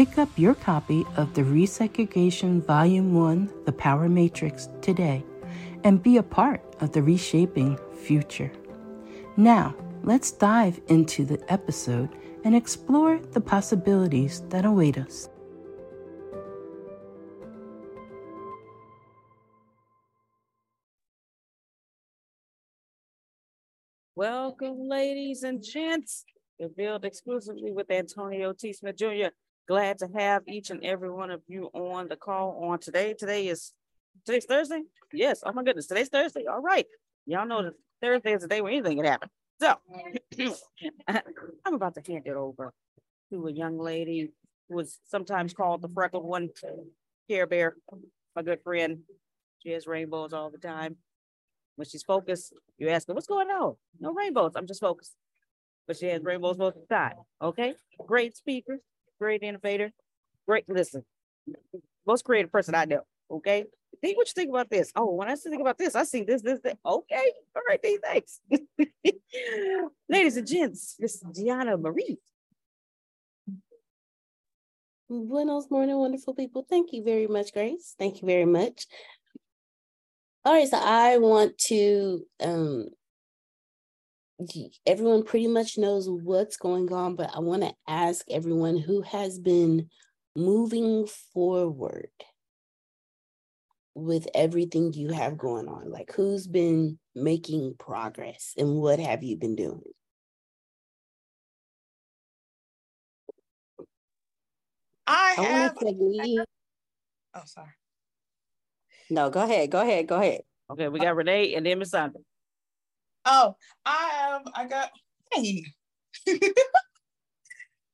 Pick up your copy of the Resegregation Volume 1 The Power Matrix today and be a part of the reshaping future. Now, let's dive into the episode and explore the possibilities that await us. Welcome, ladies and gents. Revealed exclusively with Antonio T. Smith Jr. Glad to have each and every one of you on the call on today. Today is today's Thursday. Yes. Oh my goodness. Today's Thursday. All right. Y'all know that Thursday is the day where anything can happen. So I'm about to hand it over to a young lady who is sometimes called the freckled one, Care Bear, my good friend. She has rainbows all the time. When she's focused, you ask her, what's going on? No rainbows. I'm just focused. But she has rainbows most of the time. Okay. Great speaker, great innovator, great listen, most creative person I know. Okay. Think what you think about this. Oh, when I think about this, I see this, this, this. Okay. All right, thanks. Ladies and gents, this is Gianna Marie. Buenos morning, wonderful people. Thank you very much, Grace. Thank you very much. All right, so I want to um everyone pretty much knows what's going on, but I want to ask everyone who has been moving forward with everything you have going on. Like, who's been making progress and what have you been doing? I, I have. Say, oh, sorry. No, go ahead. Go ahead. Go ahead. Okay, we got Renee and then Miss Sandra. Oh, I have. I got. Hey.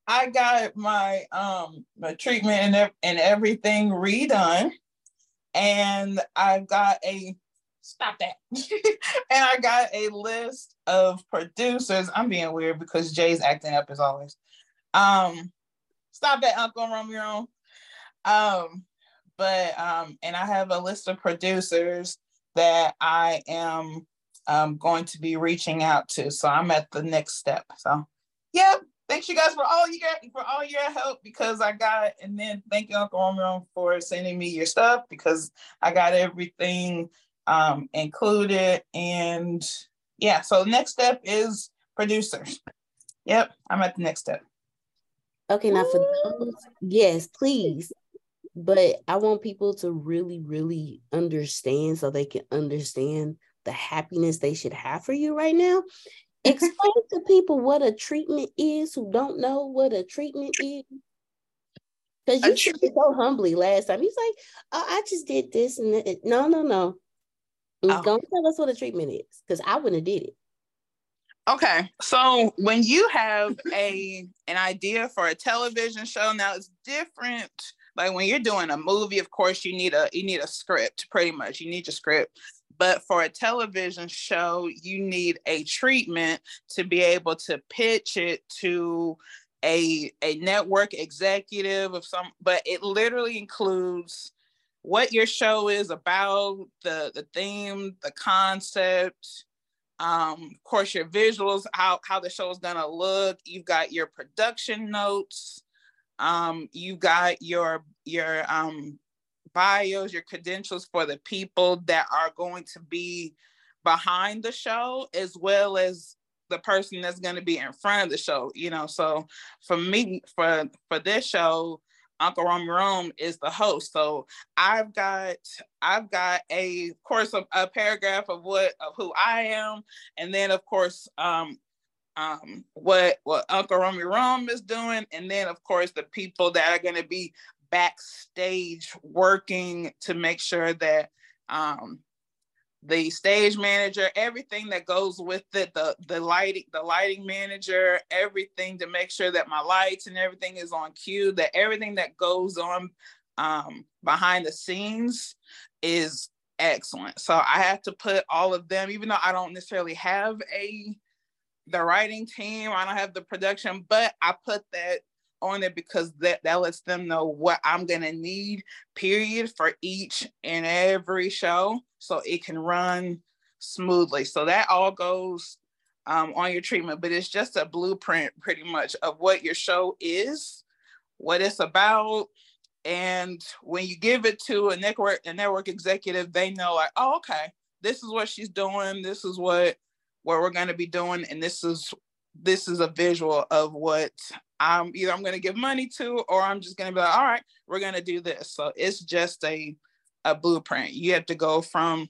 I got my um my treatment and and everything redone, and I've got a stop that, and I got a list of producers. I'm being weird because Jay's acting up as always. Um, stop that, Uncle Romeo. Um, but um, and I have a list of producers that I am um, going to be reaching out to. So I'm at the next step. So yeah, thanks you guys for all you got for all your help because I got and then thank you Uncle Romeo for sending me your stuff because I got everything um, included and yeah. So next step is producers. Yep, I'm at the next step. Okay, now for those, yes, please. But I want people to really, really understand so they can understand the happiness they should have for you right now. Explain to people what a treatment is who don't know what a treatment is. Because you it so humbly last time. He's like, oh, I just did this and that. No, no, no. Oh. Don't tell us what a treatment is because I wouldn't have did it. Okay, so when you have a an idea for a television show, now it's different. Like when you're doing a movie, of course, you need a you need a script, pretty much. You need your script. But for a television show, you need a treatment to be able to pitch it to a a network executive of some. But it literally includes what your show is about, the the theme, the concept um, of course, your visuals, how, how the show is gonna look. You've got your production notes. Um, you've got your your um, bios, your credentials for the people that are going to be behind the show, as well as the person that's going to be in front of the show. You know, so for me, for for this show, Uncle Rome Rome is the host. So I've got I've got a of course a, a, paragraph of what of who I am, and then of course um um what what Uncle Romy Rome is doing, and then of course the people that are gonna be backstage working to make sure that um the stage manager, everything that goes with it, the the lighting, the lighting manager, everything to make sure that my lights and everything is on cue, that everything that goes on um, behind the scenes is excellent. So I have to put all of them, even though I don't necessarily have a the writing team, I don't have the production, but I put that on it because that that lets them know what I'm gonna need, period, for each and every show, so it can run smoothly. So that all goes um, on your treatment, but it's just a blueprint, pretty much, of what your show is, what it's about, and when you give it to a network a network executive, they know like, oh, okay, this is what she's doing, this is what what we're going to be doing, and this is this is a visual of what I'm either I'm going to give money to or I'm just going to be like, all right, we're going to do this. So it's just a a blueprint. You have to go from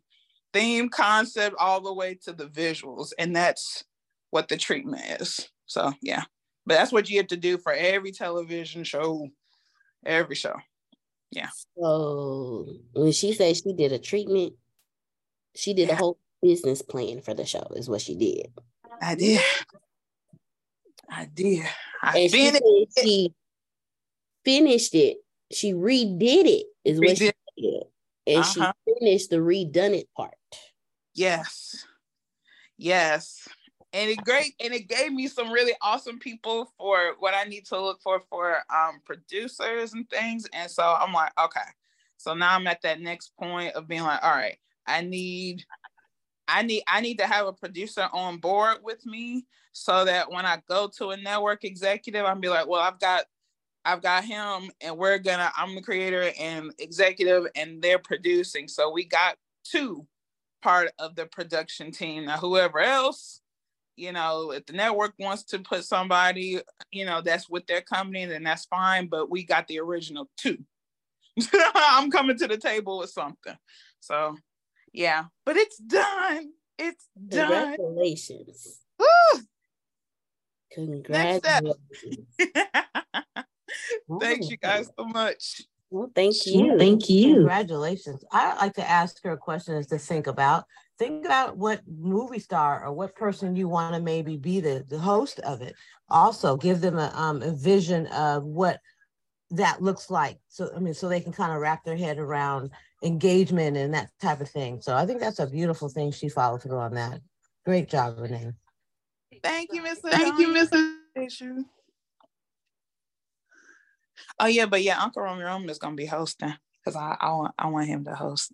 theme concept all the way to the visuals, and that's what the treatment is. So yeah, but that's what you have to do for every television show, every show. Yeah. So when she said she did a treatment, she did yeah. a whole business plan for the show, is what she did. I did. I did. I and finished she, she finished it. She redid it, is redid. what she did. And uh-huh. she finished the redone it part. Yes. Yes. And it great and it gave me some really awesome people for what I need to look for for um producers and things. And so I'm like, okay. So now I'm at that next point of being like, all right, I need I need I need to have a producer on board with me so that when I go to a network executive, I'm be like, well, I've got I've got him and we're gonna I'm the creator and executive and they're producing. So we got two part of the production team. Now whoever else, you know, if the network wants to put somebody, you know, that's with their company, then that's fine. But we got the original two. I'm coming to the table with something. So yeah, but it's done. It's done. Congratulations. Woo! Congratulations. Thanks you guys so much. Well, thank you. Thank you. Congratulations. I like to ask her a question is to think about. Think about what movie star or what person you want to maybe be the, the host of it. Also, give them a, um, a vision of what that looks like. So, I mean, so they can kind of wrap their head around engagement and that type of thing. So I think that's a beautiful thing she followed through on that. Great job, Renee. Thank you, Miss. Thank you, Miss. Oh yeah, but yeah, Uncle Romeo is gonna be hosting because I, I want I want him to host.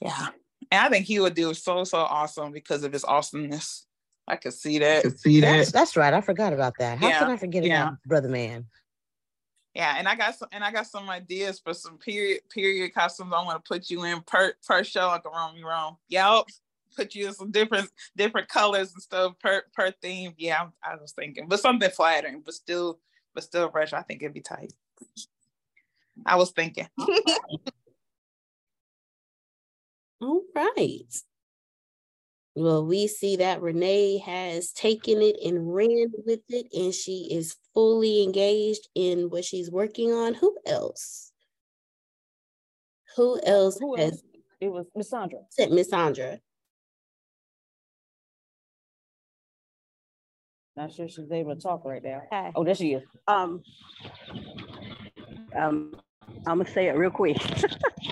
Yeah, and I think he would do so so awesome because of his awesomeness. I could see that. I could see that. That's, that's right. I forgot about that. How yeah. can I forget yeah. about Brother Man? Yeah, and I got some and I got some ideas for some period period costumes I want to put you in per per show I like a Romy Rome. Yep. Put you in some different different colors and stuff per per theme. Yeah, I was thinking, but something flattering, but still but still fresh. I think it'd be tight. I was thinking. All right. Well, we see that Renee has taken it and ran with it, and she is fully engaged in what she's working on. Who else? Who else Who has else? It was Miss Sandra. sent Miss Sandra? Not sure she's able to talk right now. Hi. Oh, there she is. Um, um, I'm gonna say it real quick.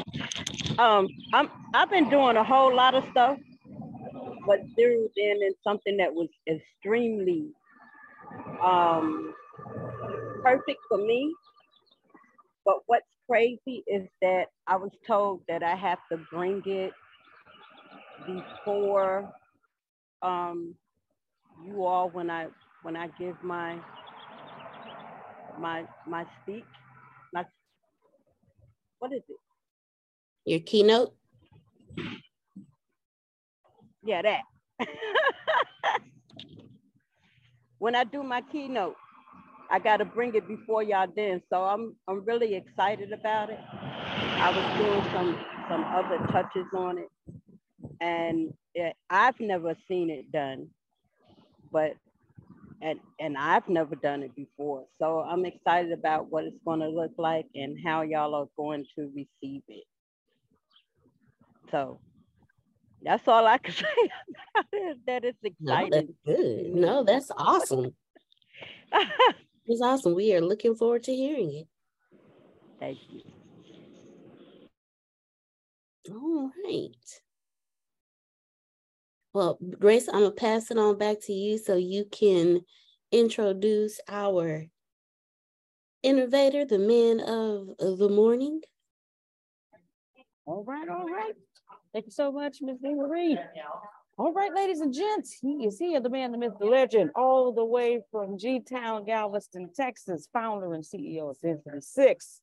um, I'm I've been doing a whole lot of stuff, but zeroed in in something that was extremely um perfect for me. But what's crazy is that I was told that I have to bring it before um you all when I when I give my my my speak my what is it Your keynote? Yeah that. When i do my keynote i got to bring it before y'all then so i'm i'm really excited about it. I was doing some some other touches on it and it, i've never seen it done but and and i've never done it before so i'm excited about what it's going to look like and how y'all are going to receive it. So that's all i can say about it that it's No, that's exciting good. No, mm-hmm. that's awesome. It's awesome. We are looking forward to hearing it. thank you All right. Well, Grace, I'm gonna pass it on back to you so you can introduce our innovator, the man of of the morning. All right, all right. Thank you so much, Miss Marie. All right, ladies and gents, he is here, the man, the myth, the legend, all the way from G-Town, Galveston, Texas, founder and CEO of Symphony Six.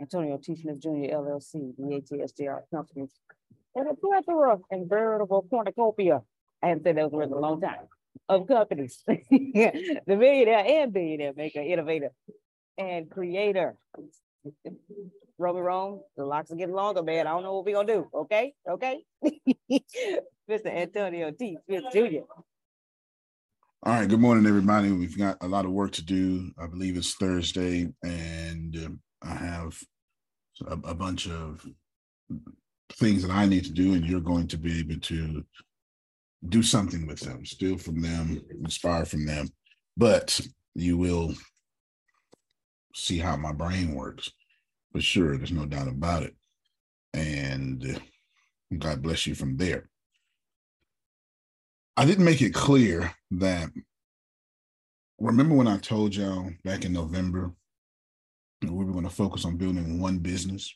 Antonio T. Smith Jr. LLC, the ATSJR Company, and a plethora and veritable cornucopia. I haven't said those words in a long time, of companies. The millionaire and billionaire maker, innovator, and creator. Romy Rome, the locks are getting longer, man. I don't know what we're gonna do. Okay, okay. Mr. Antonio T. Smith Jr. All right. Good morning, everybody. We've got a lot of work to do. I believe it's Thursday, and um, I have a, a bunch of things that I need to do, and you're going to be able to do something with them, steal from them, inspire from them, but you will see how my brain works for sure. There's no doubt about it. And God bless you from there. I didn't make it clear that remember when I told y'all back in November we were going to focus on building one business,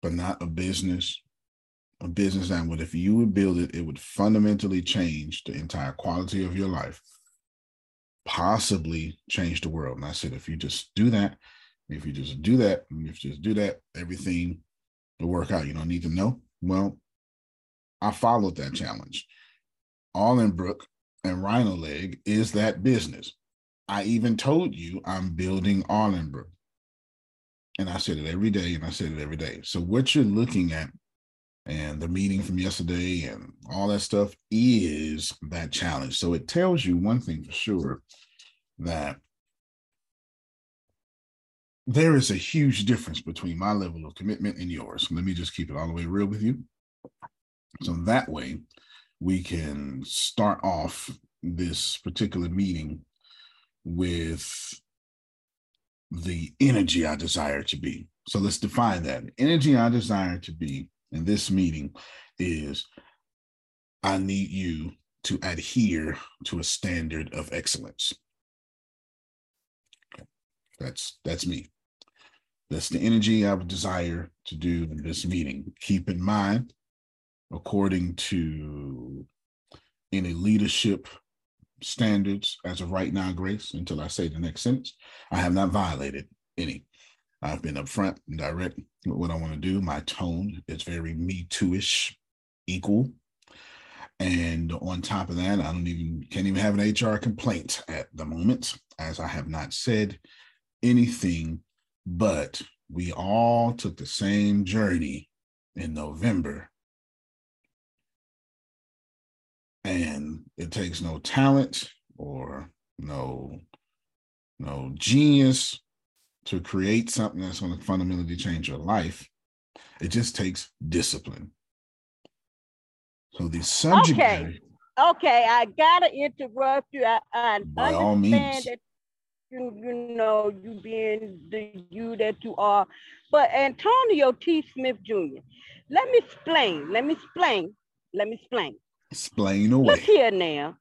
but not a business, a business that would, if you would build it, it would fundamentally change the entire quality of your life, possibly change the world. And I said, if you just do that, if you just do that, if you just do that, everything will work out. You don't need to know. Well, I followed that challenge. Allenbrook and RhinoLeg is that business. I even told you I'm building Allenbrook. And I said it every day, and I said it every day. So what you're looking at and the meeting from yesterday and all that stuff is that challenge. So it tells you one thing for sure that there is a huge difference between my level of commitment and yours. Let me just keep it all the way real with you. So that way we can start off this particular meeting with the energy I desire to be. So let's define that. Energy I desire to be in this meeting is I need you to adhere to a standard of excellence. That's that's me. That's the energy I would desire to do in this meeting. Keep in mind, according to any leadership standards as of right now, Grace, until I say the next sentence, I have not violated any. I've been upfront and direct with what I want to do. My tone is very me too-ish, equal. And on top of that, I don't even can't even have an HR complaint at the moment as I have not said anything, but we all took the same journey in November. And it takes no talent or no no genius to create something that's going to fundamentally change your life. It just takes discipline. So the subject Okay. Okay, I gotta interrupt you. I, I By all understand means. that you, you know you being the you that you are, but Antonio T. Smith Jr. Let me explain. Let me explain. Let me explain. explain away. Look here now.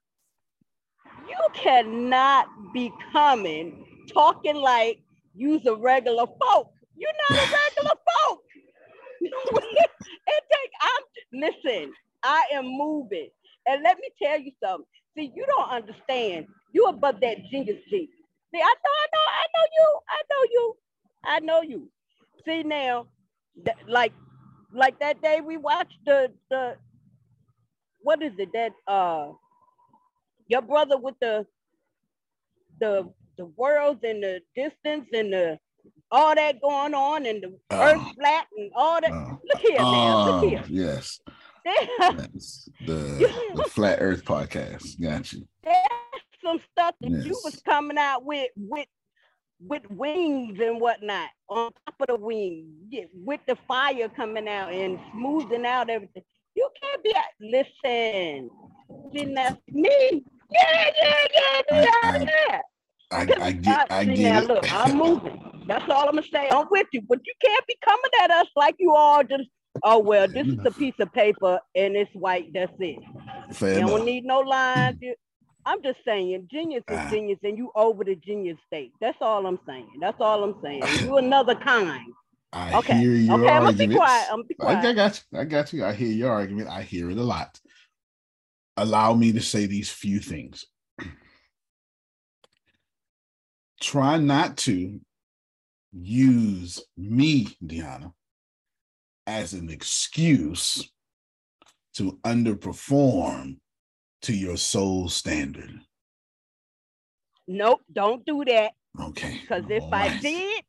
You cannot be coming talking like you's a regular folk. You're not a regular folk. it take I'm listen, I am moving. And let me tell you something. See, you don't understand. You above that genius G. See, I know, I know, I know you. I know you. I know you. See now, that, like like that day we watched the the what is it that uh your brother with the the the worlds and the distance and the all that going on and the ah. earth Oh. flat and all that. Oh, Look here oh, look ah, here. yes. That's the the Flat Earth podcast. Got you. there's some stuff that you was coming out with with with wings and whatnot on top of the wings, yeah, with the fire coming out and smoothing out everything. You can't be at, listen. See that's me. Yeah, yeah, yeah, yeah, I- yeah. I, I get I see get now, it. look, I'm moving. That's all I'm gonna say. I'm with you, but you can't be coming at us like you all just. Oh well, this is a piece of paper and it's white. That's it. Fair You don't need no lines. You- I'm just saying, genius is Ah. genius, and you over the genius state. That's all I'm saying. That's all I'm saying. You another kind. I Okay. hear your Okay, I'm gonna be quiet. I'm gonna be I, I got you. I got you. I hear your argument. I hear it a lot. Allow me to say these few things. Try not to use me, Deanna, as an excuse to underperform to your soul standard. Nope, don't do that. Okay. Because if all I did,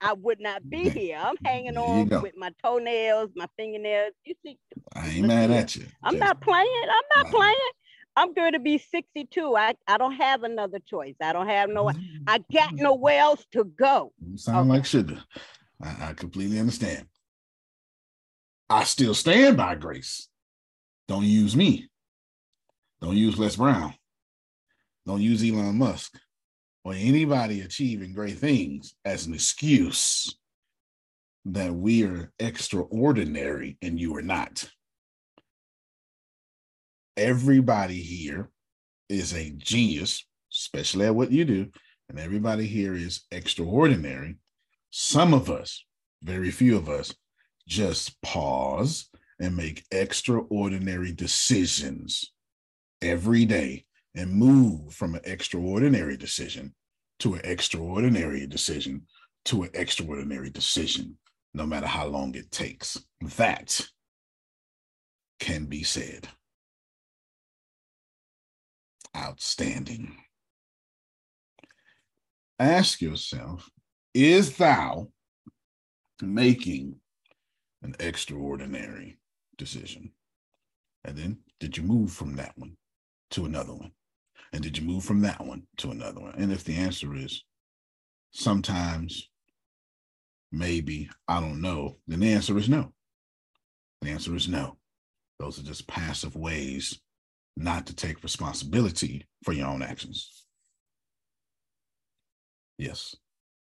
I would not be Okay. here. I'm hanging There on with my toenails, my fingernails. You see, I ain't mad at you. I'm Just- not playing. I'm not Wow. playing. I'm going to be 62. I, I don't have another choice. I don't have no. Mm-hmm. I got nowhere else to go. You sound like sugar. I, I completely understand. I still stand by grace. Don't use me. Don't use Les Brown. Don't use Elon Musk or anybody achieving great things as an excuse that we are extraordinary and you are not. Everybody here is a genius, especially at what you do, and everybody here is extraordinary. Some of us, very few of us, just pause and make extraordinary decisions every day and move from an extraordinary decision to an extraordinary decision to an extraordinary decision, no matter how long it takes. That can be said. Outstanding. Ask yourself is thou making an extraordinary decision? And then did you move from that one to another one? And did you move from that one to another one? And if the answer is sometimes, maybe, I don't know, then the answer is no. The answer is no. Those are just passive ways not to take responsibility for your own actions. Yes.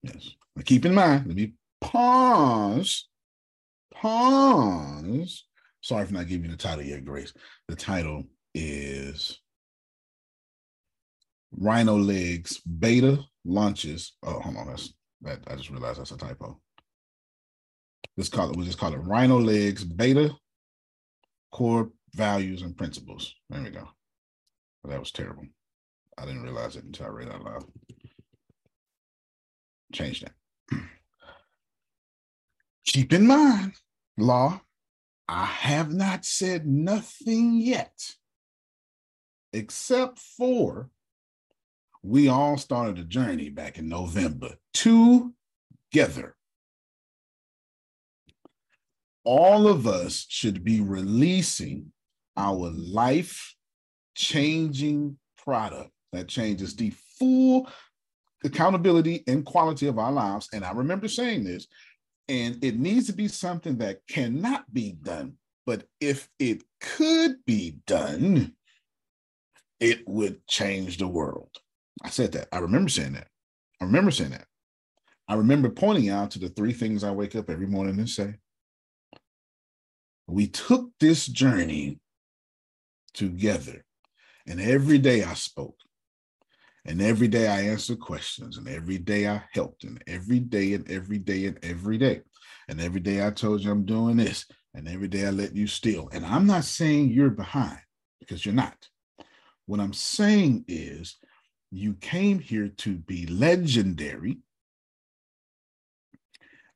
Yes. Now keep in mind, let me pause. Pause. Sorry for not giving you the title yet, Grace. The title is RhinoLeg's Beta Launches. Oh, hold on. That's that I just realized that's a typo. Let's call it, we'll just call it RhinoLeg's Beta Core Values and Principles. There we go. That was terrible. I didn't realize it until I read it out loud. Change that. Keep in mind, law, I have not said nothing yet, except for we all started a journey back in November together. All of us should be releasing our life changing product that changes the full accountability and quality of our lives. And I remember saying this, and it needs to be something that cannot be done. But if it could be done, it would change the world. I said that. I remember saying that. I remember saying that. I remember pointing out to the three things I wake up every morning and say, we took this journey together. And every day I spoke. And every day I answered questions. And every day I helped. And every day and every day and every day. And every day I told you I'm doing this. And every day I let you steal. And I'm not saying you're behind because you're not. What I'm saying is you came here to be legendary.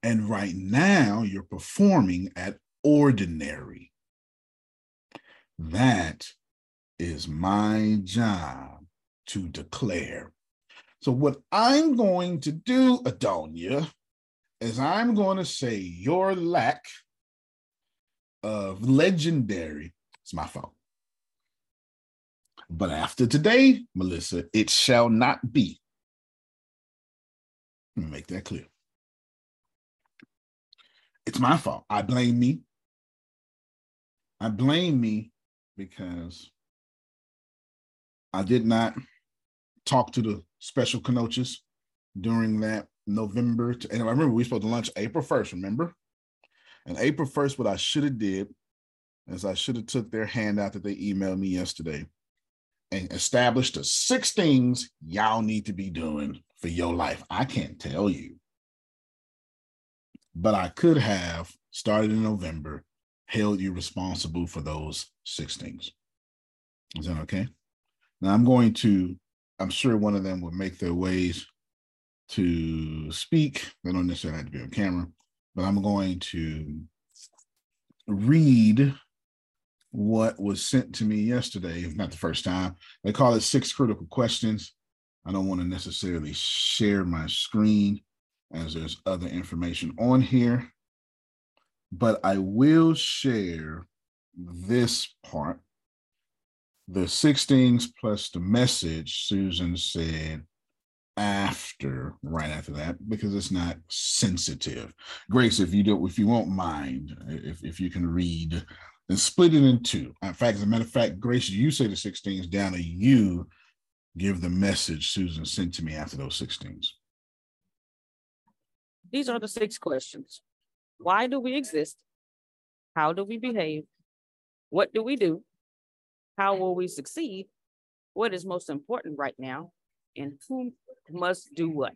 And right now you're performing at ordinary. That is my job to declare. So, what I'm going to do, Adonia, is I'm going to say your lack of legendary, it's my fault. But after today, Melissa, it shall not be. Make that clear. It's my fault. I blame me. I blame me because I did not talk to the special Kenochas during that November. To, and I remember we supposed to lunch April 1st, remember? And April 1st, what I should have did is I should have took their handout that they emailed me yesterday and established the six things y'all need to be doing for your life. I can't tell you. But I could have started in November, held you responsible for those six things. Is that okay? Now I'm going to, I'm sure one of them will make their ways to speak. They don't necessarily have to be on camera, but I'm going to read what was sent to me yesterday, if not the first time. They call it six critical questions. I don't want to necessarily share my screen as there's other information on here, but I will share this part. The six things plus the message Susan said after, right after that, because it's not sensitive. Grace, if you don't, if you won't mind, if, if you can read and split it in two. In fact, as a matter of fact, Grace, you say the 16s down and you give the message Susan sent to me after those 16s. These are the six questions. Why do we exist? How do we behave? What do we do? How will we succeed? What is most important right now? And who must do what?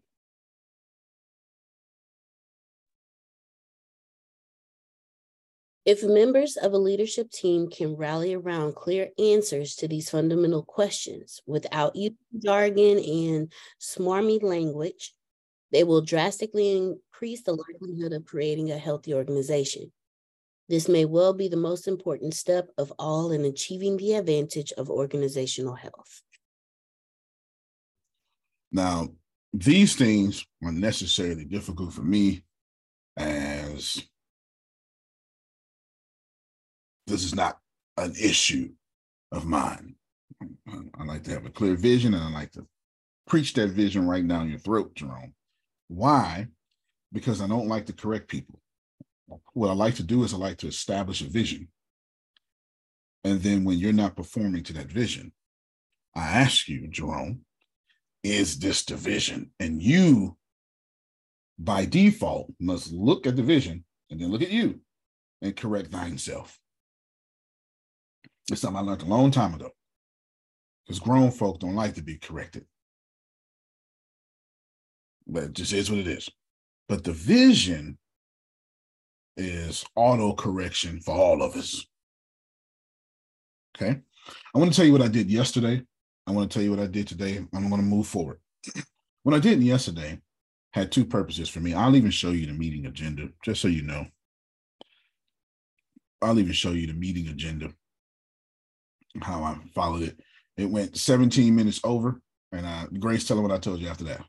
If members of a leadership team can rally around clear answers to these fundamental questions without using jargon and smarmy language, they will drastically increase the likelihood of creating a healthy organization. This may well be the most important step of all in achieving the advantage of organizational health. Now, these things are necessarily difficult for me as this is not an issue of mine. I like to have a clear vision and I like to preach that vision right down your throat, Jerome. Why? Because I don't like to correct people. What I like to do is I like to establish a vision. And then when you're not performing to that vision, I ask you, Jerome, is this the vision? And you, by default, must look at the vision and then look at you and correct thine self. It's something I learned a long time ago. Because grown folk don't like to be corrected. But it just is what it is. But the vision is auto correction for all of us. Okay. I want to tell you what I did yesterday. I want to tell you what I did today. I'm going to move forward. what I did yesterday had two purposes for me. I'll even show you the meeting agenda, just so you know. I'll even show you the meeting agenda how I followed it. It went 17 minutes over. And uh, Grace, tell them what I told you after that.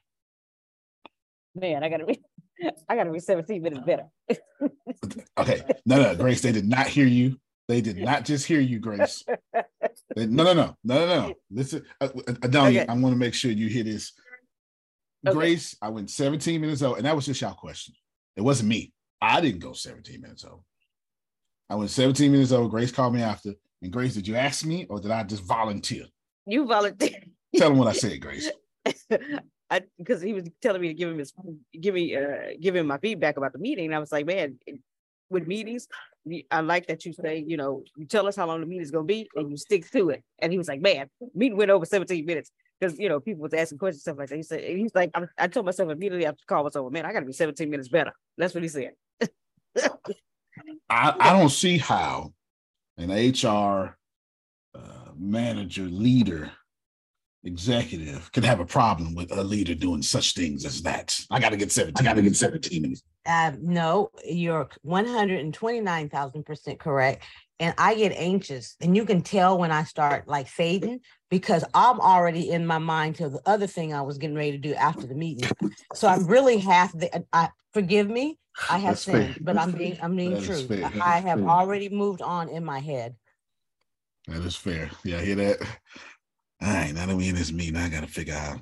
Man, I gotta be, I gotta be 17 minutes better. Okay, no, no, Grace, they did not hear you. They did not just hear you, Grace. They- no, no, no, no, no, no. Listen, uh, uh, Adonia, Okay. I want to make sure you hear this. Okay. Grace, I went 17 minutes old, and that was just y'all question. It wasn't me. I didn't go 17 minutes old. I went 17 minutes old. Grace called me after. And Grace, did you ask me or did I just volunteer? You volunteered. Tell them what I said, Grace. I because he was telling me to give him his give me uh give him my feedback about the meeting. I was like, man, with meetings, I like that you say, you know, you tell us how long the meeting's gonna be and you stick to it. And he was like, man, meeting went over 17 minutes. Because you know, people was asking questions, stuff like that. He said, he's like, I, I told myself immediately after the call was over, man, I gotta be 17 minutes better. That's what he said. I, I don't see how an HR uh, manager, leader, executive could have a problem with a leader doing such things as that. I got to get 17. I got to get 17. Uh, no, you're one hundred and twenty-nine thousand percent correct. And I get anxious and you can tell when I start like fading because I'm already in my mind to the other thing I was getting ready to do after the meeting. So I'm really half the, I, forgive me, I have That's fair. sinned, but I'm being, I'm being true. fair. That is I have fair. already moved on in my head. That is fair. Yeah, hear that? All right, now that we in this meeting, I got to figure out.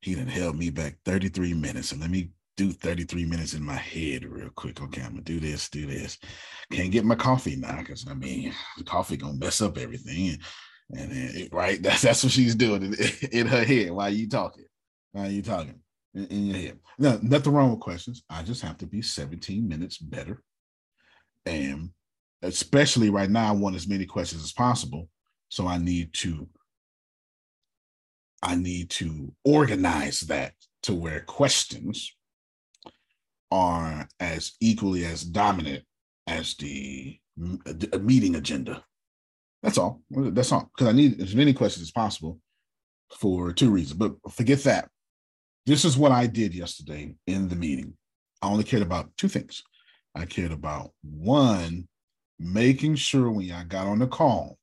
He done held me back 33 minutes. So let me do 33 minutes in my head real quick. Okay, I'm gonna do this, do this. Can't get my coffee now because I mean, the coffee gonna mess up everything. And, and it- right, that's that's what she's doing in, in her head while you talking. While you talking in, in your head. No, nothing wrong with questions. I just have to be 17 minutes better. And especially right now, I want as many questions as possible. So I need to I need to organize that to where questions are as equally as dominant as the a meeting agenda. That's all. That's all. Because I need as many questions as possible for two reasons. But forget that. This is what I did yesterday in the meeting. I only cared about two things. I cared about one, making sure when I got on the call,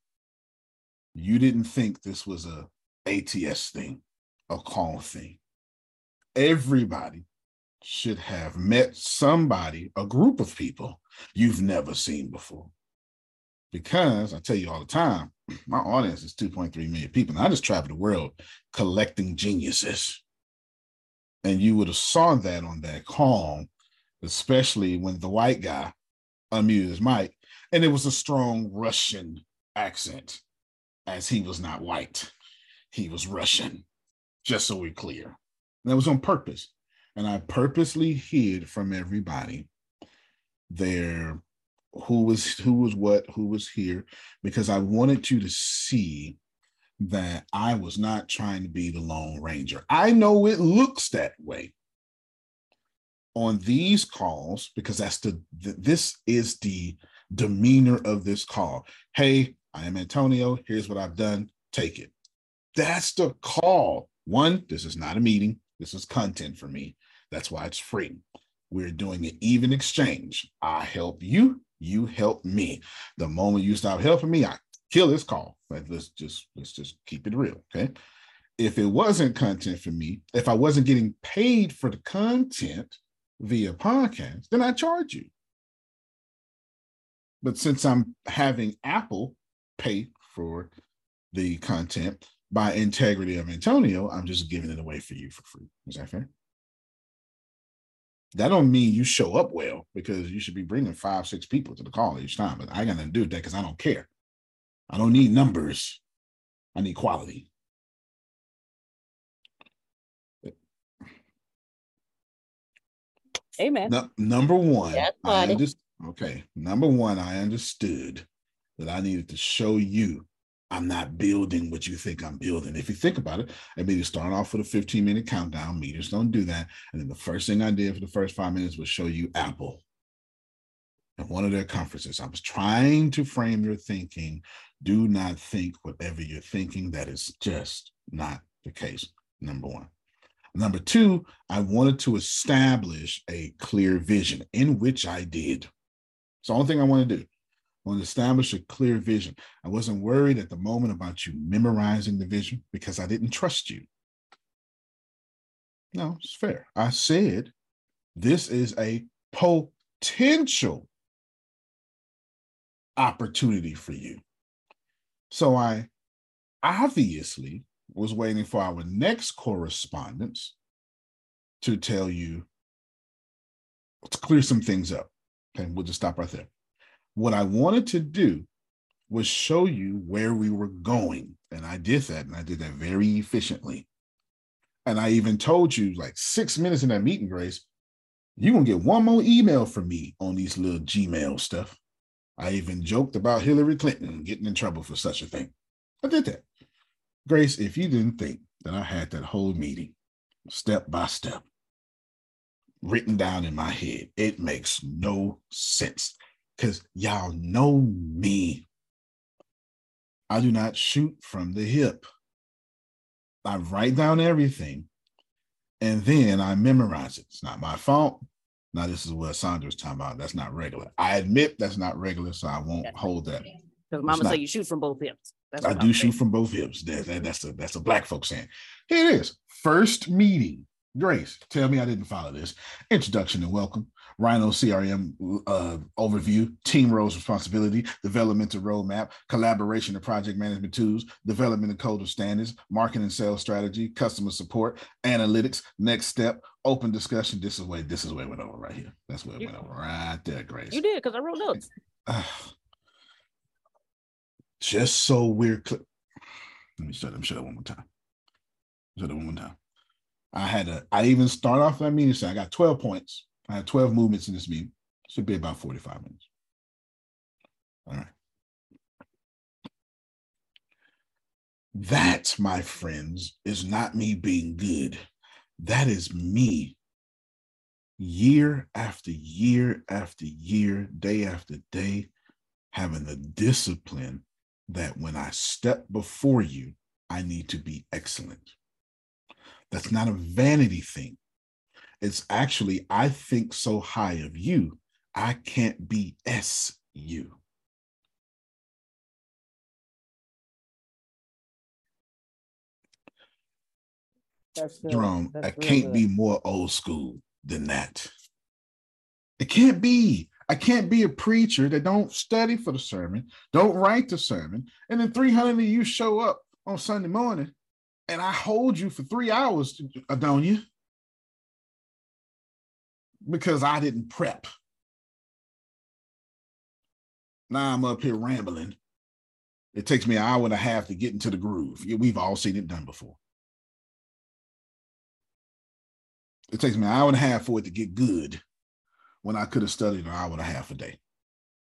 you didn't think this was a ATS thing, a call thing. Everybody should have met somebody, a group of people you've never seen before. Because I tell you all the time, my audience is 2.3 million people. And I just travel the world collecting geniuses. And you would have saw that on that call, especially when the white guy his mic, and it was a strong Russian accent, as he was not white he was Russian, just so we're clear. That was on purpose. And I purposely hid from everybody their who was who was what, who was here, because I wanted you to see that I was not trying to be the Lone Ranger. I know it looks that way on these calls because that's the th- this is the demeanor of this call. Hey, I am Antonio. Here's what I've done. Take it. That's the call. One, this is not a meeting. This is content for me. That's why it's free. We're doing an even exchange. I help you, you help me. The moment you stop helping me, I kill this call. Let's just let's just keep it real. Okay. If it wasn't content for me, if I wasn't getting paid for the content via podcast, then I charge you. But since I'm having Apple pay for the content by integrity of Antonio, I'm just giving it away for you for free. Is that fair? That don't mean you show up well because you should be bringing five, six people to the call each time. But I got nothing to do with that because I don't care. I don't need numbers. I need quality. Amen. Nu- number one, funny. okay. Number one, I understood that I needed to show you I'm not building what you think I'm building. If you think about it, I mean, you start off with a 15 minute countdown. Meters don't do that. And then the first thing I did for the first five minutes was show you Apple at one of their conferences. I was trying to frame your thinking. Do not think whatever you're thinking. That is just not the case. Number one. Number two, I wanted to establish a clear vision, in which I did. It's the only thing I want to do. Want to establish a clear vision. I wasn't worried at the moment about you memorizing the vision because I didn't trust you. No, it's fair. I said this is a potential opportunity for you. So I obviously was waiting for our next correspondence to tell you to clear some things up. Okay, we'll just stop right there. What I wanted to do was show you where we were going. And I did that, and I did that very efficiently. And I even told you, like six minutes in that meeting, Grace, you're gonna get one more email from me on these little Gmail stuff. I even joked about Hillary Clinton getting in trouble for such a thing. I did that. Grace, if you didn't think that I had that whole meeting step by step written down in my head, it makes no sense because y'all know me. I do not shoot from the hip. I write down everything and then I memorize it. It's not my fault. Now, this is what Sandra's talking about. That's not regular. I admit that's not regular, so I won't hold that. Because mama say you shoot from both hips. That's I do I'm shoot saying. from both hips. That, that- that's a that's a black folk saying. Here it is. First meeting. Grace, tell me I didn't follow this. Introduction and welcome. Rhino CRM uh, overview, team roles, responsibility, developmental roadmap, collaboration and project management tools, development and code of standards, marketing and sales strategy, customer support, analytics, next step, open discussion. This is where this is where it went over right here. That's where it You- went over right there, Grace. You did because I wrote notes. just so we're clear. Let me shut up, shut up one more time. Shut up one more time. I had a, I even start off that meeting saying I got 12 points. I have 12 movements in this meeting. Should be about 45 minutes. All right. That, my friends, is not me being good. That is me year after year after year, day after day, having the discipline that when I step before you, I need to be excellent. That's not a vanity thing. It's actually, I think so high of you, I can't be S you. That's good. Jerome, That's I can't good. be more old school than that. It can't be. I can't be a preacher that don't study for the sermon, don't write the sermon, and then 300 of you show up on Sunday morning and I hold you for three hours, Adonia, because I didn't prep. Now I'm up here rambling. It takes me an hour and a half to get into the groove. We've all seen it done before. It takes me an hour and a half for it to get good when I could have studied an hour and a half a day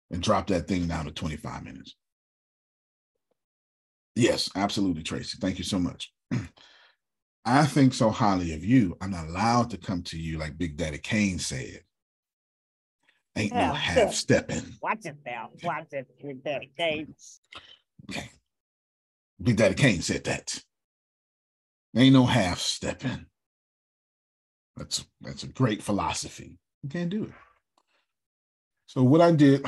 and dropped that thing down to 25 minutes. Yes, absolutely, Tracy. Thank you so much. I think so highly of you. I'm not allowed to come to you like Big Daddy Kane said. Ain't no Yeah, half stepping. Watch it now. Watch it with Daddy Gates. Okay. Big Daddy Kane said that. Ain't no half stepping. That's that's a great philosophy. You can't do it. So what I did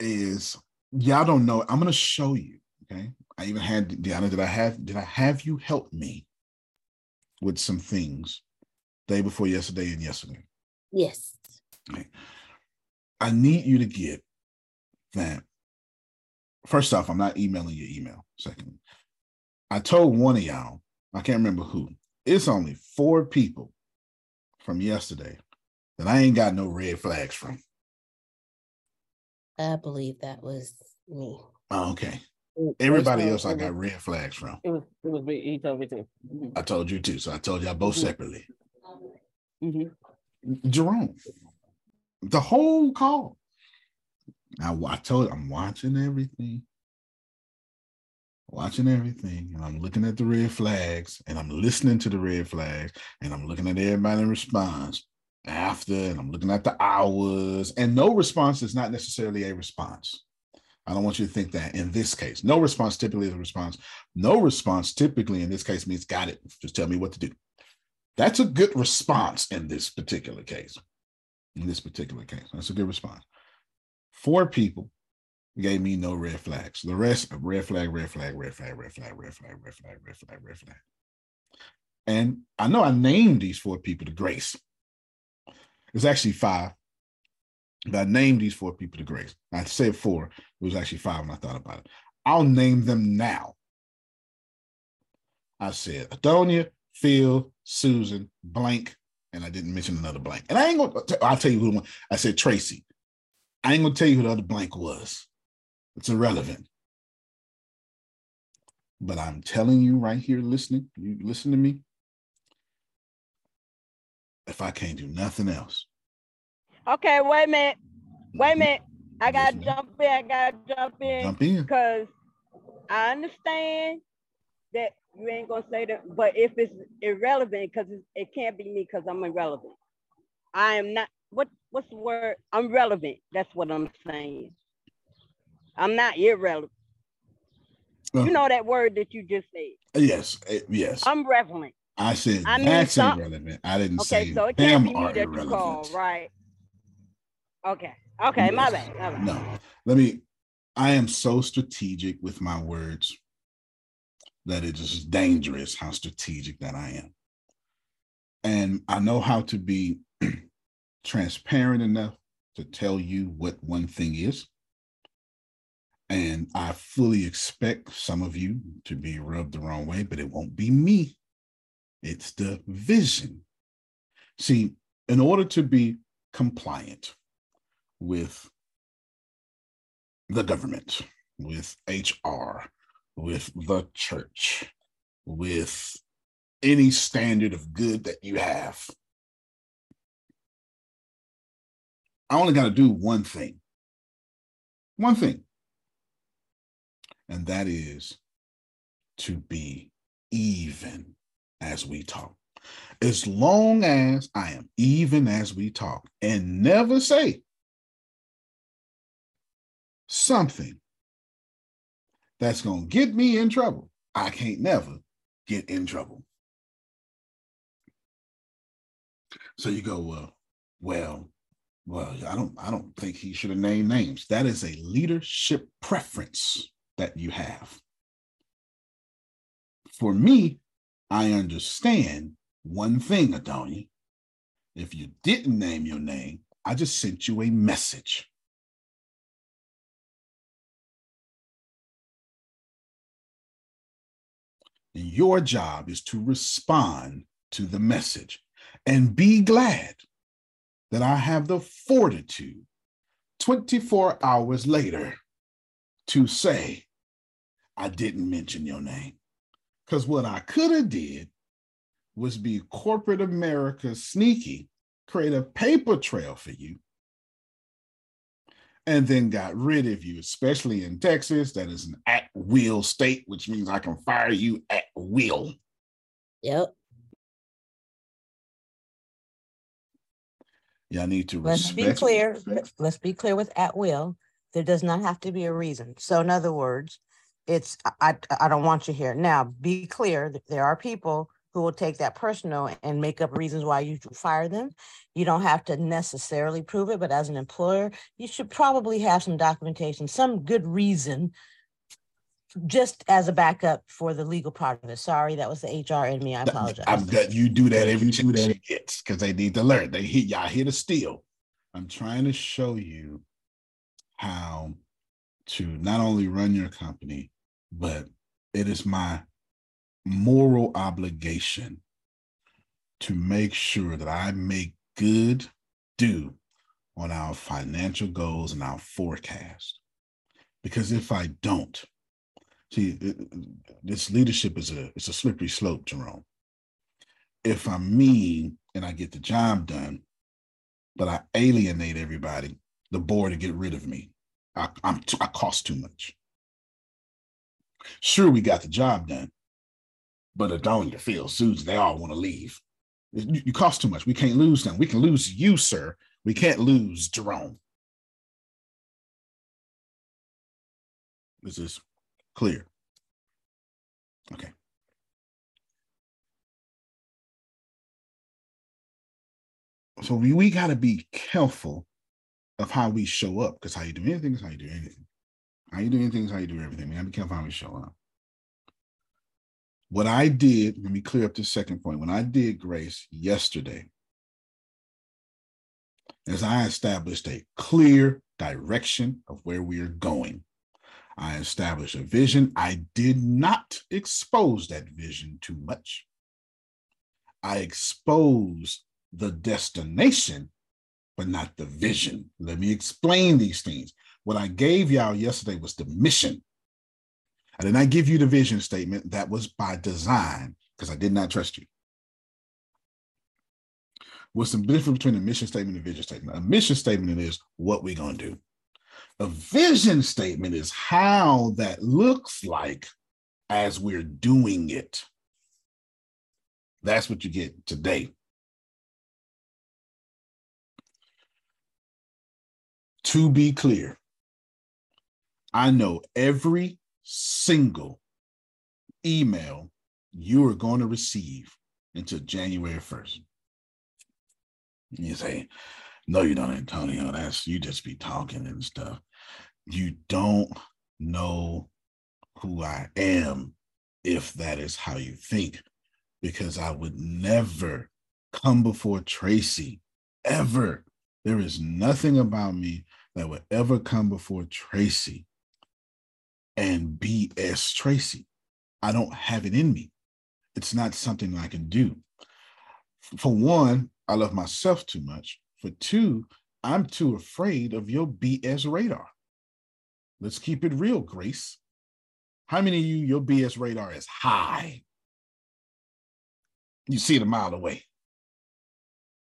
is y'all don't know. I'm gonna show you. Okay. I even had Deanna, did I have did I have you help me with some things day before yesterday and yesterday? Yes. I need you to get that. First off, I'm not emailing your email. Second, I told one of y'all, I can't remember who, it's only four people from yesterday that I ain't got no red flags from. I believe that was me. Oh, okay. Everybody else I got red flags from. It was, it was me. He told me to. Mhm. I told you too. So I told y'all both Mhm. separately. Mhm. Jerome, the whole call. Now I told you, I'm watching everything. Watching everything, and I'm looking at the red flags, and I'm listening to the red flags, and I'm looking at everybody response after, and I'm looking at the hours, and no response is not necessarily a response. I don't want you to think that in this case, no response typically is a response. No response typically in this case means got it. Just tell me what to do. That's a good response in this particular case. In this particular case, that's a good response. Four people gave me no red flags. The rest, red flag, red flag, red flag, red flag, red flag, red flag, red flag, red flag. And I know I named these four people to grace. It's actually five. But I named these four people to grace. I said four. It was actually five when I thought about it. I'll name them now. I said Adonia, Phil, Susan, blank, and I didn't mention another blank. And I ain't gonna. I'll tell you who. One. I said Tracy. I ain't gonna tell you who the other blank was. It's irrelevant. But I'm telling you right here, listening. You listen to me. If I can't do nothing else. Okay, wait a minute. Wait a minute. I gotta jump in. I gotta jump in. Jump in. Because I understand that you ain't gonna say that, but if it's irrelevant, because it can't be me because I'm irrelevant. I am not what what's the word? I'm relevant. That's what I'm saying. I'm not irrelevant. you know that word that you just said. Yes, eh, yes. I'm relevant. I said I that's some, irrelevant. I didn't say. okay, say so it can't be me that irrelevant. you call, right? Okay. Okay, my bad. my bad. No, let me. I am so strategic with my words that it is dangerous how strategic that I am. And I know how to be transparent enough to tell you what one thing is. And I fully expect some of you to be rubbed the wrong way, but it won't be me. It's the vision. See, in order to be compliant with the government, with HR, with the church, with any standard of good that you have. I only got to do one thing. One thing. And that is to be even as we talk. As long as I am even as we talk and never say something that's going to get me in trouble, I can't never get in trouble. So you go, well, well, well, I don't, I don't think he should have named names. That is a leadership preference that you have. For me, I understand one thing, Adonia. If you didn't name your name, I just sent you a message. And your job is to respond to the message and be glad that I have the fortitude 24 hours later to say, I didn't mention your name. Because what I could have did was be corporate America sneaky, create a paper trail for you, and then got rid of you, especially in Texas. That is an at will state, which means I can fire you at will. Yep. Y'all need to let's be clear. Let's be clear with at will. There does not have to be a reason. So, in other words, it's I I don't want you here now. Be clear. There are people who will take that personal and make up reasons why you should fire them. You don't have to necessarily prove it, but as an employer, you should probably have some documentation, some good reason, just as a backup for the legal part of it. Sorry, that was the HR in me. I apologize. I've got you do that every two that hits because they need to learn. They hit y'all here to steal. I'm trying to show you how to not only run your company, but it is my moral obligation to make sure that I make good do on our financial goals and our forecast. Because if I don't, see, uh, this leadership is a it's a slippery slope, Jerome. If I'm mean and I get the job done, but I alienate everybody, the board to get rid of me. I, I'm t- I cost too much. Sure, we got the job done, but Adonia, Phil, Susan, they all want to leave. You, you cost too much. We can't lose them. We can lose you, sir. We can't lose Jerome. This is clear. Okay. So we, we got to be careful of how we show up because how you do anything is how you do anything. How you do anything is how you do everything. We got to be careful how we show up What I did, let me clear up the second point. When I did Grace yesterday, as I established a clear direction of where we are going, I established a vision. I did not expose that vision too much. I exposed the destination, but not the vision. Let me explain these things. What I gave y'all yesterday was the mission. I did not give you the vision statement. That was by design because I did not trust you. What's the difference between a mission statement and a vision statement? A mission statement is what we're going to do. A vision statement is how that looks like as we're doing it. That's what you get today. To be clear, I know every single email you are going to receive until January 1st. You say, no, you don't, Antonio. That's you just be talking and stuff. You don't know who I am if that is how you think, because I would never come before Tracy ever. There is nothing about me that would ever come before Tracy and BS Tracy. I don't have it in me. It's not something I can do. For one, I love myself too much. For two, I'm too afraid of your BS radar. Let's keep it real, Grace. How many of you, your BS radar is high? You see it a mile away.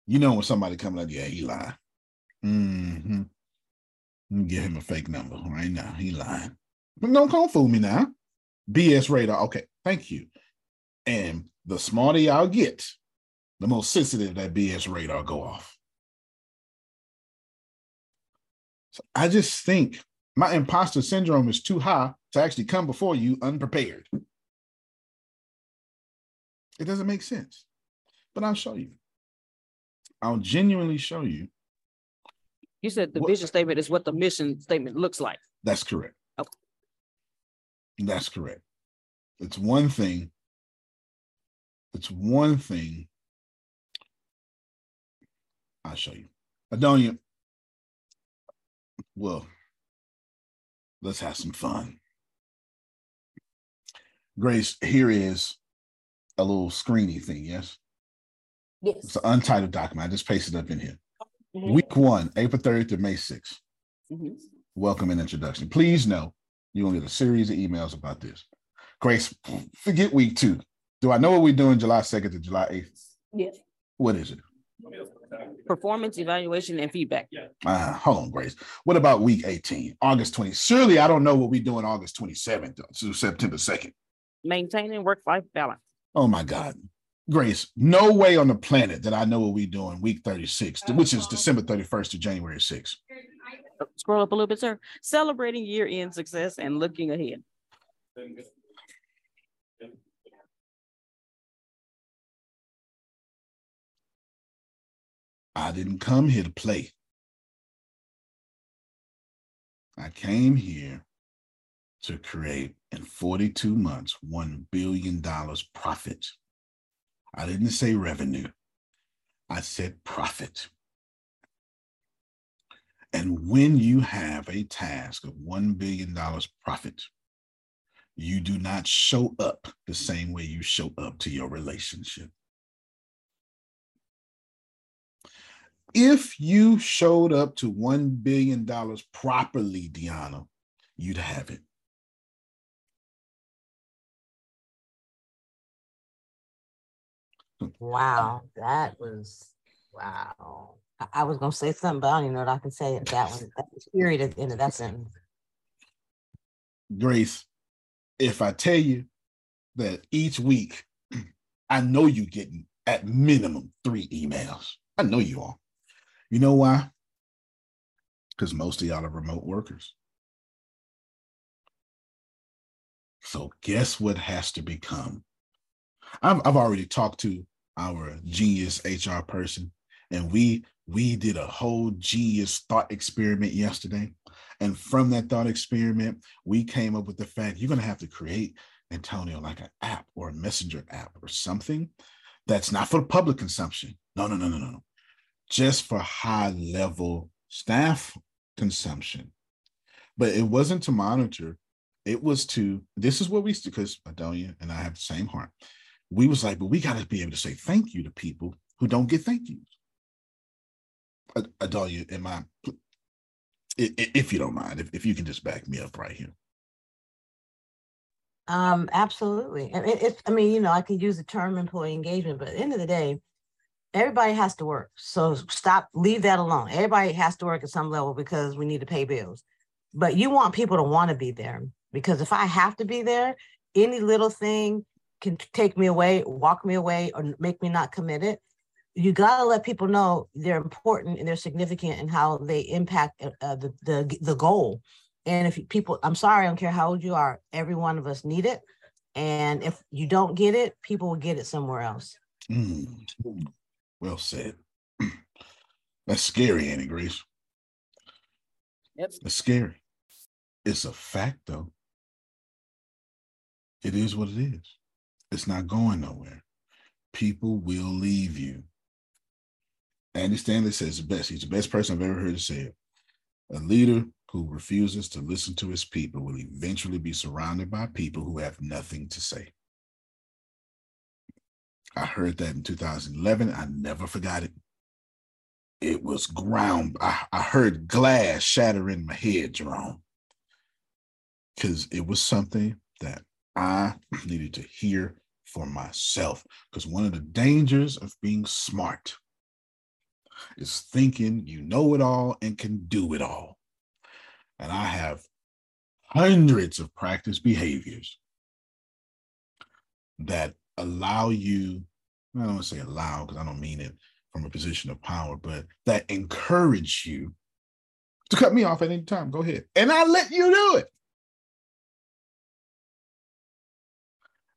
You know when somebody coming up, yeah, he lying. Mm-hmm. Give him a fake number right now. He lying. But don't come fool me now. BS radar. Okay, thank you. And the smarter y'all get, the most sensitive that BS radar go off. So I just think my imposter syndrome is too high to actually come before you unprepared. It doesn't make sense. But I'll show you. I'll genuinely show you. You said the what, vision statement is what the mission statement looks like. That's correct. That's correct. It's one thing. It's one thing. I'll show you. Adonia, well, let's have some fun. Grace, here is a little screeny thing, yes? Yes. It's an untitled document. I just pasted it up in here. Mm-hmm. Week one, April 30th to May 6th. Mm-hmm. Welcome and introduction. Please know you're going to get a series of emails about this. Grace, forget week two. Do I know what we're doing July 2nd to July 8th? Yes. What is it? performance evaluation and feedback. Uh, hold on, Grace. What about week 18, August 20? Surely I don't know what we're doing August 27th to September 2nd. Maintaining work-life balance. Oh my God. Grace, no way on the planet that I know what we're doing week 36, which is December 31st to January 6th. Scroll up a little bit, sir. Celebrating year-end success and looking ahead. I didn't come here to play. I came here to create in 42 months $1 billion profit. I didn't say revenue, I said profit. And when you have a task of $1 billion profit, you do not show up the same way you show up to your relationship. if you showed up to $1 billion properly, Deanna, you'd have it. Wow, that was wow. I, was gonna say something, but I don't even know what I can say that one. That period at the end of that sentence. Grace, if I tell you that each week I know you're getting at minimum three emails. I know you are. You know why? Because most of y'all are remote workers. So guess what has to become? I've, I've already talked to our genius HR person, and we we did a whole genius thought experiment yesterday. And from that thought experiment, we came up with the fact you're going to have to create Antonio, like an app or a messenger app or something that's not for public consumption. No, no, no, no, no. Just for high level staff consumption. But it wasn't to monitor. It was to, this is what we, because Adonia and I have the same heart. We was like, but we got to be able to say thank you to people who don't get thank yous. Adonia, am I, if you don't mind, if, if you can just back me up right here. Um, absolutely. It, it, I mean, you know, I could use the term employee engagement, but at the end of the day, everybody has to work. So stop, leave that alone. Everybody has to work at some level because we need to pay bills. But you want people to want to be there because if I have to be there, any little thing can take me away, walk me away, or make me not committed. You got to let people know they're important and they're significant and how they impact uh, uh, the, the the goal. And if people, I'm sorry, I don't care how old you are, every one of us need it. And if you don't get it, people will get it somewhere else. Mm. Well said. That's scary, Annie Grace. Yep. It's scary. It's a fact, though. It is what it is. It's not going nowhere. People will leave you. Andy Stanley says the best. He's the best person I've ever heard to say it. A leader who refuses to listen to his people will eventually be surrounded by people who have nothing to say. I heard that in 2011. I never forgot it. It was ground. I, I heard glass shatter in my head, Jerome, because it was something that I needed to hear for myself. Because one of the dangers of being smart is thinking you know it all and can do it all. And I have hundreds of practice behaviors that allow you, I don't want to say allow because I don't mean it from a position of power, but that encourage you to cut me off at any time. Go ahead. And I let you do it.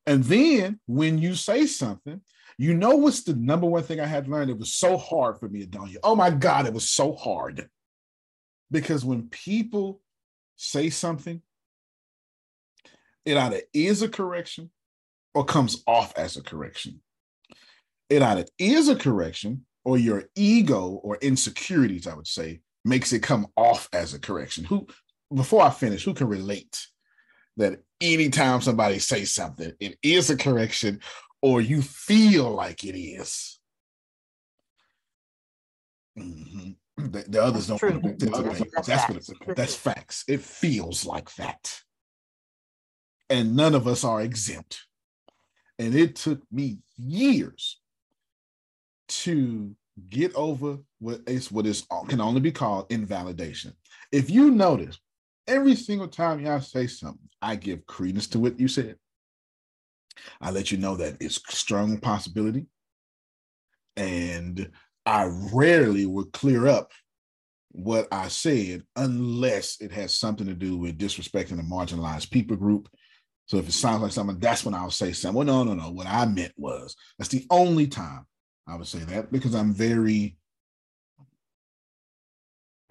And then when you say something, you know what's the number one thing I had learned? It was so hard for me, Adonia. Oh my God, it was so hard. Because when people say something, it either is a correction or comes off as a correction. It either is a correction or your ego or insecurities, I would say, makes it come off as a correction. Who, before I finish, who can relate that anytime somebody says something, it is a correction or you feel like it is? Mm-hmm. The, the others that's don't want to participate. That's, that's, what it's, About. that's facts. It feels like that. And none of us are exempt. And it took me years to get over what is what is can only be called invalidation. If you notice, every single time y'all say something, I give credence to what you said. I let you know that it's strong possibility. And I rarely would clear up what I said unless it has something to do with disrespecting a marginalized people group. So if it sounds like something, that's when I'll say something. Well, no, no, no. What I meant was that's the only time I would say that because I'm very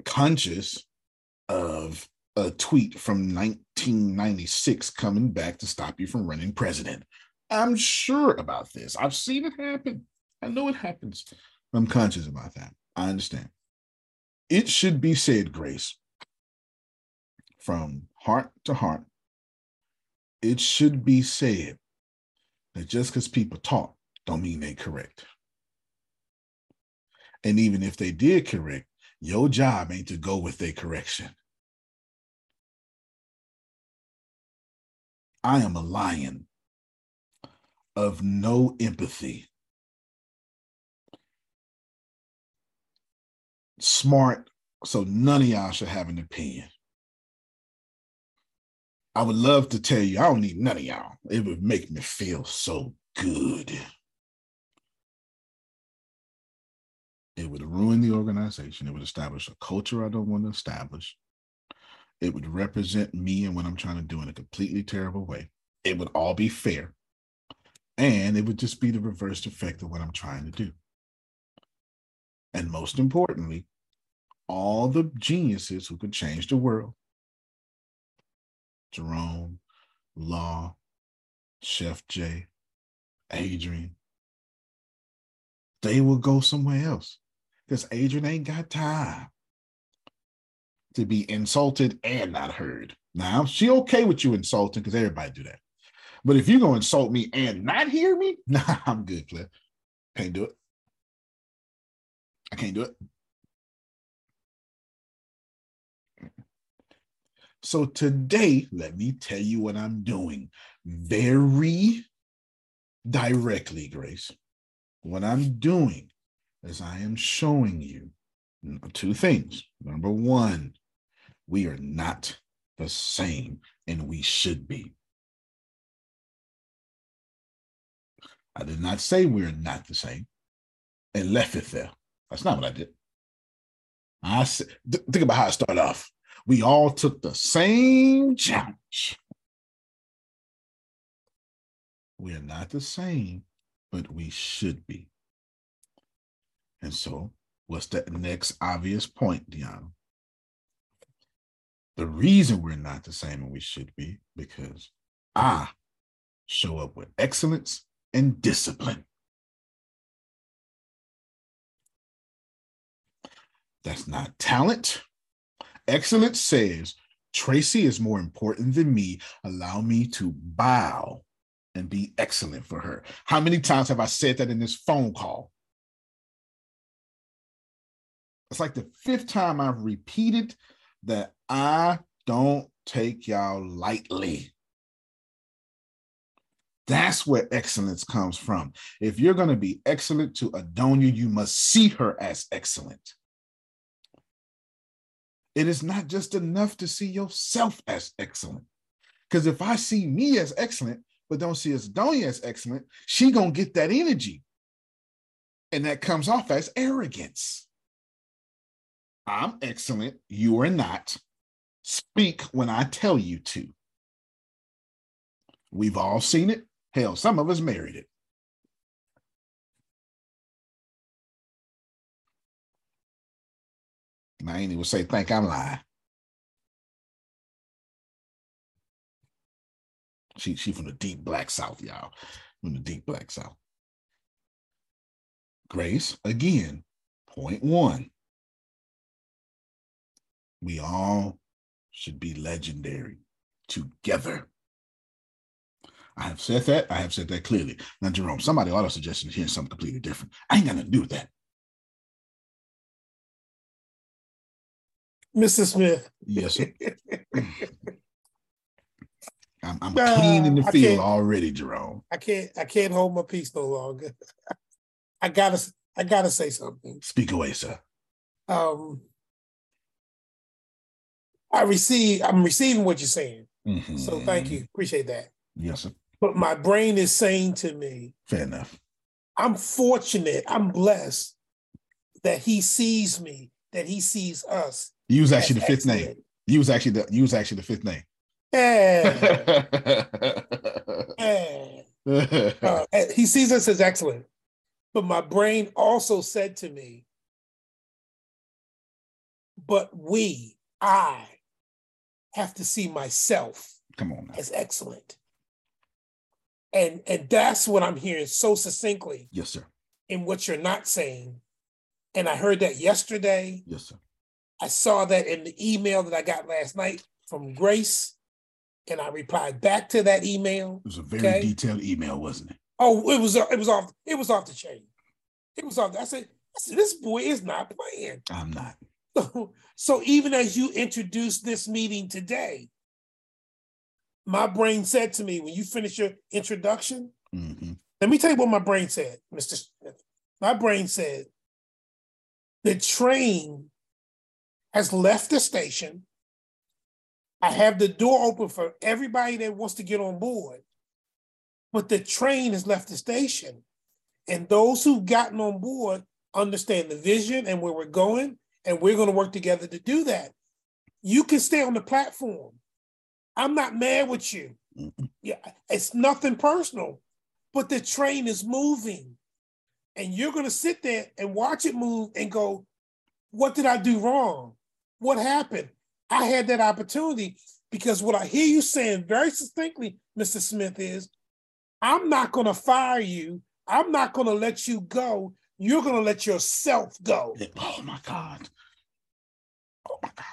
conscious of a tweet from 1996 coming back to stop you from running president. I'm sure about this. I've seen it happen. I know it happens. I'm conscious about that. I understand. It should be said, Grace, from heart to heart. It should be said that just because people talk don't mean they correct. And even if they did correct, your job ain't to go with their correction. I am a lion of no empathy smart, so none of y'all should have an opinion. I would love to tell you, I don't need none of y'all. It would make me feel so good. It would ruin the organization. It would establish a culture I don't want to establish. It would represent me and what I'm trying to do in a completely terrible way. It would all be fair. And it would just be the reverse effect of what I'm trying to do. And most importantly, all the geniuses who could change the world Jerome, Law, Chef Jay, Adrian, they will go somewhere else because Adrian ain't got time to be insulted and not heard. Now, she okay with you insulting because everybody do that. But if you're gonna insult me and not hear me, nah, I'm good, player. Can't do it. I can't do it. So today, let me tell you what I'm doing very directly, Grace. What I'm doing is I am showing you two things. Number one, we are not the same, and we should be. I did not say we're not the same and left it there. That's not what I did. I said, think about how I started off. We all took the same challenge. We are not the same, but we should be. And so, what's the next obvious point, Deanna? The reason we're not the same and we should be because I show up with excellence and discipline. That's not talent. Excellence says, Tracy is more important than me. Allow me to bow and be excellent for her. How many times have I said that in this phone call? It's like the fifth time I've repeated that I don't take y'all lightly. That's where excellence comes from. If you're going to be excellent to Adonia, you must see her as excellent. It is not just enough to see yourself as excellent. Because if I see me as excellent, but don't see Adonia as excellent, she gonna get that energy. And that comes off as arrogance. I'm excellent, you are not. Speak when I tell you to. We've all seen it. Hell, some of us married it. And I ain't even say, think I'm lying. She she from the deep black south, y'all. From the deep black south. Grace, again, point one. We all should be legendary together. I have said that. I have said that clearly. Now, Jerome, somebody ought to suggest hearing something completely different. I ain't got nothing to do with that. Mr. Smith. Yes, sir. I'm, I'm clean in the field already, Jerome. I can't. I can't hold my peace no longer. I gotta. I gotta say something. Speak away, sir. Um, I receive. I'm receiving what you're saying. Mm-hmm. So thank you. Appreciate that. Yes, sir. But my brain is saying to me, fair enough. I'm fortunate. I'm blessed that he sees me. That he sees us. You was actually the fifth excellent. name. You was actually the. You was actually the fifth name. Yeah. yeah. Uh, he sees us as excellent. But my brain also said to me, but we, I, have to see myself Come on now. as excellent. And and that's what I'm hearing so succinctly. Yes, sir. In what you're not saying. And I heard that yesterday. Yes, sir. I saw that in the email that I got last night from Grace and I replied back to that email. It was a very okay? detailed email, wasn't it? Oh, it was. It was off. It was off the chain. It was off. I said, I said, this boy is not playing. I'm not. So, so even as you introduce this meeting today, my brain said to me when you finish your introduction. Mm-hmm. Let me tell you what my brain said, Mr. Smith. My brain said, the train has left the station I have the door open for everybody that wants to get on board. But the train has left the station. And those who've gotten on board understand the vision and where we're going. And we're going to work together to do that. You can stay on the platform. I'm not mad with you. Mm-hmm. Yeah, it's nothing personal, but the train is moving. And you're going to sit there and watch it move and go, What did I do wrong? What happened? I had that opportunity because what I hear you saying very succinctly, Mr. Smith, is I'm not going to fire you. I'm not going to let you go. You're going to let yourself go. Oh my God. Oh my God.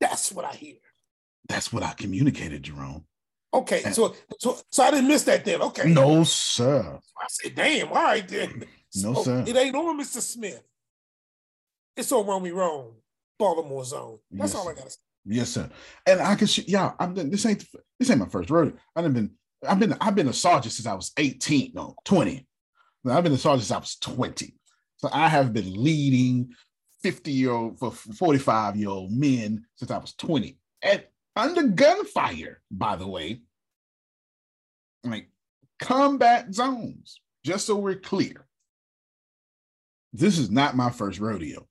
That's what I hear. That's what I communicated, Jerome. Okay, so so so I didn't miss that then. Okay. No, sir. I said, damn, all right then. No, So sir. It ain't on Mr. Smith. It's on Romy Rome, Baltimore zone. That's Yes. all I gotta say. Yes, sir. And I can, sh- yeah. I'm this ain't this ain't my first rodeo. I've been I've been I've been a sergeant since I was 18, no 20. Now, I've been a sergeant since I was 20. So I have been leading 50 year old for 45 year old men since I was 20. And under gunfire, by the way, like combat zones, just so we're clear. This is not my first rodeo.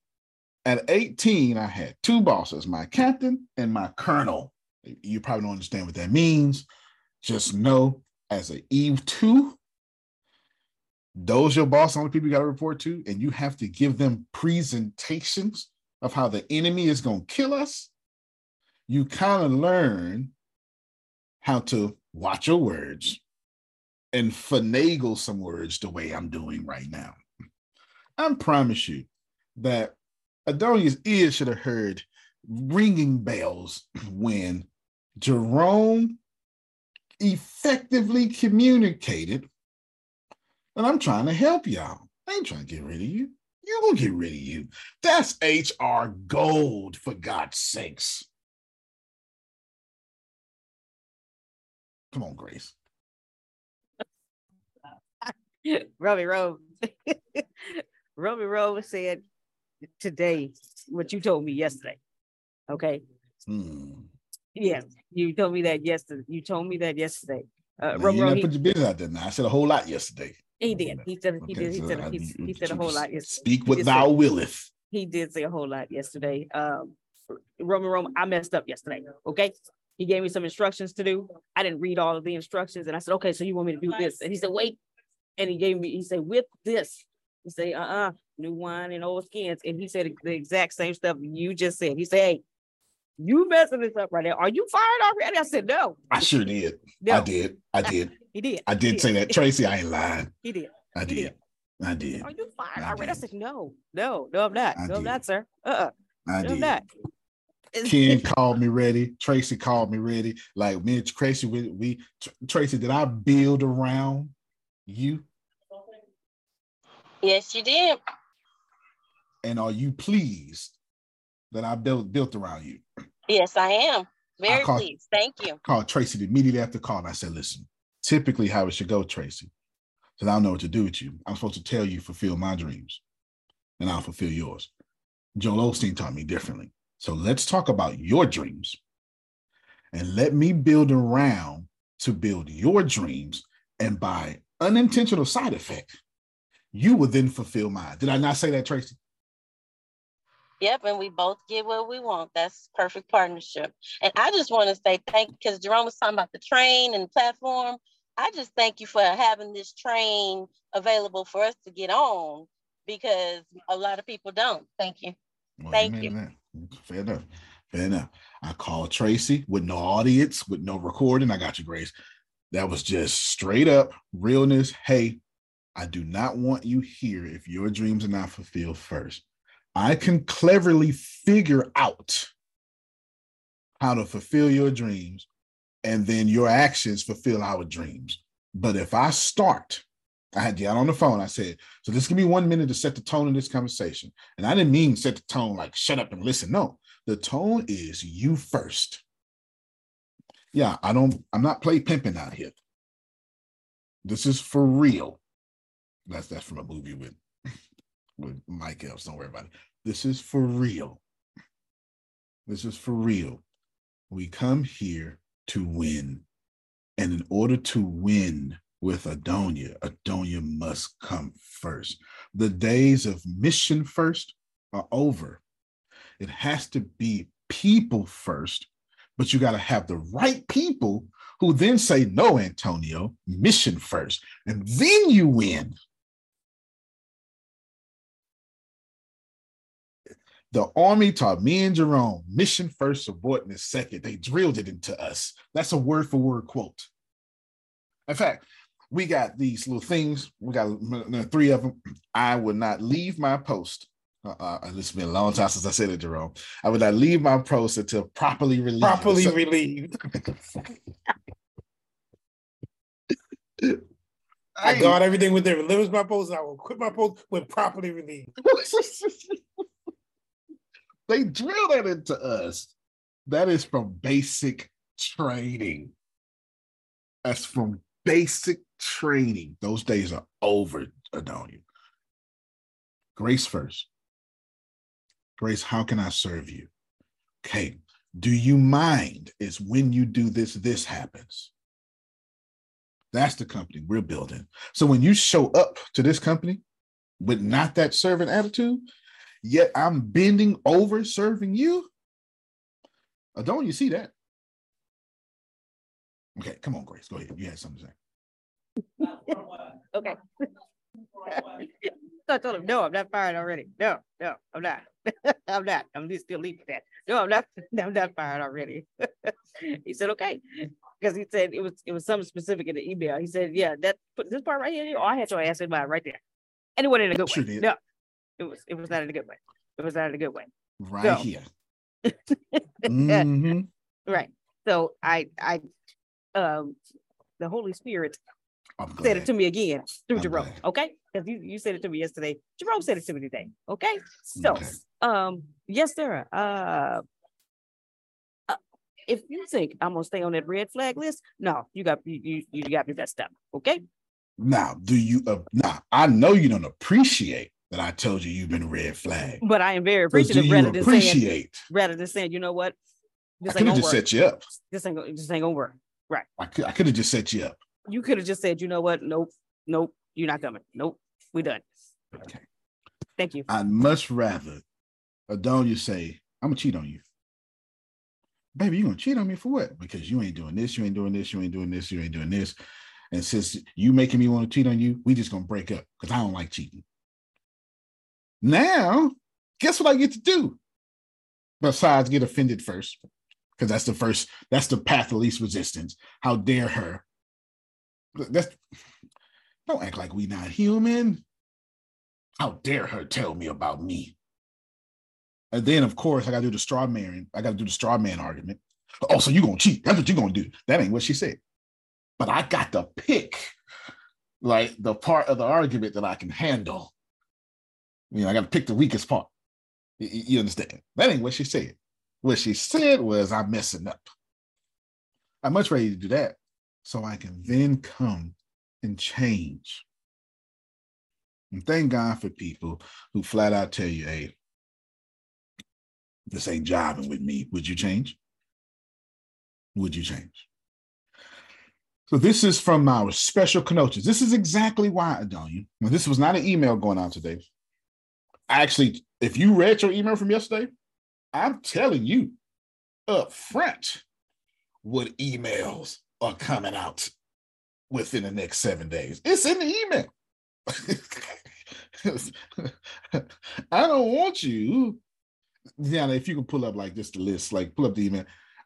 At 18, I had two bosses, my captain and my colonel. You probably don't understand what that means. Just know as a Eve 2, those your boss, only people you got to report to, and you have to give them presentations of how the enemy is going to kill us. You kind of learn how to watch your words and finagle some words the way I'm doing right now. I promise you that Adonia's ears should have heard ringing bells when Jerome effectively communicated and I'm trying to help y'all. I ain't trying to get rid of you. You gonna get rid of you. That's HR gold, for God's sakes. Come on, Grace. Robbie Rose. Robbie Rose said today what you told me yesterday. Okay. Hmm. Yeah, you told me that yesterday. You told me that yesterday. Uh, Now, Robbie you Rose, put your business out there. Now I said a whole lot yesterday. He did. He said he Okay, did. He so he, he said a whole lot. yesterday. Speak what thou willeth. he did say a whole lot yesterday. Um, Roman Roman, I messed up yesterday. Okay. He gave me some instructions to do. I didn't read all of the instructions and I said, okay, so you want me to do this? And he said, wait. And he gave me, he said, with this. He said, uh-uh, new wine and old skins. And he said the exact same stuff you just said. He said, hey, you messing this up right now. Are you fired already? I said, no. I sure did. No. I did. I did. He did. I He did say that. Tracy, I ain't lying. He did. I did. did. I did. Are you fired I already? I said, no, no, no, I'm not. I No, I'm not, sir. Uh-uh. I No, I'm not. Ken called me ready. Tracy called me ready. Like me and Tracy, we, we Tracy, did I build around you? Yes, you did. And are you pleased that I built built around you? Yes, I am. Very caught- pleased. Thank you. Called Tracy immediately after the call. And I said, listen, typically how it should go, Tracy. Because I don't know what to do with you. I'm supposed to tell you fulfill my dreams, and I'll fulfill yours. Joel Osteen taught me differently. So let's talk about your dreams. And let me build around to build your dreams. And by unintentional side effect, you will then fulfill mine. Did I not say that, Tracy? Yep, and we both get what we want. That's perfect partnership. And I just want to say thank because Jerome was talking about the train and platform. I just thank you for having this train available for us to get on because a lot of people don't. Thank you. Well, Thank amen you. Fair enough. Fair enough. I called Tracy with no audience, with no recording. I got you, Grace. That was just straight up realness. Hey, I do not want you here if your dreams are not fulfilled first. I can cleverly figure out how to fulfill your dreams, and then your actions fulfill our dreams. But if I start, I had Jan on the phone. I said, so this give me one minute to set the tone of this conversation. And I didn't mean set the tone like shut up and listen. No, the tone is you first. Yeah, I don't, I'm not play pimping out here. This is for real. That's that's from a movie with with Mike Epps. Don't worry about it. This is for real. This is for real. We come here to win. And in order to win with Adonia, Adonia must come first. The days of mission first are over. It has to be people first, but you got to have the right people who then say, No, Antonio, mission first. And then you win. The army taught me and Jerome mission first, subordinate second. They drilled it into us. That's a word for word quote. In fact, we got these little things. We got three of them. I would not leave my post. Uh, it's been a long time since I said it, Jerome. I would not leave my post until properly relieved. Properly so, relieved. I guard everything with their limits my post, and I will quit my post when properly relieved. they drill that into us. That is from basic training. That's from basic training. Those days are over, Adonia. Grace first. Grace, how can I serve you? Okay. Do you mind? Is when you do this, this happens. That's the company we're building. So when you show up to this company with not that servant attitude, yet I'm bending over serving you, don't you see that? Okay, come on, Grace. Go ahead. You had something to say. okay. I told him, no, I'm not fired already. No, no, I'm not. I'm not. I'm just still leaving that. No, I'm not. I'm not fired already. he said, okay because he said it was it was something specific in the email. He said, "Yeah, that put this part right here. Oh, I had your ass in mind right there, and it wasn't in a good sure way. Did. No, it was it was not in a good way. It was not in a good way. Right so, here. mm-hmm. Right. So I I um the Holy Spirit said it to me again through I'm Jerome. Glad. Okay, because you you said it to me yesterday. Jerome said it to me today. Okay. So okay. um yes sir. Uh if you think I'm gonna stay on that red flag list, no, you got you you, you got me messed up. Okay. Now, do you? Uh, now, I know you don't appreciate that I told you you've been red flag, but I am very appreciative. Rather than appreciate saying, rather than saying, you know what, this I could have just work. set you up. This ain't this ain't gonna work. Right. I could I could have just set you up. You could have just said, you know what, nope, nope, you're not coming. Nope, we're done. Okay. Thank you. I'd much rather Adonia say, I'm gonna cheat on you baby, you gonna cheat on me for what? Because you ain't doing this, you ain't doing this, you ain't doing this, you ain't doing this. And since you making me want to cheat on you, we just gonna break up because I don't like cheating. Now, guess what I get to do? Besides get offended first, because that's the first, that's the path of least resistance. How dare her? That's don't act like we not human. How dare her tell me about me? And then, of course, I got to do the straw man. I got to do the straw man argument. Oh, so you gonna cheat? That's what you gonna do. That ain't what she said. But I got to pick like the part of the argument that I can handle. You know, I got to pick the weakest part. You, you understand? That ain't what she said. What she said was, "I'm messing up." I'm much ready to do that, so I can then come and change. And thank God for people who flat out tell you, "Hey, this ain't jiving with me. Would you change? Would you change? So this is from our special connotations. This is exactly why, Adonia. This was not an email going out today. Actually, if you read your email from yesterday, I'm telling you up front what emails are coming out within the next seven days. It's in the email. I don't want you yeah, if you can pull up like just the list, like pull up the email.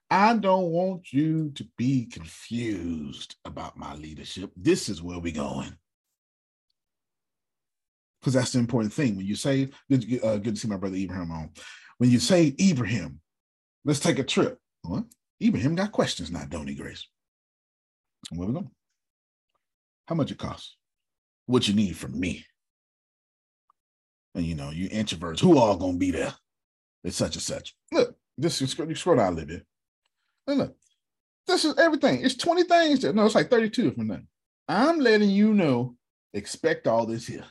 I don't want you to be confused about my leadership. This is where we're going. Because that's the important thing. When you say, good, uh, good to see my brother Ibrahim on. When you say, Ibrahim, let's take a trip. What? Ibrahim got questions now, don't he, Grace? Where we going? How much it costs? What you need from me? And you know, you introverts, who all gonna be there? It's such and such. Look, this is you scroll down a little bit. And look, this is everything. It's 20 things. There. No, it's like 32 from that. I'm letting you know, expect all this here.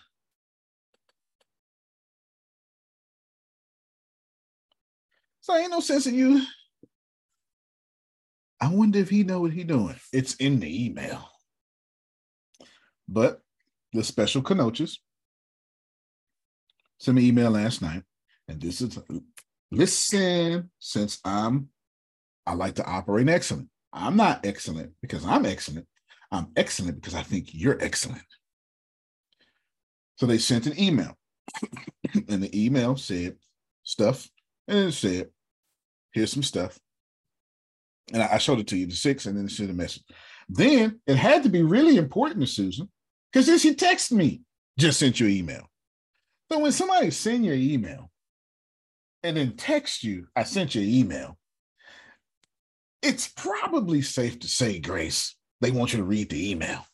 So ain't no sense in you. I wonder if he know what he doing. It's in the email. But the special Kenochas sent me an email last night, and this is listen, since I'm, I like to operate excellent. I'm not excellent because I'm excellent. I'm excellent because I think you're excellent. So they sent an email, and the email said stuff, and it said, "Here's some stuff." And I showed it to you, the six, and then it said a message. Then it had to be really important to Susan because then she texted me, just sent you an email. So when somebody send your email and then text you, I sent you an email, it's probably safe to say, Grace, they want you to read the email.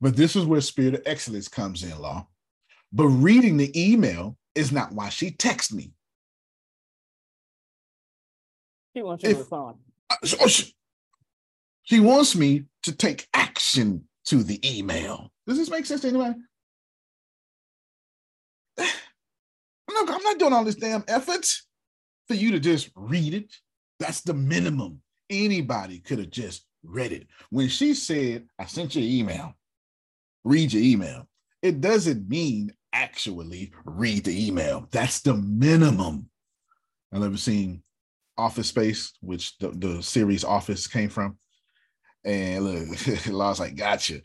But this is where spirit of excellence comes in, law. But reading the email is not why she texts me. She wants you to respond. So she, oh, she wants me to take action to the email. Does this make sense to anybody? Look, I'm not doing all this damn effort for you to just read it. That's the minimum. Anybody could have just read it. When she said, I sent you an email, read your email, it doesn't mean actually read the email. That's the minimum. I've never seen Office Space, which the, the series Office came from. And look, Law's like, gotcha.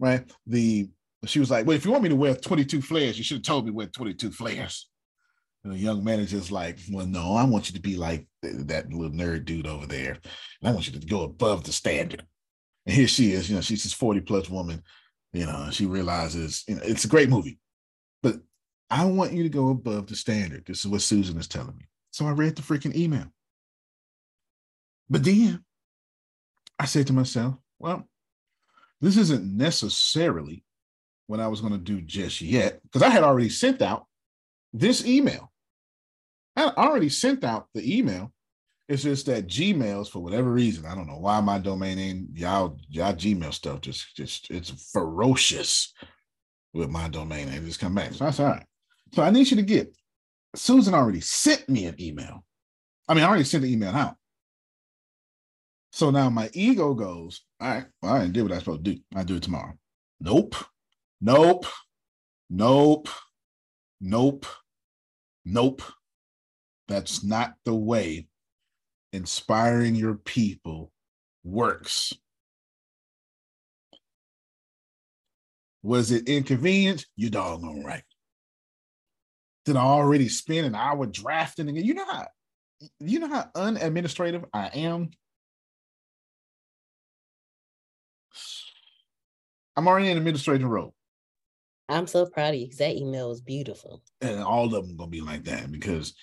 Right. The she was like, Well, if you want me to wear 22 flares, you should have told me wear 22 flares. And the young manager's like, Well, no, I want you to be like that little nerd dude over there. And I want you to go above the standard. And here she is, you know, she's this 40 plus woman, you know, she realizes, you know, it's a great movie. But I want you to go above the standard. This is what Susan is telling me. So I read the freaking email. But then I said to myself, well, this isn't necessarily what I was going to do just yet, because I had already sent out this email. I already sent out the email. It's just that Gmails, for whatever reason, I don't know why my domain name, y'all, y'all Gmail stuff just, just, it's ferocious with my domain name. Just come back. So that's all right. So I need you to get Susan already sent me an email. I mean, I already sent the email out. So now my ego goes, all right, well, I didn't do what I was supposed to do. I do it tomorrow. Nope. Nope. Nope. Nope. Nope. That's not the way inspiring your people works. Was it inconvenient? You doggone right. Did I already spend an hour drafting again? You know how you know how unadministrative I am I'm already in administrative role. I'm so proud of you because that email was beautiful. And all of them gonna be like that because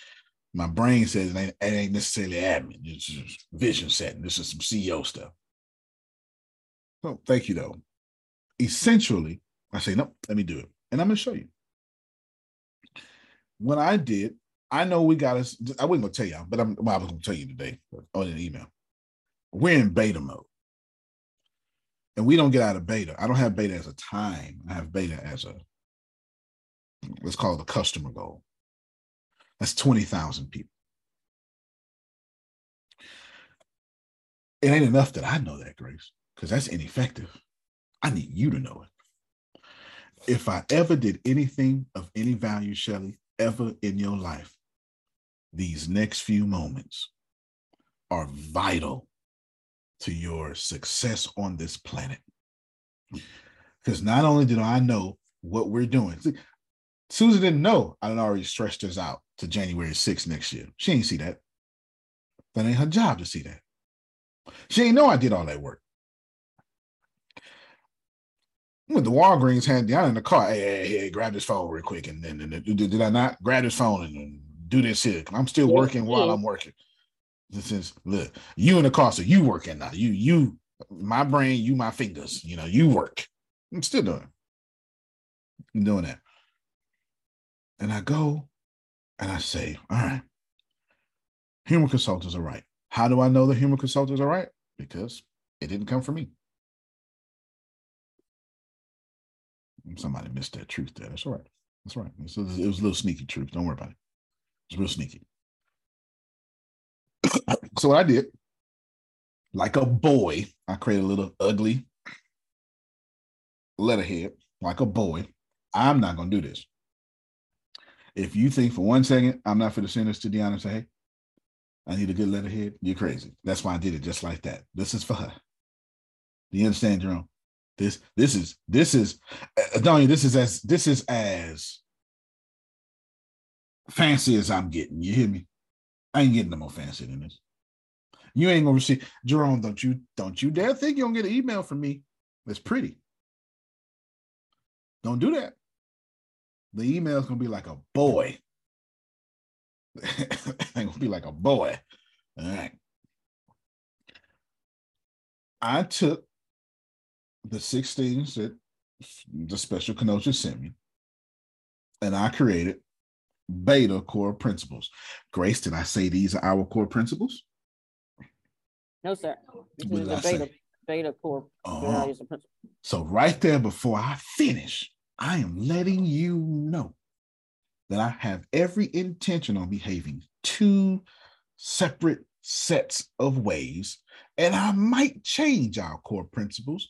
my brain says it ain't, it ain't necessarily admin. It's just vision setting. This is some CEO stuff. So thank you though. Essentially, I say, nope, let me do it. And I'm gonna show you. When I did, I know we got us. I wasn't gonna tell y'all, but I'm well, I was gonna tell you today on an email. We're in beta mode and we don't get out of beta. I don't have beta as a time. I have beta as a let's call it a customer goal. That's 20,000 people. It ain't enough that I know that, Grace, because that's ineffective. I need you to know it. If I ever did anything of any value, Shelly, ever in your life, these next few moments are vital to your success on this planet. Because not only did I know what we're doing, Susan didn't know I had already stretched this out to January 6th next year. She ain't see that. That ain't her job to see that. She ain't know I did all that work. With the Walgreens hand down in the car, hey, hey, hey, grab this phone real quick. And then did, I not grab this phone and do this here? I'm still working while I'm working. This is look, you in the car, so you working now. You, you, my brain, you, my fingers, you know, you work. I'm still doing. I'm doing that. And I go and I say, all right, human consultants are right. How do I know the human consultants are right? Because it didn't come from me. Somebody missed that truth there. That's all right. That's right. So it was a little sneaky truth. Don't worry about it. It's real sneaky. so what I did, like a boy, I created a little ugly letterhead, like a boy. I'm not gonna do this. If you think for one second I'm not for the send this to Deanna and say, hey, I need a good letterhead, you're crazy. That's why I did it just like that. This is for her. Do you understand, Jerome? This this is this is uh, Donnie, this is as this is as fancy as I'm getting. You hear me? I ain't getting no more fancy than this. You ain't gonna receive Jerome. Don't you don't you dare think you're gonna get an email from me. That's pretty. Don't do that. The email's gonna be like a boy. it's gonna be like a boy. All right. I took the six things that the special Kenosha sent me, and I created beta core principles. Grace, did I say these are our core principles? No, sir. This What is did the I say? beta, beta core. Oh. values and principles. So, right there before I finish, I am letting you know that I have every intention on behaving two separate sets of ways, and I might change our core principles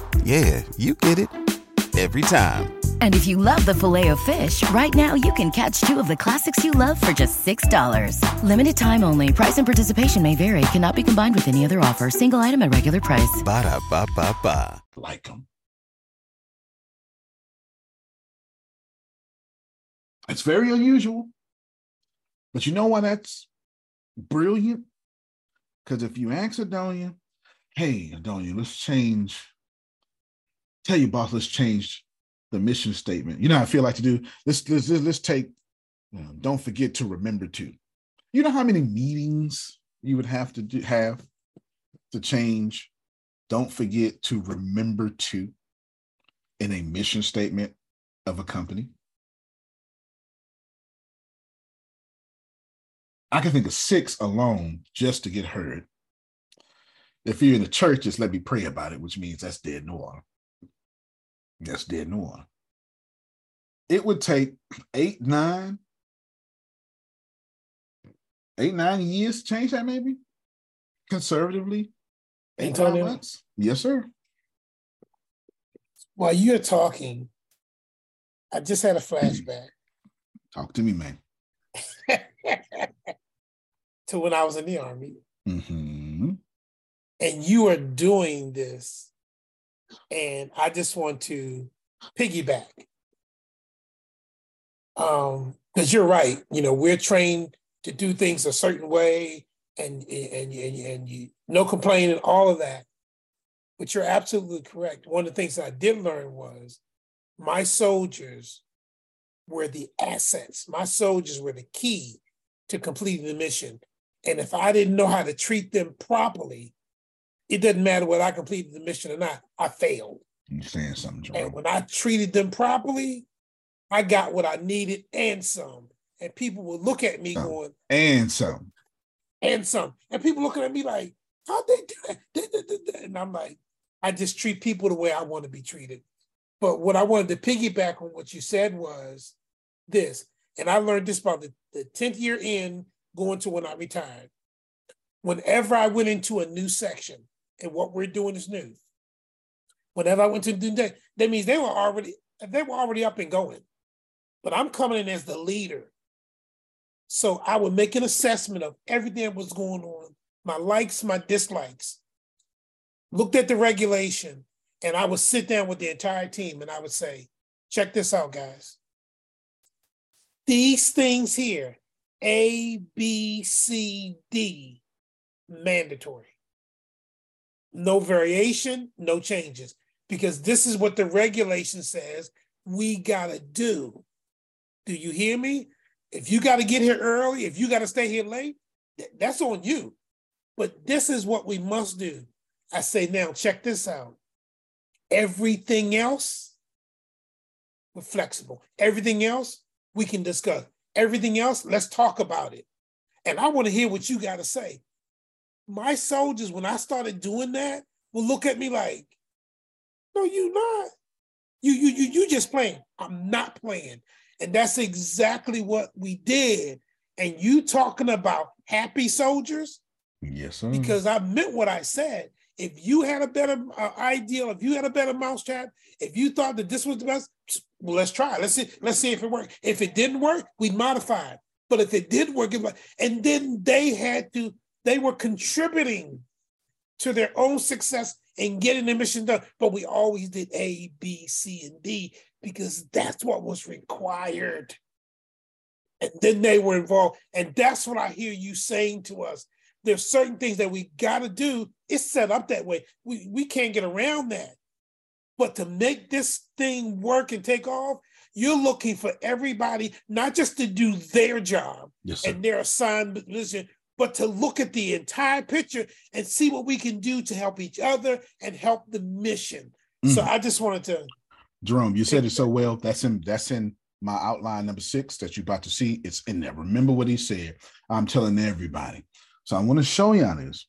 Yeah, you get it. Every time. And if you love the Filet-O-Fish, right now you can catch two of the classics you love for just $6. Limited time only. Price and participation may vary. Cannot be combined with any other offer. Single item at regular price. Ba da ba ba ba. Like them. It's very unusual. But you know why that's brilliant? Because if you ask Adonia, hey, Adonia, let's change. Tell you, boss, let's change the mission statement. You know I feel like to do? Let's let's let's, take, you know, don't forget to remember to. You know how many meetings you would have to do, have to change? Don't forget to remember to in a mission statement of a company. I can think of six alone just to get heard. If you're in the church, just let me pray about it, which means that's dead no order. That's dead no order. It would take eight, nine, eight, nine years to change that, maybe conservatively. Eight, nine Antonio? months. Yes, sir. While you're talking, I just had a flashback Talk to me, man. to when I was in the army, hmm and you are doing this, and I just want to piggyback. Um, because you're right, you know, we're trained to do things a certain way, and and and, and you no complaining, all of that. But you're absolutely correct. One of the things I did learn was my soldiers were the assets. My soldiers were the key to completing the mission. And if I didn't know how to treat them properly, it doesn't matter whether I completed the mission or not, I failed. You're saying something, Joe? And when I treated them properly, I got what I needed and some. And people would look at me Some. going, And some. and some. And people looking at me like, how'd they do that? Da, da, da, da. And I'm like, I just treat people the way I want to be treated. But what I wanted to piggyback on what you said was this, and I learned this about the, the 10th year in going to when I retired. Whenever I went into a new section, and what we're doing is new. Whenever I went to do that, that means they were already they were already up and going. But I'm coming in as the leader. So I would make an assessment of everything that was going on, my likes, my dislikes. looked at the regulation, and I would sit down with the entire team and I would say, check this out, guys. These things here, A, B, C, D, mandatory. No variation, no changes, because this is what the regulation says we got to do. Do you hear me? If you got to get here early, if you got to stay here late, that's on you. But this is what we must do. I say, now check this out. Everything else, we're flexible. Everything else, we can discuss. Everything else, let's talk about it. And I want to hear what you got to say. My soldiers, when I started doing that, will look at me like, no, you not. You you you you just playing. I'm not playing. And that's exactly what we did. And you talking about happy soldiers? Yes, sir. Because I meant what I said. If you had a better uh, ideal, if you had a better mousetrap, if you thought that this was the best, well, let's try. Let's see. Let's see if it worked. If it didn't work, we modify it. But if it did work, it, and then they had to. They were contributing to their own success and getting the mission done. But we always did A, B, C, and D because that's what was required. And then they were involved. And that's what I hear you saying to us. There's certain things that we got to do. It's set up that way. We, we can't get around that. But to make this thing work and take off, you're looking for everybody not just to do their job yes, and their assigned position, but to look at the entire picture and see what we can do to help each other and help the mission. Mm. So I just wanted to Jerome, you said it so well. That's in that's in my outline number six that you're about to see. It's in there. Remember what he said. I'm telling everybody. So I want to show y'all this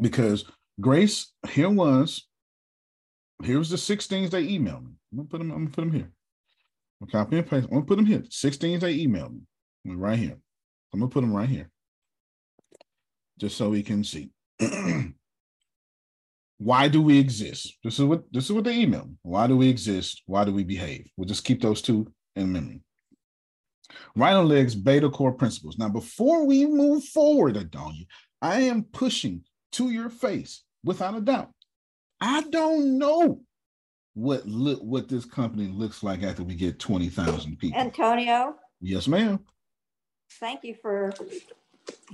because Grace, here was, here's the six things they emailed me. I'm gonna put them, I'm gonna put them here. I'm copy and paste. I'm gonna put them here. Six things they emailed me. Right here. I'm gonna put them right here. Just so we can see. why do we exist? This is what this is what they email. Why do we exist? Why do we behave? We'll just keep those two in memory. RhinoLeg's, beta core principles. Now, before we move forward, Adonia, I am pushing to your face without a doubt. I don't know what look what this company looks like after we get 20,000 people. Antonio. Yes, ma'am. Thank you for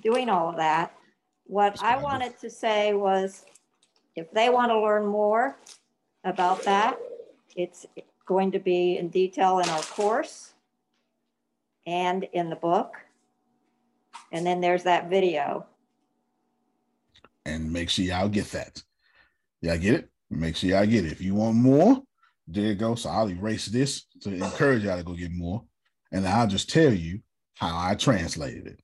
doing all of that. What I wanted to say was if they want to learn more about that, it's going to be in detail in our course and in the book. And then there's that video. And make sure y'all get that. Y'all get it? Make sure y'all get it. If you want more, there you go. So I'll erase this to encourage y'all to go get more. And I'll just tell you how I translated it.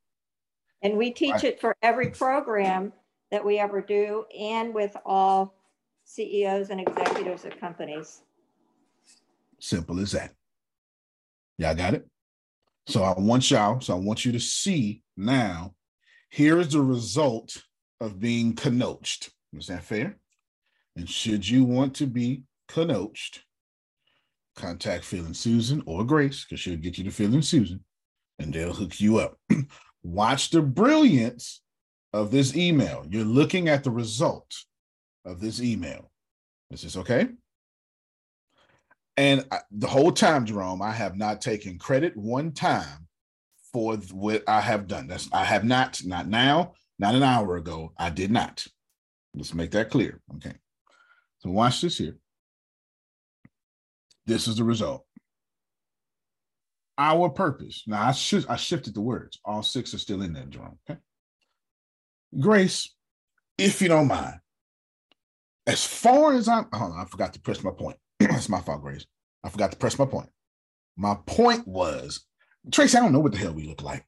And we teach right. it for every program that we ever do and with all CEOs and executives of companies. Simple as that. Y'all got it? So I want y'all, so I want you to see now, here's the result of being coached. Is that fair? And should you want to be coached, contact and Susan or Grace, because she'll get you to and Susan, and they'll hook you up. Watch the brilliance of this email. You're looking at the result of this email. This is this okay? And I, the whole time, Jerome, I have not taken credit one time for what I have done. That's I have not, not now, not an hour ago. I did not. Let's make that clear. Okay. So watch this here. This is the result. Our purpose. Now I should I shifted the words. All six are still in there, Jerome. Okay. Grace, if you don't mind, as far as I'm, hold on, I forgot to press my point. That's my fault, Grace. I forgot to press my point. My point was, Tracy, I don't know what the hell we look like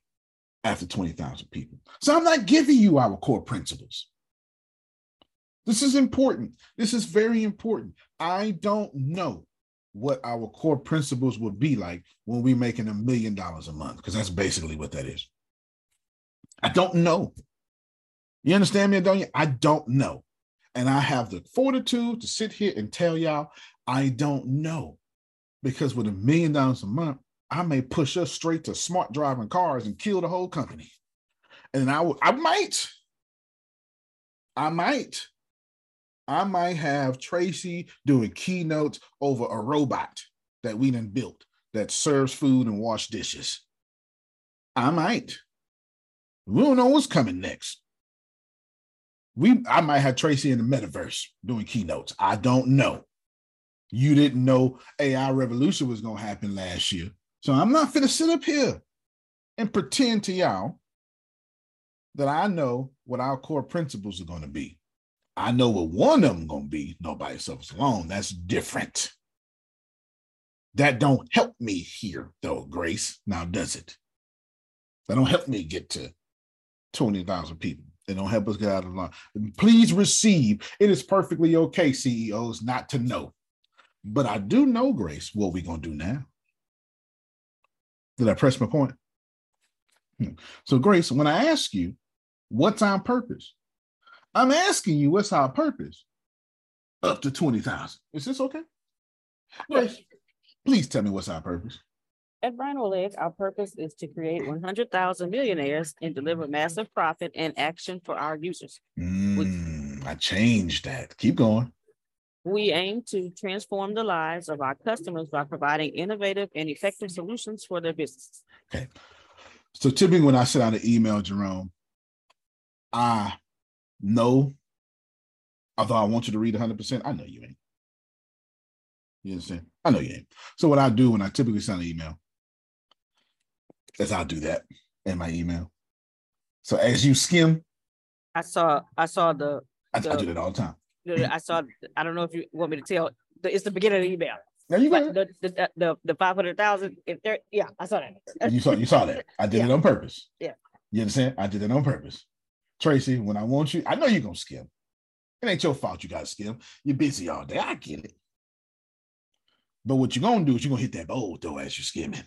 after 20,000 people. So I'm not giving you our core principles. This is important. This is very important. I don't know what our core principles would be like when we're making a million dollars a month, because that's basically what that is. I don't know. You understand me, don't you? I don't know. And I have the fortitude to sit here and tell y'all I don't know. Because with a million dollars a month, I may push us straight to smart driving cars and kill the whole company. And I, w- I might. I might. I might have Tracy doing keynotes over a robot that we done built that serves food and wash dishes. I might. We don't know what's coming next. We I might have Tracy in the metaverse doing keynotes. I don't know. You didn't know AI revolution was gonna happen last year. So I'm not gonna sit up here and pretend to y'all that I know what our core principles are gonna be. I know what one of them gonna be. Nobody suffers alone. That's different. That don't help me here, though, Grace. Now, does it? That don't help me get to 20,000 people. They don't help us get out of line. Please receive. It is perfectly okay, CEOs, not to know. But I do know, Grace, what we to do now. Did I press my point? Hmm. So, Grace, when I ask you, what's our purpose? I'm asking you, what's our purpose? Up to 20,000. Is this okay? Grace, please tell me what's our purpose. At RhinoLeg, our purpose is to create 100,000 millionaires and deliver massive profit and action for our users. Mm, I changed that. Keep going. We aim to transform the lives of our customers by providing innovative and effective solutions for their businesses. Okay. So typically when I send out an email, Jerome, I know, although I want you to read 100%, I know you ain't. You understand? I know you ain't. So what I do when I typically send an email is I'll do that in my email. So as you skim, I saw I saw the, I, the I do that all the time. I saw I don't know if you want me to tell the, it's the beginning of the email. Now you But go. the the the, the five hundred thousand if there yeah I saw that. You saw you saw that. I did Yeah. it on purpose. Yeah. You understand? I did it on purpose. Tracy, when I want you, I know you're gonna skim. It ain't your fault you gotta skim. You're busy all day. I get it. But what you're gonna do is you're gonna hit that bold though as you're skimming.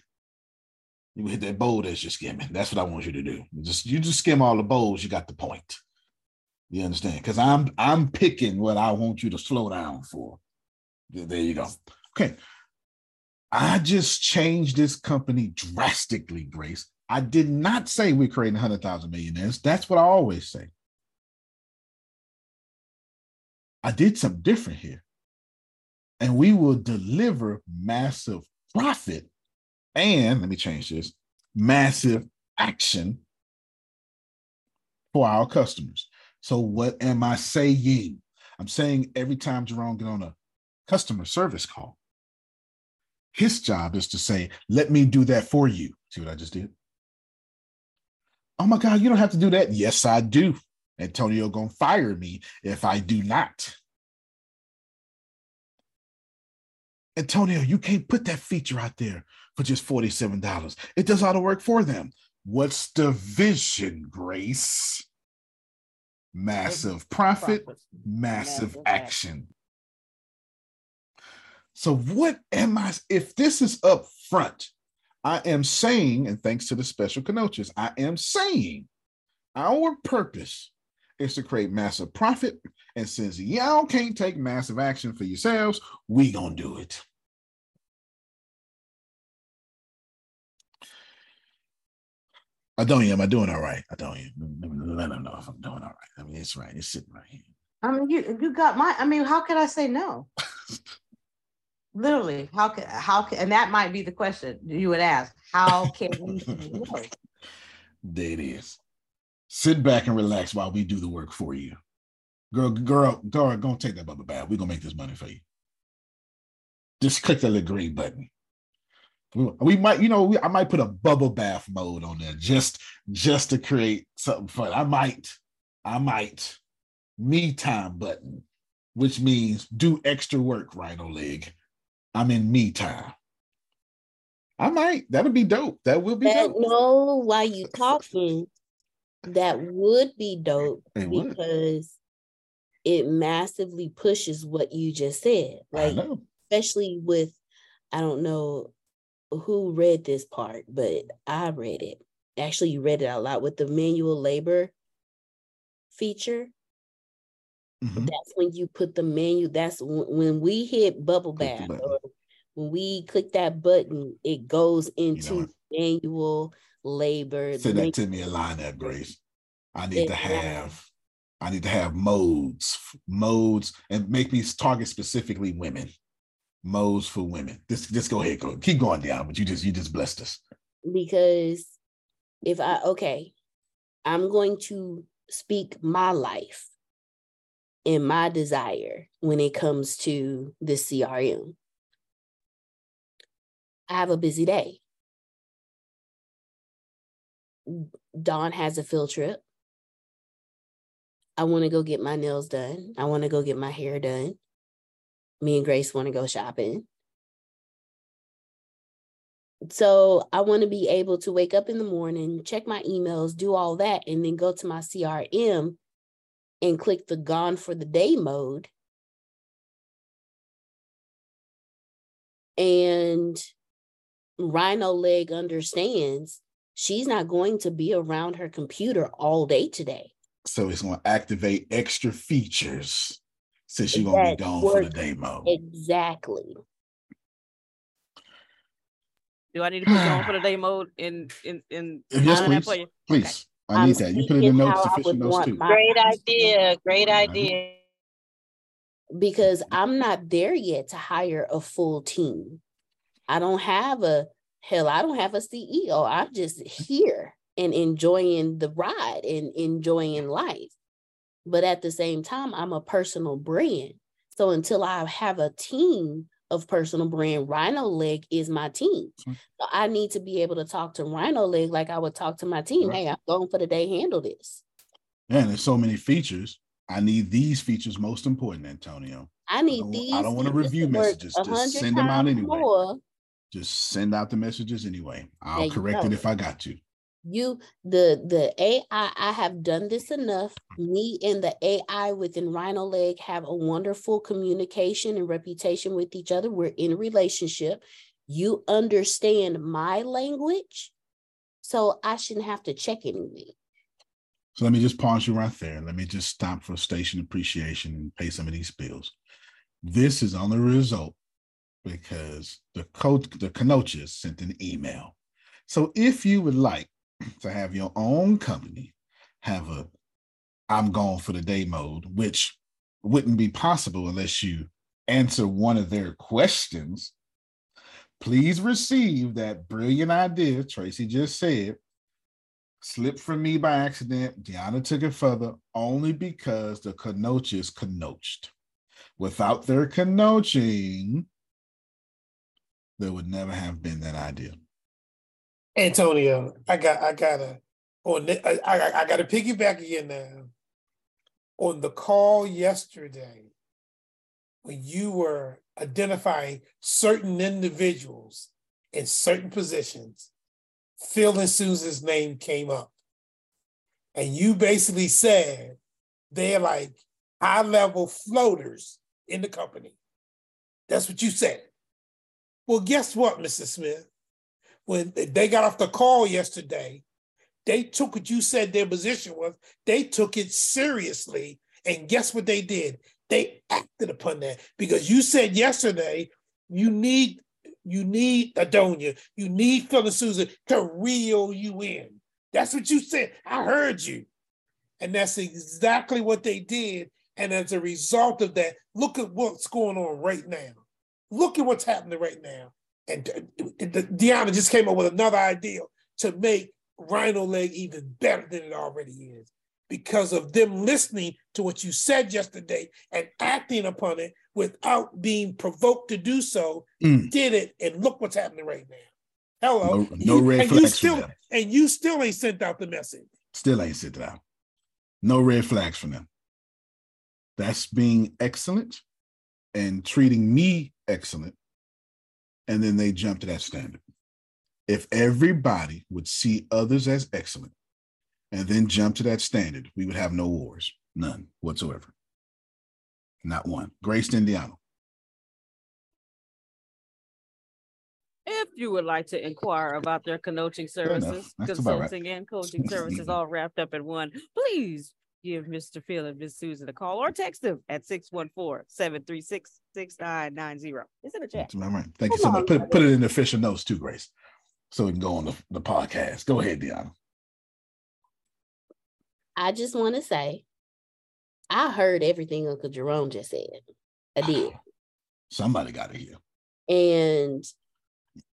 You hit that bold as you're skimming. That's what I want you to do. Just you just skim all the bowls, you got the point. You understand? Because I'm I'm picking what I want you to slow down for. There you go. Okay. I just changed this company drastically, Grace. I did not say we're creating 100,000 millionaires. That's what I always say. I did something different here. And we will deliver massive profit and let me change this massive action for our customers. So, what am I saying? I'm saying every time Jerome get on a customer service call, his job is to say, Let me do that for you. See what I just did? Oh my God, you don't have to do that. Yes, I do. Antonio gonna fire me if I do not. Antonio, you can't put that feature out there for just $47. It does all the work for them. What's the vision, Grace? Massive profit, massive Massive action. So, what am I? If this is up front, I am saying, and thanks to the special connotes, I am saying our purpose is to create massive profit. And since y'all can't take massive action for yourselves, we gonna do it. I don't am I doing all right? I don't let them know if I'm doing all right. I mean, it's right. It's sitting right here. I mean, you you got my. I mean, how could I say no? Literally, how can how can and that might be the question you would ask. How can we no? There it is. Sit back and relax while we do the work for you. Girl, girl, girl, go take that bubble bath. We're gonna make this money for you. Just click that little green button. We, we might, you know, we, I might put a bubble bath mode on there just just to create something fun. I might, I might. Me time button, which means do extra work, RhinoLeg. I'm in me time. I might. That'll be dope. That will be dope. That dope. no, while you talking, that would be dope It would. because it massively pushes what you just said. Like especially with I don't know who read this part, but I read it. Actually, you read it out loud with the manual labor feature. Mhm. That's when you put the menu. That's w- when we hit bubble bath or when we click that button, it goes into what? manual labor. The that to me a line up, Grace. I need to have I need to have modes, modes, and make me target specifically women. Modes for women. Just, just go ahead, go keep going down. But you just, you just blessed us. Because if I okay, I'm going to speak my life and my desire when it comes to this CRM. I have a busy day. Dawn has a field trip. I want to go get my nails done. I want to go get my hair done. Me and Grace want to go shopping. So I want to be able to wake up in the morning, check my emails, do all that, and then go to my CRM and click the gone for the day mode. And RhinoLeg understands she's not going to be around her computer all day today. So it's going to activate extra features since you're going to be gone for the day mode. Exactly. Do I need to put you on for the day mode in in in yes, please. For you? Please. Okay. I need that. You put it in the notes, official those too. Great idea. Great idea. Because I'm not there yet to hire a full team. I don't have a hell, I don't have a CEO. I'm just here and enjoying the ride and enjoying life. But at the same time, I'm a personal brand. So until I have a team of personal brand, RhinoLeg is my team. Mm-hmm. So I need to be able to talk to RhinoLeg like I would talk to my team. Right. Hey, I'm going for the day, handle this. Yeah, there's so many features. I need these features most important, Antonio. I need I these. I don't want to review messages. Just send them out anyway. More. Just send out the messages anyway. I'll correct it if I got to you the the ai i have done this enough. Me and the ai within RhinoLeg have a wonderful communication and reputation with each other. We're in a relationship. You understand my language so i shouldn't have to check anything. So let me just pause you right there. Let me just stop for station appreciation and pay some of these bills. This is only a result because the coach the Kanochas sent an email. So if you would like to have your own company have a I'm gone for the day mode, which wouldn't be possible unless you answer one of their questions. Please receive that brilliant idea Tracy just said. Slipped from me by accident. Deanna took it further only because the Kanochas Kanoched. Without their Kanoching, there would never have been that idea. Antonio, I got I gotta on I, I, I gotta piggyback again now. On the call yesterday, when you were identifying certain individuals in certain positions, Phil and Susan's name came up. And you basically said they're like high level floaters in the company. That's what you said. Well, guess what, Mr. Smith? When they got off the call yesterday, they took what you said their position was, they took it seriously. And guess what they did? They acted upon that because you said yesterday you need you need Adonia, you need Phil and Susan to reel you in. That's what you said. I heard you. And that's exactly what they did. And as a result of that, look at what's going on right now. Look at what's happening right now. And Deanna just came up with another idea to make RhinoLeg even better than it already is because of them listening to what you said yesterday and acting upon it without being provoked to do so, mm. did it, and look what's happening right now. Hello, no, no red and flags you still, and you still ain't sent out the message. Still ain't sent it out. No red flags from them. That's being excellent and treating me excellent and then they jump to that standard. If everybody would see others as excellent and then jump to that standard, we would have no wars, none whatsoever. Not one. Grace Indiana. If you would like to inquire about their coaching services, consulting right. and coaching services all wrapped up in one, please give Mr. Phil and Miss Susan a call or text them at 614-736-6990. It's in the chat. All right. Thank Come you so much. Put, put it in the official notes too, Grace. So we can go on the, the podcast. Go ahead, Deanna. I just want to say I heard everything Uncle Jerome just said. I ah, did. Somebody got to hear. And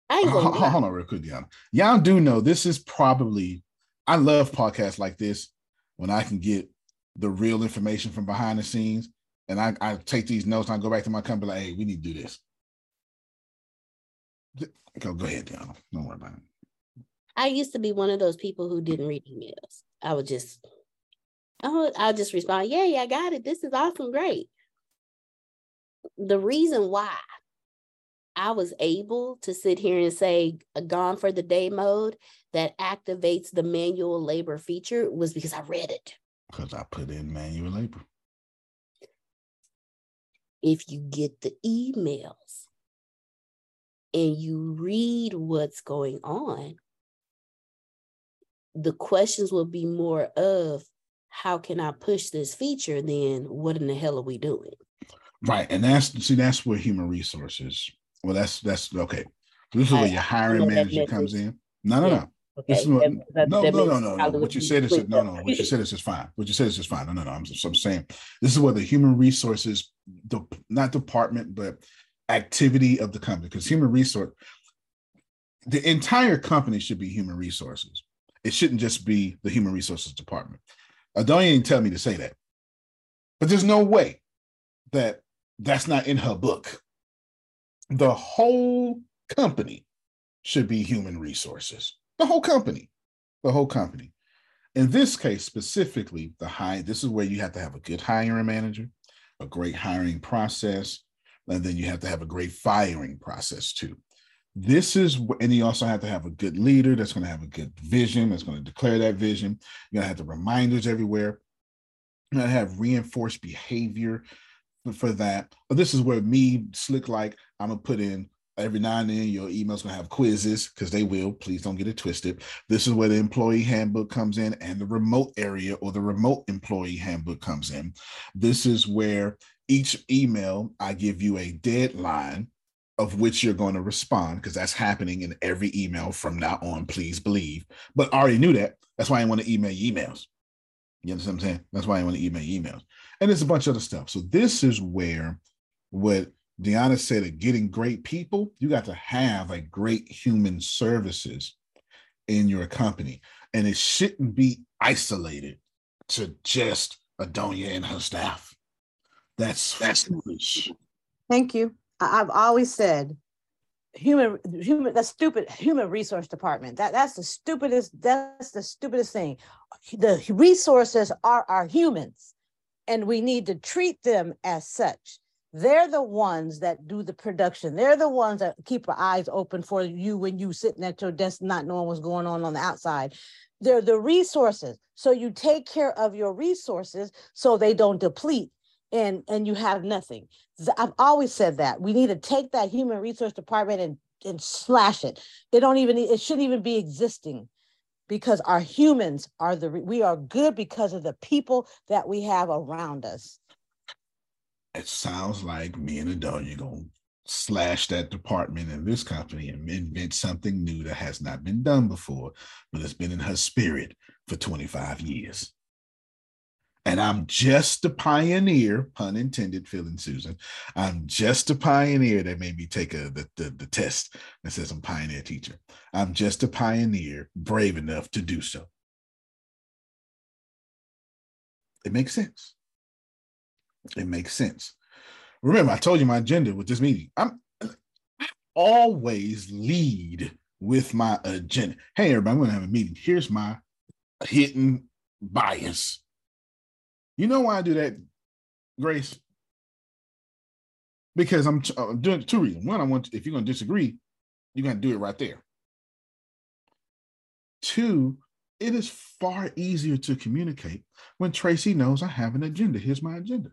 I ain't hold, hold on real quick, Deanna. Y'all do know this is probably I love podcasts like this when I can get the real information from behind the scenes. And I, I take these notes and I go back to my company like, hey, we need to do this. Go, go ahead, Deanna. Don't worry about it. I used to be one of those people who didn't read emails. I would just, oh, I'll just respond, yeah, yeah, I got it. This is awesome, great. The reason why I was able to sit here and say uh, gone for the day mode that activates the manual labor feature was because I read it. Because I put in manual labor. If you get the emails and you read what's going on, the questions will be more of how can I push this feature than what in the hell are we doing? Right. And that's see, that's where human resources well, that's that's okay. This is where your hiring manager comes in. No, no, no. Okay. This is what, that, no, that no, no, no, no. What you said is no, no. What you said is fine. What you said is is fine. No, no, no. I'm, just, I'm saying this is where the human resources, the not department, but activity of the company, because human resource, the entire company should be human resources. It shouldn't just be the human resources department. Uh, don't even tell me to say that, but there's no way that that's not in her book the whole company should be human resources. The whole company, the whole company. In this case, specifically, the high, this is where you have to have a good hiring manager, a great hiring process, and then you have to have a great firing process too. This is, and you also have to have a good leader that's going to have a good vision, that's going to declare that vision. You're going to have the reminders everywhere. You're going to have reinforced behavior for that. This is where me, slick like, I'm gonna put in every now and then your email's gonna have quizzes because they will. Please don't get it twisted. This is where the employee handbook comes in and the remote area or the remote employee handbook comes in. This is where each email I give you a deadline of which you're going to respond because that's happening in every email from now on. Please believe. But I already knew that. That's why I want to email emails. You understand what I'm saying? That's why I want to email emails. And there's a bunch of other stuff. So this is where what Deanna said of getting great people, you got to have a great human services in your company. And it shouldn't be isolated to just Adonia and her staff. That's that's foolish. Thank you. I've always said human human that stupid human resource department that that's the stupidest that's the stupidest thing the resources are our humans and we need to treat them as such they're the ones that do the production. They're the ones that keep our eyes open for you when you sitting at your desk not knowing what's going on on the outside. They're the resources. So you take care of your resources so they don't deplete and and you have nothing. I've always said that. We need to take that human resource department and and slash it. It don't even it shouldn't even be existing because our humans are the we are good because of the people that we have around us it sounds like me and Adonia gonna slash that department in this company and invent something new that has not been done before, but it's been in her spirit for 25 years. And I'm just a pioneer, pun intended, Phil and Susan. I'm just a pioneer that made me take a the, the, the test that says I'm pioneer teacher. I'm just a pioneer, brave enough to do so. It makes sense. It makes sense. Remember, I told you my agenda with this meeting. I'm I always lead with my agenda. Hey, everybody, I'm going to have a meeting. Here's my hidden bias. You know why I do that, Grace? Because I'm, uh, doing two reasons. One, I want to, if you're going to disagree, you're going to do it right there. Two, it is far easier to communicate when Tracy knows I have an agenda. Here's my agenda.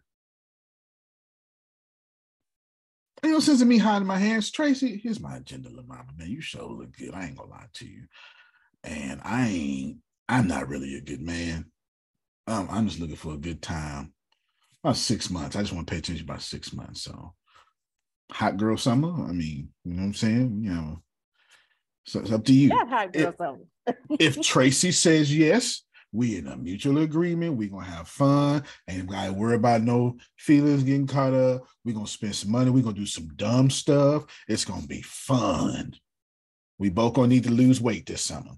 Ain't no sense in me hiding my hands. Tracy, here's my agenda, Lamama. Man, you sure look good. I ain't gonna lie to you. And I ain't, I'm not really a good man. Um, I'm just looking for a good time. About six months. I just want to pay attention about six months. So hot girl summer. I mean, you know what I'm saying? You know, so it's up to you. Yeah, hot girl if, summer. if Tracy says yes, We in a mutual agreement. we gonna have fun. Ain't gotta worry about no feelings getting caught up. we gonna spend some money. we gonna do some dumb stuff. It's gonna be fun. We both gonna need to lose weight this summer.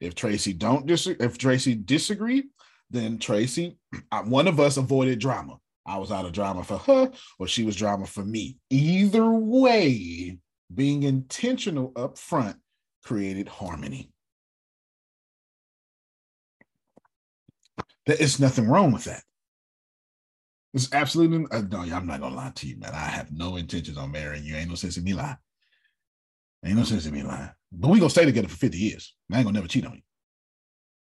If Tracy don't dis- if Tracy disagree, then Tracy, one of us avoided drama. I was out of drama for her, or she was drama for me. Either way, being intentional up front created harmony. There is nothing wrong with that. It's absolutely uh, no. I'm not gonna lie to you, man. I have no intentions on marrying you. Ain't no sense in me lying. Ain't no sense in me lying. But we gonna stay together for 50 years. I ain't gonna never cheat on you.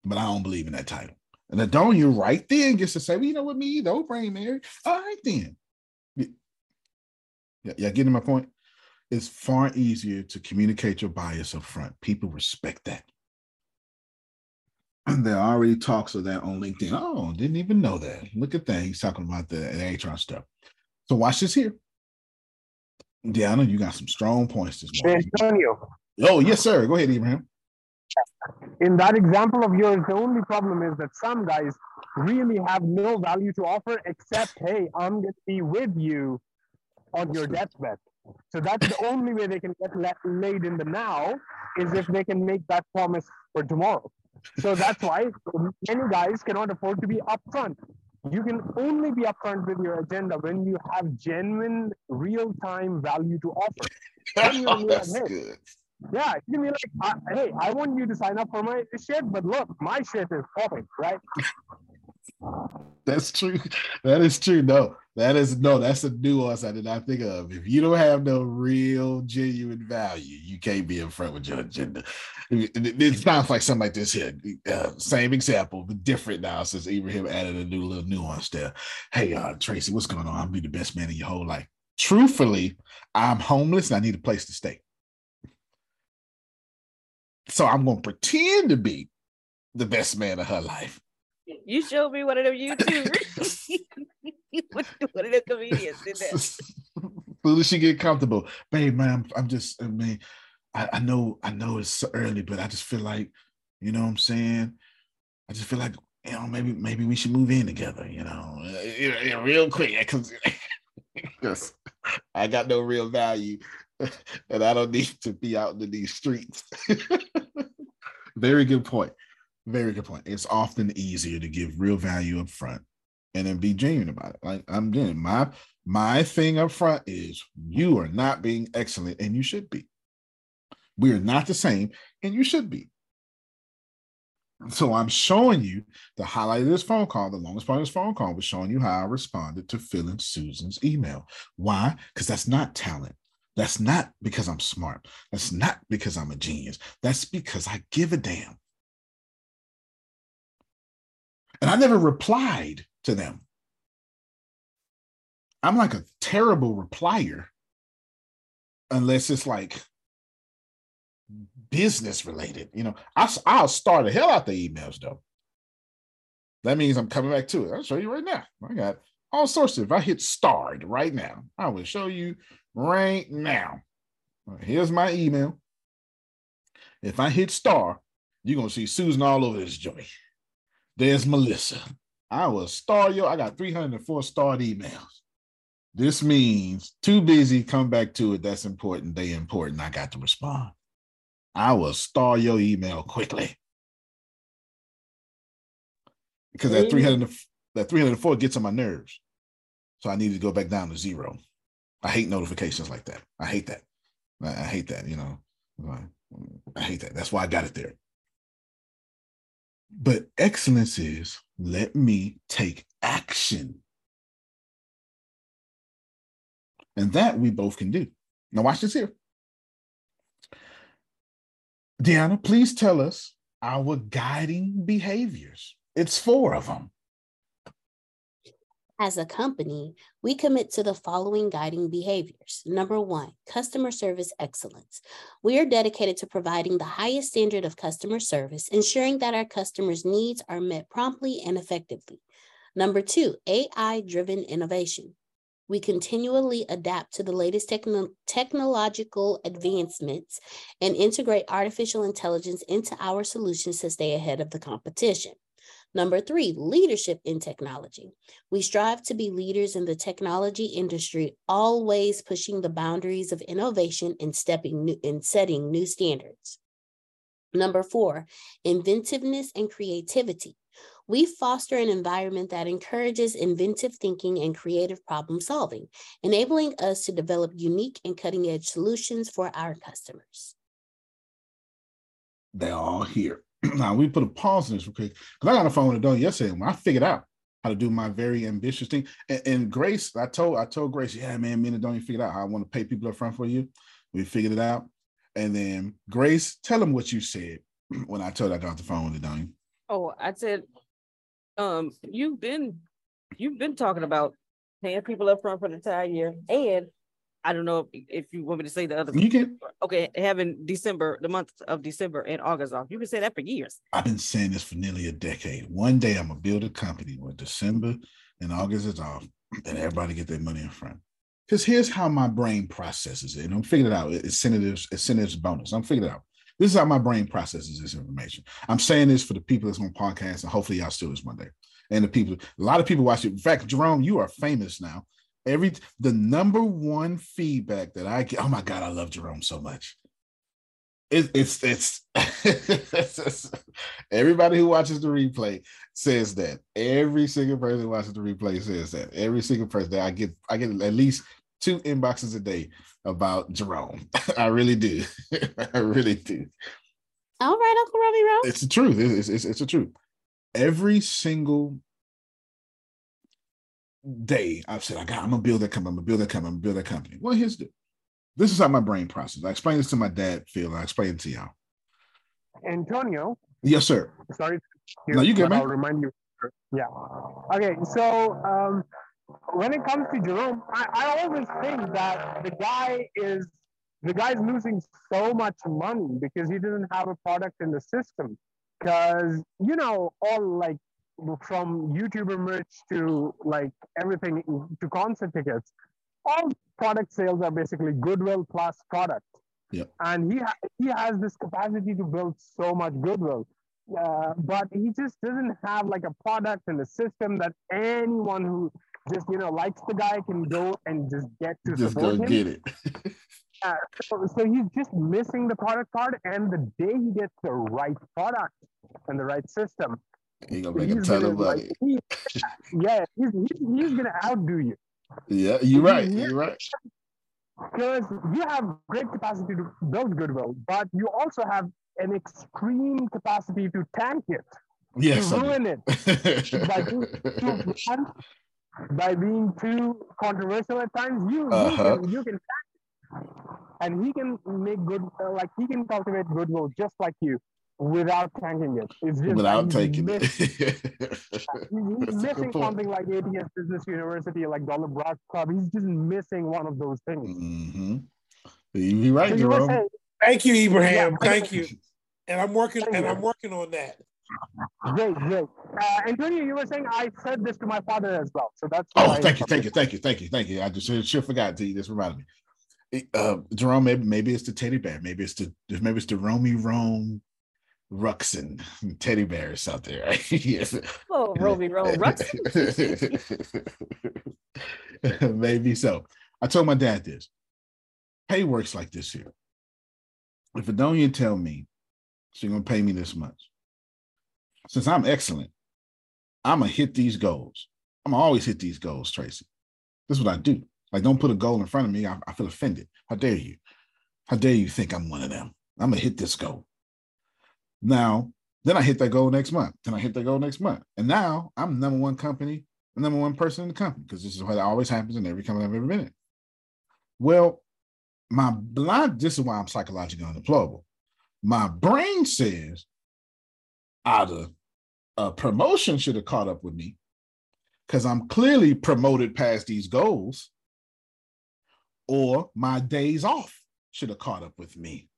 But I don't believe in that title. And Adonia right then gets to say, well, you know what, me, don't bring Mary. All right then. Yeah, yeah, getting my point? It's far easier to communicate your bias up front. People respect that. There are already talks of that on LinkedIn. Oh, didn't even know that. Look at that. He's talking about the, the HR stuff. So watch this here. Deanna, you got some strong points this morning. Antonio. Oh, yes, sir. Go ahead, Abraham in that example of yours, the only problem is that some guys really have no value to offer except, hey, I'm going to be with you on your deathbed. So that's the only way they can get laid in the now is if they can make that promise for tomorrow. So that's why many guys cannot afford to be upfront. You can only be upfront with your agenda when you have genuine, real time value to offer. oh, that's good. Yeah, you can be like, hey, I want you to sign up for my shit, but look, my shit is popping, right? That's true. That is true. No, that is no, that's a nuance I did not think of. If you don't have no real genuine value, you can't be in front with your agenda. It, sounds like something like this here. Uh, same example, but different now since Ibrahim added a new little nuance there. Hey, uh, Tracy, what's going on? I'm be the best man in your whole life. Truthfully, I'm homeless and I need a place to stay. So I'm going to pretend to be the best man of her life. You showed me one of them YouTube. One of them comedians as she get comfortable, babe, man, I'm, I'm just, I mean, I, I, know, I know it's so early, but I just feel like, you know what I'm saying? I just feel like, you know, maybe, maybe we should move in together, you know, uh, real quick, because I got no real value and I don't need to be out in these streets. Very good point. Very good point. It's often easier to give real value up front and then be genuine about it. Like I'm doing my my thing up front is you are not being excellent and you should be. We are not the same and you should be. So I'm showing you the highlight of this phone call. The longest part of this phone call was showing you how I responded to and Susan's email. Why? Because that's not talent. That's not because I'm smart. That's not because I'm a genius. That's because I give a damn. And I never replied to them. I'm like a terrible replier unless it's like business related. You know, I, I'll start the hell out the emails though. That means I'm coming back to it. I'll show you right now. I got all sorts of. If I hit starred right now, I will show you right now. Here's my email. If I hit star, you're gonna see Susan all over this joint. There's Melissa. I was star yo. I got 304 starred emails. This means too busy. Come back to it. That's important. They important. I got to respond. I will star your email quickly because that 300 that 304 gets on my nerves. So I need to go back down to zero. I hate notifications like that. I hate that. I hate that, you know. I hate that. That's why I got it there. But excellence is let me take action. And that we both can do. Now, watch this here. Deanna, please tell us our guiding behaviors. It's four of them. As a company, we commit to the following guiding behaviors. Number one, customer service excellence. We are dedicated to providing the highest standard of customer service, ensuring that our customers' needs are met promptly and effectively. Number two, AI driven innovation. We continually adapt to the latest techno- technological advancements and integrate artificial intelligence into our solutions to stay ahead of the competition. Number three, leadership in technology. We strive to be leaders in the technology industry, always pushing the boundaries of innovation and stepping new, and setting new standards. Number four, inventiveness and creativity. We foster an environment that encourages inventive thinking and creative problem solving, enabling us to develop unique and cutting edge solutions for our customers. They're all here. now we put a pause in this real quick because I got a phone with Don yesterday when I figured out how to do my very ambitious thing. And, and, Grace, I told I told Grace, yeah, man, me and Donnie figured out how I want to pay people up front for you. We figured it out. And then Grace, tell them what you said when I told I got the phone with Donnie. Oh, I said, um, you've been you've been talking about paying people up front for the entire year and I don't know if, if you want me to say the other. You can. Okay, having December, the month of December and August off. You can say that for years. I've been saying this for nearly a decade. One day I'm gonna build a company where December and August is off, and everybody get their money in front. Because here's how my brain processes it, and I'm figuring it out. It's Incentives, incentives, bonus. I'm figuring it out. This is how my brain processes this information. I'm saying this for the people that's on podcast, and hopefully y'all still this one day. And the people, a lot of people watch it. In fact, Jerome, you are famous now Every the number one feedback that I get, oh my God, I love Jerome so much. It, it's, it's it's everybody who watches the replay says that. Every single person who watches the replay says that. Every single person that I get, I get at least two inboxes a day about Jerome. I really do. I really do. All right, Uncle Robbie Rose. It's the truth. It's, it's, it's the truth. Every single day, I've said, I got, I'm gonna build that company, I'm gonna build that company, I'm gonna build that company. Well, here's the this is how my brain processes. I explained this to my dad, Phil. I explained it to y'all. Antonio. Yes, sir. Sorry. No, you get me. I'll remind you. Yeah. Okay. So um, when it comes to Jerome, I, I always think that the guy is the guy's losing so much money because he doesn't have a product in the system. Because you know, all like from YouTuber merch to like everything to concert tickets, all product sales are basically goodwill plus product. Yeah. And he ha- he has this capacity to build so much goodwill, uh, but he just doesn't have like a product and a system that anyone who just you know likes the guy can go and just get to just go him. get it. uh, so, so he's just missing the product part, and the day he gets the right product and the right system, he gonna make a ton of money. Like, he, yeah, he's, he's, he's gonna outdo you. Yeah, you're right. You're right. Because you have great capacity to build goodwill, but you also have an extreme capacity to tank it. Yes, to ruin it by being too blunt, by being too controversial at times. You uh-huh. you can, you can and he can make good uh, like he can cultivate goodwill just like you without tanking it. It's just without taking miss, it. he's missing something like ATS Business University, like Dollar Broad Club. He's just missing one of those things. Mm-hmm. You're right, so Jerome. Say, Thank you, Ibrahim. Yeah, Thank you. And I'm working and I'm working on that. Great, great. Uh, Antonio, you were saying I said this to my father as well. So that's oh, thank you, thank you, thank you, thank you, thank you. I just should, should forgot to you. This reminded me. Uh, Jerome, maybe maybe it's the teddy bear, maybe it's the maybe it's the Romy Rome Ruxin teddy bears out there. Right? yes. Oh, Roby Roll Ruxin. Maybe so. I told my dad this. Pay works like this here. If Adonia tell me she's gonna pay me this much, since I'm excellent, I'm gonna hit these goals. I'm gonna always hit these goals, Tracy. This is what I do. Like, don't put a goal in front of me. I, I feel offended. How dare you? How dare you think I'm one of them? I'm gonna hit this goal. Now, then I hit that goal next month. Then I hit that goal next month. And now I'm number one company, number one person in the company, because this is what always happens in every company I've ever been in. Well, my blind, this is why I'm psychologically unemployable. My brain says either a promotion should have caught up with me because I'm clearly promoted past these goals, or my days off should have caught up with me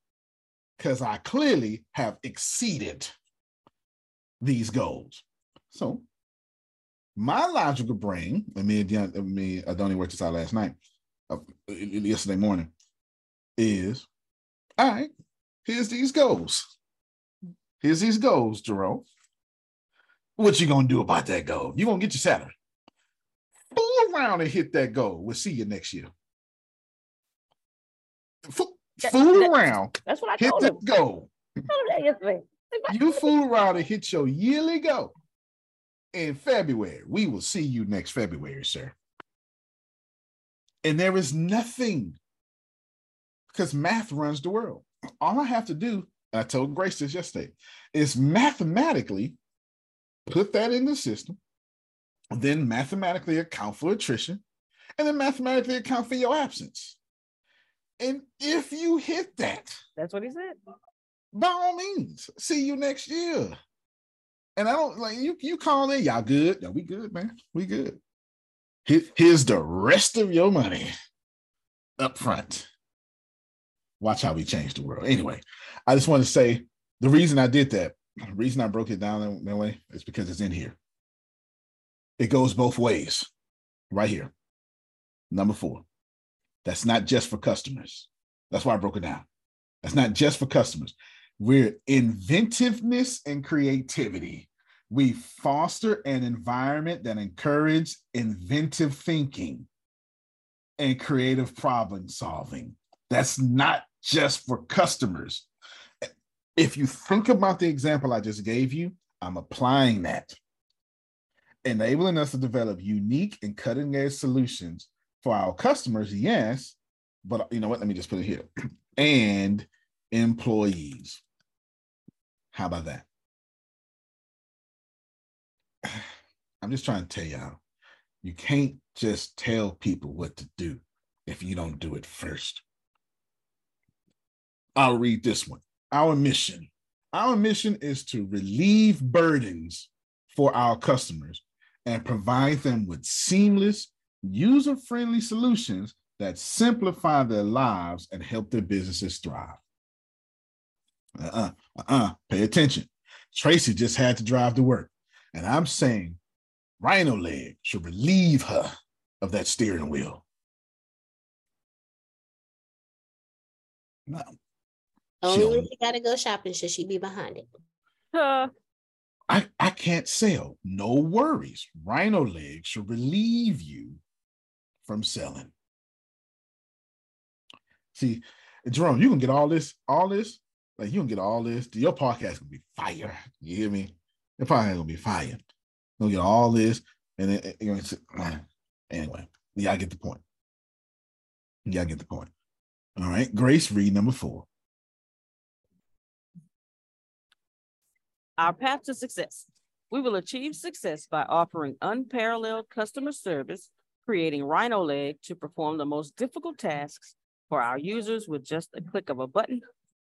because I clearly have exceeded these goals. So my logical brain, and me and me, I don't even work this out last night, uh, yesterday morning, is all right, here's these goals. Here's these goals, Jerome. What you gonna do about that goal? You gonna get your salary. Fool around and hit that goal. We'll see you next year. Fool, fool around. That's what I hit told the him. goal. I told yesterday. You fool around and hit your yearly goal in February. We will see you next February, sir. And there is nothing because math runs the world. All I have to do, I told Grace this yesterday, is mathematically put that in the system, then mathematically account for attrition, and then mathematically account for your absence. And if you hit that, That's what he said. by all means, see you next year. And I don't like you. You call in, y'all good? Yeah, we good, man. We good. Here's the rest of your money up front. Watch how we change the world. Anyway, I just want to say the reason I did that, the reason I broke it down that, that way is because it's in here. It goes both ways, right here. Number four. That's not just for customers. That's why I broke it down. That's not just for customers. We're inventiveness and creativity. We foster an environment that encourages inventive thinking and creative problem solving. That's not just for customers. If you think about the example I just gave you, I'm applying that, enabling us to develop unique and cutting edge solutions for our customers, yes, but you know what? Let me just put it here and employees. How about that? I'm just trying to tell y'all, you can't just tell people what to do if you don't do it first. I'll read this one. Our mission. Our mission is to relieve burdens for our customers and provide them with seamless, user friendly solutions that simplify their lives and help their businesses thrive. Uh uh-uh, uh, pay attention. Tracy just had to drive to work, and I'm saying RhinoLeg should relieve her of that steering wheel. No, Only when She'll- got to go shopping should she be behind it. Uh, I, I can't sell. No worries. RhinoLeg should relieve you from selling. See, Jerome, you can get all this, all this, like you can get all this. Your podcast gonna be fire. You hear me? Your podcast gonna be fire. You're gonna get all this, and then eh, you're eh, "Man." anyway. Yeah, I get the point. Yeah, I get the point. All right, Grace, read number four. Our path to success. We will achieve success by offering unparalleled customer service, creating RhinoLeg to perform the most difficult tasks for our users with just a click of a button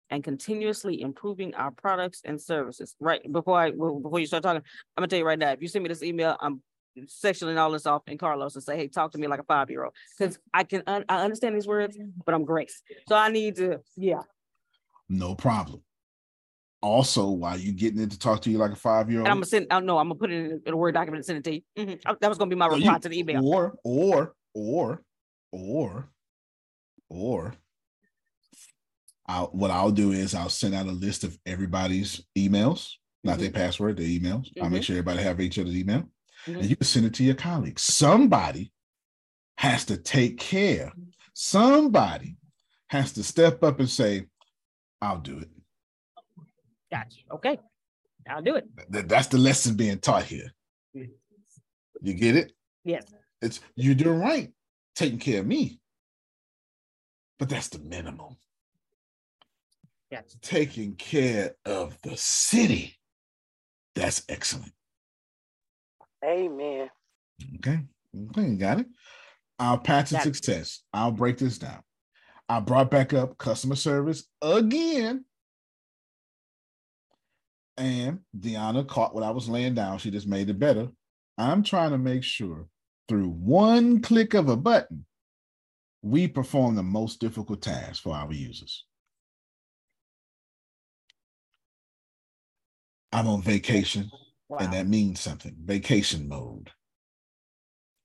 and continuously improving our products and services. Right before I before you start talking, I'm gonna tell you right now, if you send me this email, I'm sectioning all this off in Carlos and say, hey, talk to me like a five-year-old. Because I can un- I understand these words, but I'm Grace. So I need to, yeah. No problem. Also, why you getting it to talk to you like a five year old, I'm gonna send, I know I'm gonna put it in, in a Word document and send it to you. Mhm. Oh, That was gonna be my No, you- reply to the email. Or, or, or, or, or, I'll, what I'll do is I'll send out a list of everybody's emails, not their password, their emails. I'll make Mhm. sure everybody have each other's email, Mhm. and you can send it to your colleagues. Somebody has to take care. Somebody has to step up and say, "I'll do it." Gotcha. Okay. I'll do it. That's the lesson being taught here. Mm-hmm. You get it? Yes. It's you're doing right, taking care of me. But that's the minimum. Yes. Taking care of the city. That's excellent. Amen. Okay. Okay, you got it. Our path to Got it. success. I'll break this down. I brought back up customer service again. And Deanna caught what I was laying down. She just made it better. I'm trying to make sure through one click of a button, we perform the most difficult task for our users. I'm on vacation, and that means something. Vacation mode,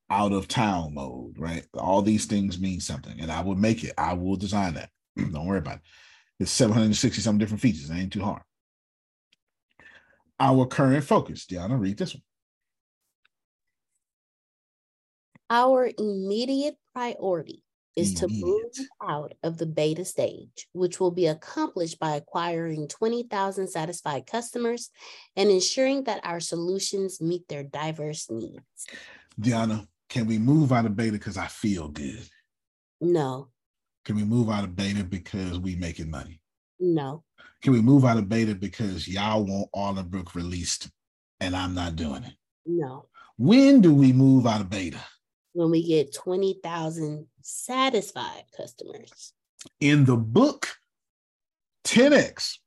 out of town mode, right? All these things mean something, and I will make it. I will design that. Don't worry about it. It's 760 some different features. It ain't too hard. Our current focus. Deanna, read this one. Our immediate priority is to move out of the beta stage, which will be accomplished by acquiring 20,000 satisfied customers and ensuring that our solutions meet their diverse needs. Deanna, can we move out of beta because I feel good? No. Can we move out of beta because we making money? No. Can we move out of beta because y'all want Allenbrook released and I'm not doing it? No. When do we move out of beta? When we get 20,000 satisfied customers. In the book 10X,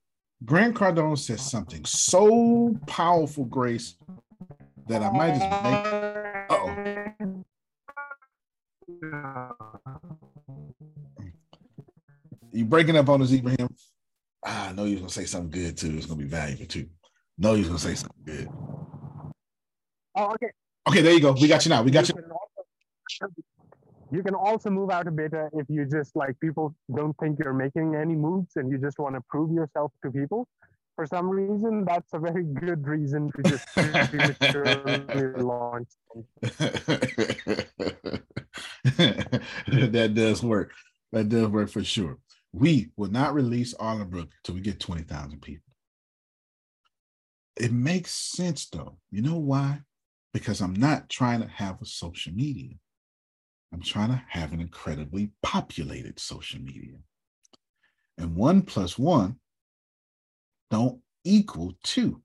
Grant Cardone says something so powerful, Grace, that I might just make. oh. You breaking up on us, Ibrahim? Ah, I know you're gonna say something good too. It's gonna be valuable too. No, you're gonna say something good. Oh, okay. Okay, there you go. We got you now. We got you. You can also move out of beta if you just like people don't think you're making any moves and you just want to prove yourself to people. For some reason, that's a very good reason to just launch. that does work. That does work for sure. We will not release Allenbrook until we get 20,000 people. It makes sense though. You know why? Because I'm not trying to have a social media. I'm trying to have an incredibly populated social media. And one plus one don't equal two.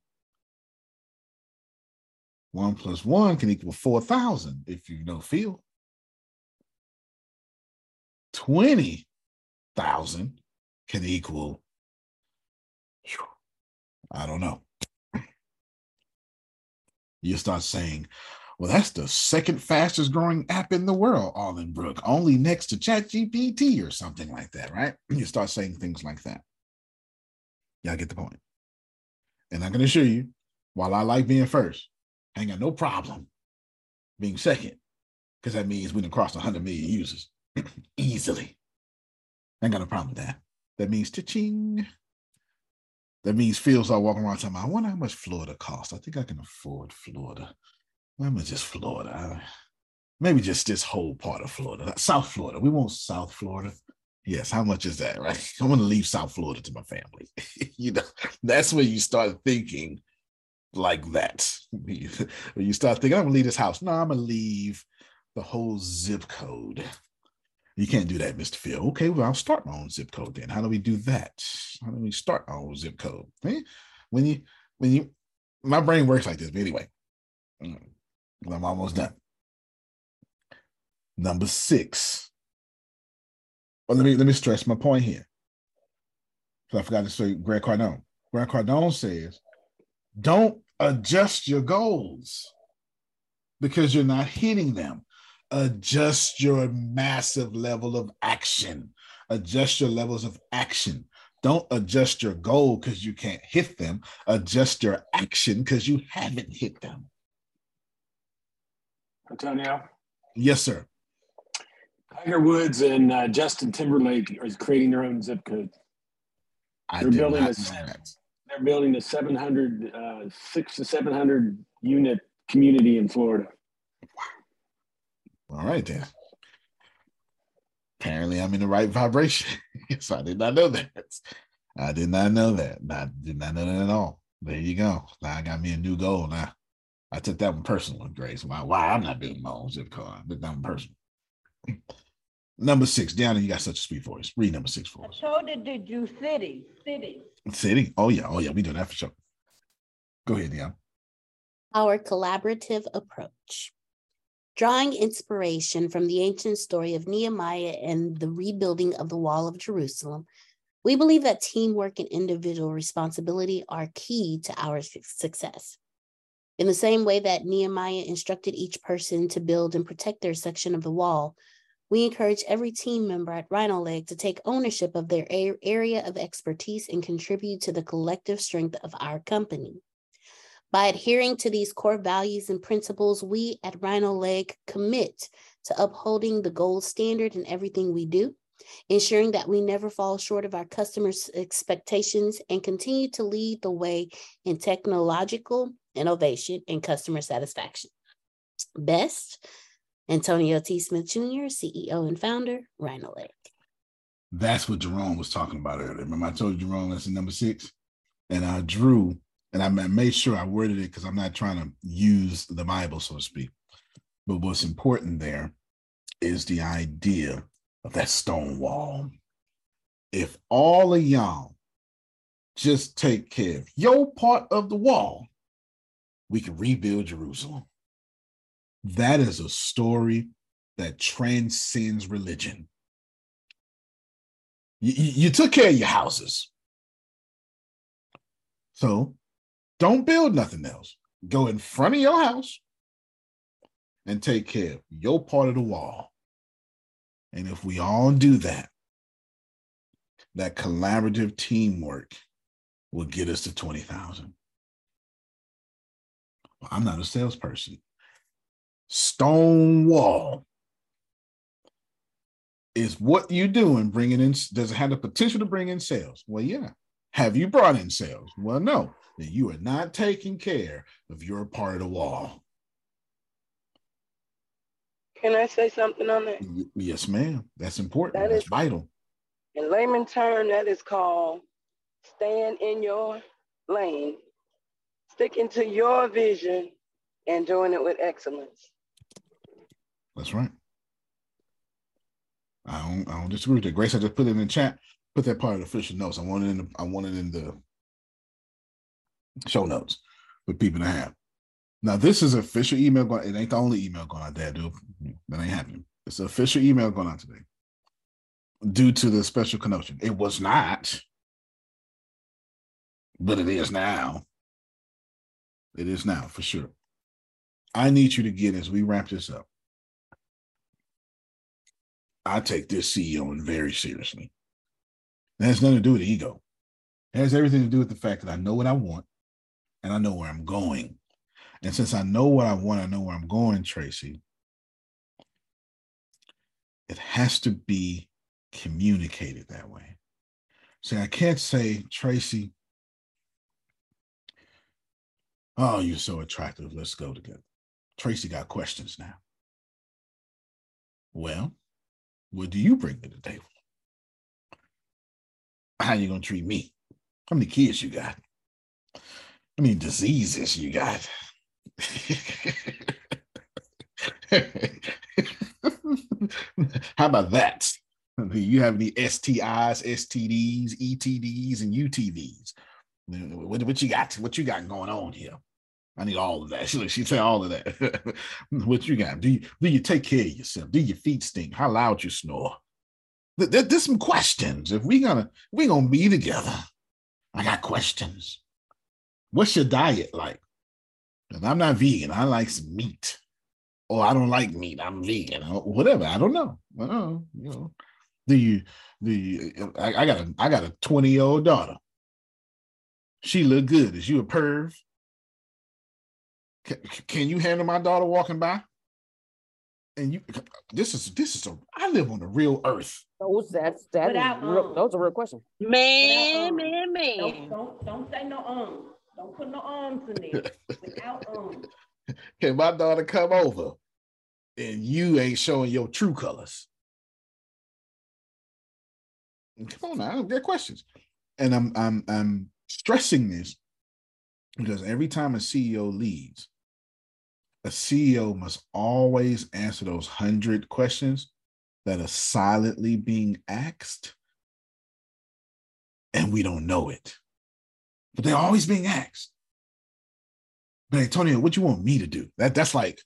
One plus one can equal 4,000 if you know feel. 20,000 can equal, I don't know. You start saying, well, that's the second fastest growing app in the world, Allenbrook, only next to ChatGPT or something like that, right? You start saying things like that. Y'all get the point. And I can assure you, while I like being first, I ain't got no problem being second, because that means we done cross 100 million users easily. I ain't got no problem with that. That means cha-ching. That means Phil's are walking around talking, I wonder how much Florida costs. I think I can afford Florida. I just Florida? Maybe just this whole part of Florida, South Florida. We want South Florida. Yes, how much is that, right? I want to leave South Florida to my family. you know, that's when you start thinking like that. you start thinking, I'm gonna leave this house. No, I'm gonna leave the whole zip code. You can't do that, Mr. Phil. Okay, well, I'll start my own zip code then. How do we do that? How do we start our own zip code? Eh? When you, when you, my brain works like this. But anyway, mm, I'm almost done. Number six. Well, let me let me stress my point here. So I forgot to say Grant Cardone. Grant Cardone says, don't adjust your goals because you're not hitting them adjust your massive level of action. Adjust your levels of action. Don't adjust your goal because you can't hit them. Adjust your action because you haven't hit them. Antonio? Yes, sir. Tiger Woods and uh, Justin Timberlake are creating their own zip code. I they're building a they're building a 700 uh, six to 700 unit community in Florida. All right then. Apparently, I'm in the right vibration. so I did not know that. I did not know that. I did not know that at all. There you go. Now I got me a new goal. Now I took that one personal, Grace. Why? Why I'm not doing my own zip code? I took that one personal. Number six, Deanna, you got such a sweet voice. Read number six for us. So did, did you city, city. City. Oh yeah. Oh yeah. We do that for sure. Go ahead, Deanna. Our collaborative approach. Drawing inspiration from the ancient story of Nehemiah and the rebuilding of the wall of Jerusalem, we believe that teamwork and individual responsibility are key to our success. In the same way that Nehemiah instructed each person to build and protect their section of the wall, we encourage every team member at RhinoLeg to take ownership of their area of expertise and contribute to the collective strength of our company. By adhering to these core values and principles, we at RhinoLeg commit to upholding the gold standard in everything we do ensuring that we never fall short of our customers' expectations and continue to lead the way in technological innovation and customer satisfaction. Best, Antonio T. Smith Jr., CEO and founder, RhinoLeg. That's what Jerome was talking about earlier. Remember, I told Jerome that's number six, and I drew and I made sure I worded it because I'm not trying to use the Bible, so to speak. But what's important there is the idea of that stone wall. If all of y'all just take care of your part of the wall, we can rebuild Jerusalem. That is a story that transcends religion. You, you, took care of your houses. So don't build nothing else. Go in front of your house and take care of your part of the wall. And if we all do that, that collaborative teamwork will get us to 20,000. I'm not a salesperson. Stonewall is what you doing bringing in does it have the potential to bring in sales well yeah have you brought in sales well no you are not taking care of your part of the wall can i say something on that? Yes ma'am. That's important. That that's is, vital. In layman term that is called staying in your lane sticking to your vision and doing it with excellence. That's right. I don't, I don't disagree with that. Grace, I just put it in the chat. Put that part of the official notes. I want it in the, I want it in the show notes for people to have. Now, this is official email going. It ain't the only email going out there, dude. That ain't happening. It's an official email going out today due to the special connotation. It was not, but it is now. It is now for sure. I need you to get as we wrap this up. I take this CEO very seriously. It has nothing to do with ego. It has everything to do with the fact that I know what I want and I know where I'm going. And since I know what I want, I know where I'm going, Tracy, it has to be communicated that way. See, I can't say, Tracy, oh, you're so attractive. Let's go together. Tracy got questions now. Well, what do you bring to the table? How you gonna treat me? How many kids you got? How many diseases you got? How about that? Do you have any STIs, STDs, ETDs, and UTVs? What, what you got? What you got going on here? I need all of that. She she say all of that. what you got? Do you do you take care of yourself? Do your feet stink? How loud you snore? There, there's some questions. If we gonna we gonna be together, I got questions. What's your diet like? And I'm not vegan. I like some meat. Or I don't like meat. I'm vegan. Or whatever. I don't know. I don't know. You know. Do you do you I, I got a I got a 20 year old daughter. She look good. Is you a perv? Can, can you handle my daughter walking by? And you, this is this is a. I live on the real earth. Those that's that Without, real, um, those are real questions. Man, um, man, man. Don't, don't don't say no arms. Don't put no arms in there. Without arms. Can my daughter come over and you ain't showing your true colors? Come on now, there are questions. And I'm I'm I'm stressing this because every time a CEO leads, a CEO must always answer those hundred questions that are silently being asked, and we don't know it, but they're always being asked. But Antonio, what you want me to do? That that's like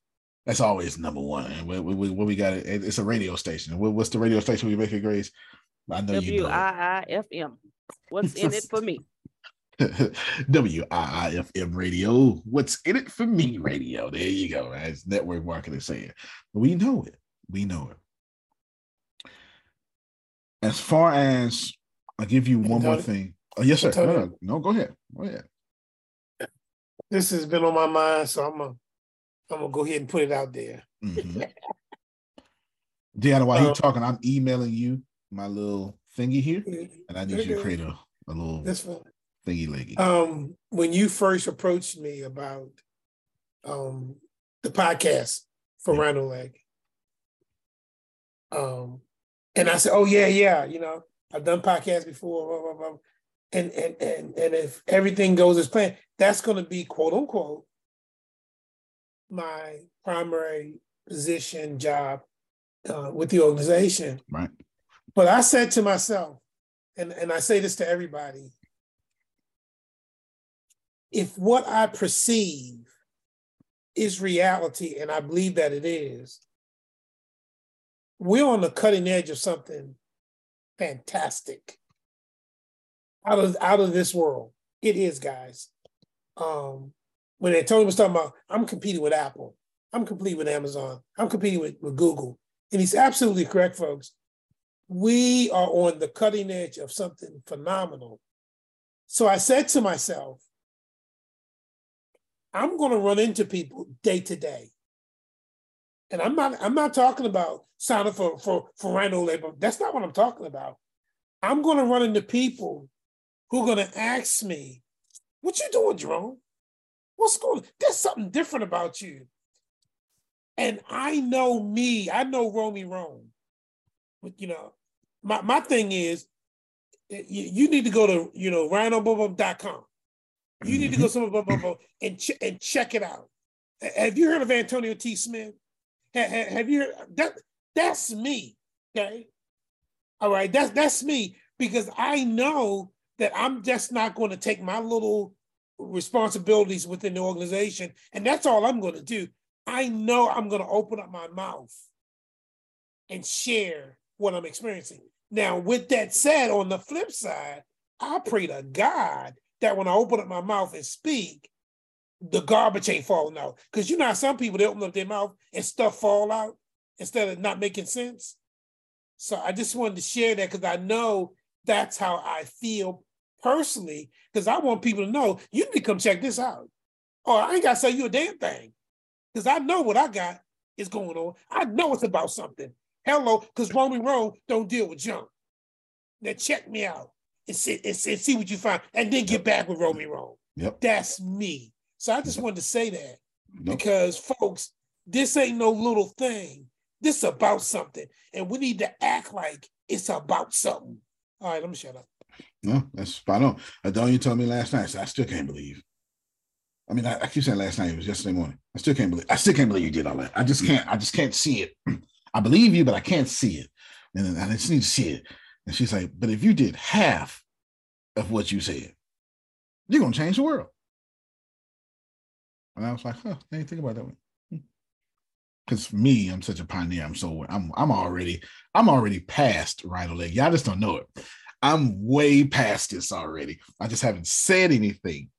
that's always number one. And what, what, what we got? It's a radio station. What, what's the radio station we make it, Grace? I know W-I-I-F-M. you know. W-I-I-F-M. What's in it for me? WIIFM radio. What's in it for me radio? There you go. As network marketing is saying. We know it. We know it. As far as I'll give you one more thing. Oh, yes, sir. No, no, no, go ahead. Go ahead. This has been on my mind, so I'm gonna I'm gonna go ahead and put it out there. Mm-hmm. Deanna, while um, he's talking, I'm emailing you my little thingy here, and I need you to create a, a little thingy leggy. Um, when you first approached me about um the podcast for RhinoLeg, um, and I said, "Oh yeah, yeah, you know, I've done podcasts before, blah, blah, blah. And and and and if everything goes as planned, that's going to be quote unquote my primary position job uh, with the organization." Right. But I said to myself, and, and I say this to everybody if what I perceive is reality, and I believe that it is, we're on the cutting edge of something fantastic out of out of this world. It is, guys. Um, when Antonio was talking about, I'm competing with Apple, I'm competing with Amazon, I'm competing with, with Google. And he's absolutely correct, folks we are on the cutting edge of something phenomenal. So I said to myself, I'm going to run into people day to day. And I'm not I'm not talking about signing for for for Rhino labor. That's not what I'm talking about. I'm going to run into people who are going to ask me, "What you doing, Jerome? What's going? on? There's something different about you." And I know me. I know Romy Rome. But you know, my, my thing is you, you need to go to you know rhinobubba.com. You need to go somewhere and ch- and check it out. Have you heard of Antonio T. Smith? Have, have you heard that? That's me. Okay. All right. That's that's me because I know that I'm just not going to take my little responsibilities within the organization, and that's all I'm going to do. I know I'm going to open up my mouth and share what I'm experiencing. Now, with that said, on the flip side, I pray to God that when I open up my mouth and speak, the garbage ain't falling out. Because you know some people they open up their mouth and stuff fall out instead of not making sense. So I just wanted to share that because I know that's how I feel personally. Because I want people to know you need to come check this out. Or I ain't gotta say you a damn thing. Because I know what I got is going on. I know it's about something. Hello, because Romy Road don't deal with junk. Now check me out and see, and see, what you find, and then get back with Romy Road. Yep. That's me. So I just wanted to say that because folks, this ain't no little thing. This is about something, and we need to act like it's about something. All right, let me shut up. No, that's spot on. Adon, you told me last night, so I still can't believe. I mean, I, I keep saying last night, it was yesterday morning. I still can't believe. I still can't believe you did all that. I just can't. I just can't see it. I believe you, but I can't see it. And I just need to see it. And she's like, but if you did half of what you said, you're gonna change the world. And I was like, huh, I didn't think about that one. Because hmm. me, I'm such a pioneer. I'm so I'm I'm already I'm already past RhinoLeg. Y'all just don't know it. I'm way past this already. I just haven't said anything,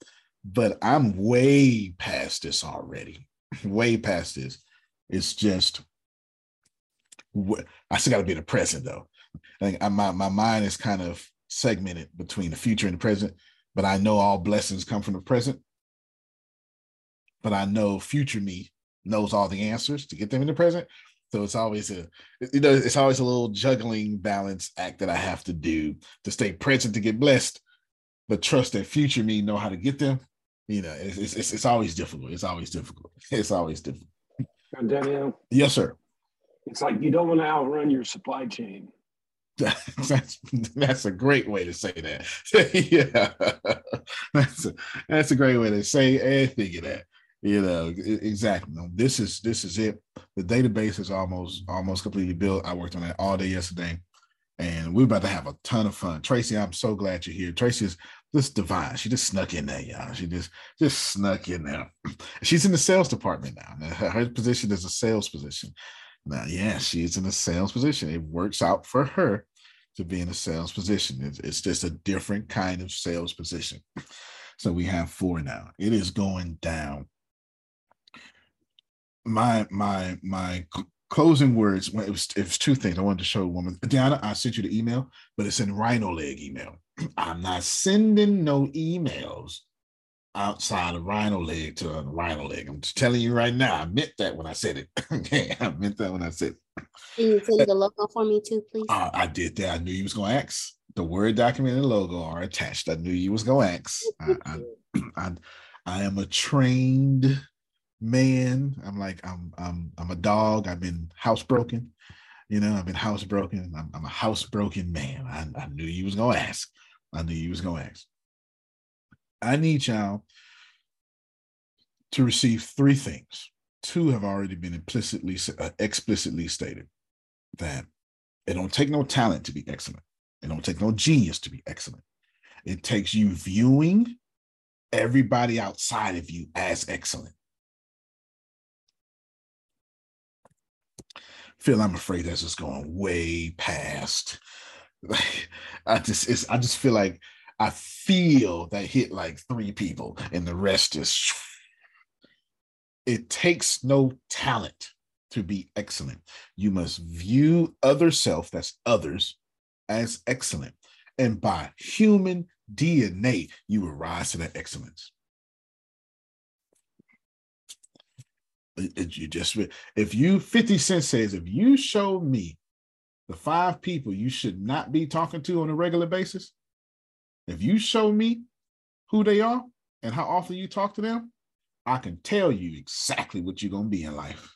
but I'm way past this already. way past this. It's just I still got to be in the present though. I think I, my my mind is kind of segmented between the future and the present, but I know all blessings come from the present. But I know future me knows all the answers to get them in the present. So it's always a you know it's always a little juggling balance act that I have to do to stay present to get blessed, but trust that future me know how to get them. You know, it's it's, it's always difficult. It's always difficult. It's always difficult. Daniel. Yes, sir. It's like you don't want to outrun your supply chain. that's that's a great way to say that. yeah, that's a, that's a great way to say and think of that. You know, exactly. This is this is it. The database is almost almost completely built. I worked on that all day yesterday, and we're about to have a ton of fun. Tracy, I'm so glad you're here. Tracy is just divine. She just snuck in there, y'all. She just just snuck in there. She's in the sales department now. Her position is a sales position. Now, yeah, she's in a sales position. It works out for her to be in a sales position. It's, it's just a different kind of sales position. So we have four now. It is going down. My my my closing words. It was it was two things I wanted to show a woman. Diana, I sent you the email, but it's in RhinoLeg email. I'm not sending no emails outside of RhinoLeg to a RhinoLeg. I'm just telling you right now. I meant that when I said it. okay, I meant that when I said it. Can you say the logo for me too, please? Uh, I did that. I knew you was gonna ask. The word document and logo are attached. I knew you was gonna ask. I, I, I, I am a trained man. I'm like I'm I'm I'm a dog. I've been housebroken. You know, I've been housebroken. I'm, I'm a housebroken man. I, I knew you was gonna ask. I knew you was gonna ask. I need y'all to receive three things. Two have already been implicitly, uh, explicitly stated that it don't take no talent to be excellent. It don't take no genius to be excellent. It takes you viewing everybody outside of you as excellent. Phil, I'm afraid that's just going way past. I just, it's, I just feel like I feel that hit like three people, and the rest is. It takes no talent to be excellent. You must view other self, that's others, as excellent. And by human DNA, you will rise to that excellence. It, you just if you 50 Cent says if you show me the five people you should not be talking to on a regular basis, if you show me who they are and how often you talk to them, I can tell you exactly what you're going to be in life.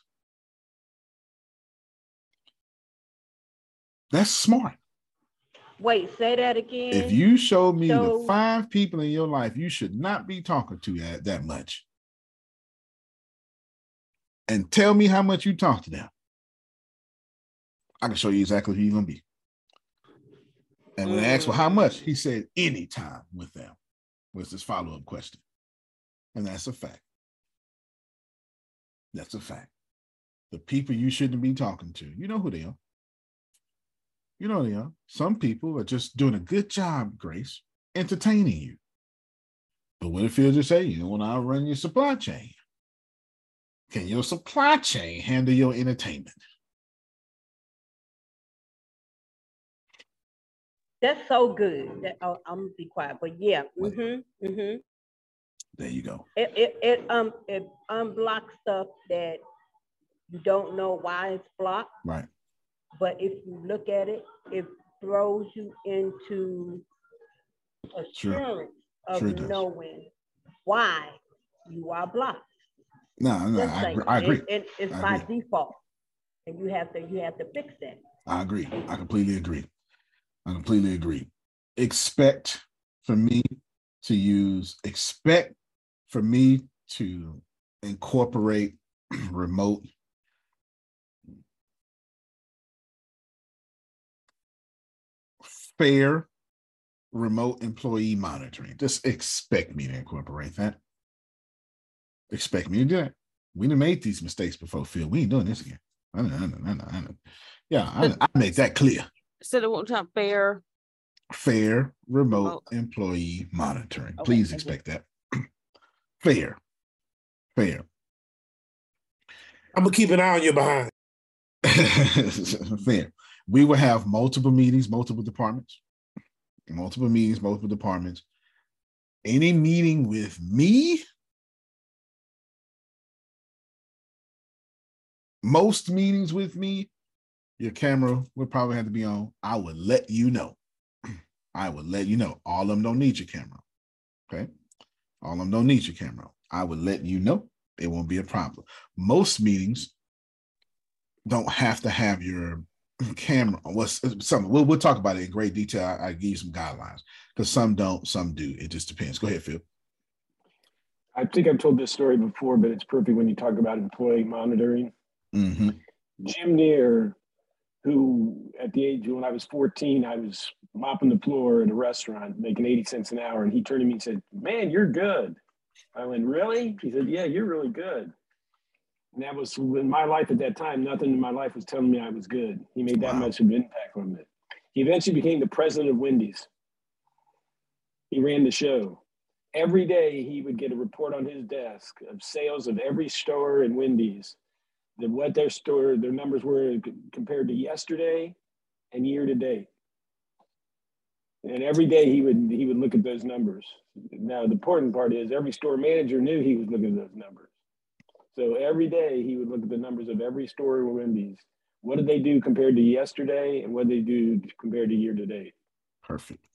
That's smart. Wait, say that again. If you show me so, the five people in your life you should not be talking to that, that much, and tell me how much you talk to them, I can show you exactly who you're going to be. And when mm. I asked for how much, he said anytime with them was his follow-up question. And that's a fact. That's a fact. The people you shouldn't be talking to, you know who they are. You know they are. Some people are just doing a good job, Grace, entertaining you. But what if you just say, you know, when I run your supply chain, can your supply chain handle your entertainment? That's so good. That, oh, I'm gonna be quiet, but yeah. Mm-hmm. Mm-hmm. There you go. It, it it um it unblocks stuff that you don't know why it's blocked. Right. But if you look at it, it throws you into assurance sure. of sure knowing why you are blocked. No, no, I, agree. I agree. It, it, it's I by agree. default, and you have to you have to fix that. I agree. I completely agree. I completely agree. Expect for me to use, expect for me to incorporate remote fair remote employee monitoring. Just expect me to incorporate that. Expect me to do that. We done made these mistakes before, Phil. We ain't doing this again. I know, I know, I know, I know. Yeah, I, I make that clear. Said it won't time fair. Fair remote employee monitoring. Okay, Please expect that. fair. Fair. I'm gonna keep an eye on you behind. fair. We will have multiple meetings, multiple departments, multiple meetings, multiple departments. Any meeting with me, most meetings with me your camera would probably have to be on. I would let you know. I would let you know. All of them don't need your camera. Okay. All of them don't need your camera. I would let you know. It won't be a problem. Most meetings don't have to have your camera. What's some? We'll, we'll talk about it in great detail. I, I give you some guidelines because some don't, some do. It just depends. Go ahead, Phil. I think I've told this story before, but it's perfect when you talk about employee monitoring. Mm-hmm. Jim Near who at the age when I was 14, I was mopping the floor at a restaurant making 80 cents an hour. And he turned to me and said, Man, you're good. I went, Really? He said, Yeah, you're really good. And that was in my life at that time, nothing in my life was telling me I was good. He made that wow. much of an impact on it. He eventually became the president of Wendy's. He ran the show. Every day he would get a report on his desk of sales of every store in Wendy's the, what their store, their numbers were compared to yesterday and year to date. And every day he would he would look at those numbers. Now the important part is every store manager knew he was looking at those numbers. So every day he would look at the numbers of every store in Wendy's. What did they do compared to yesterday, and what did they do compared to year to date? Perfect.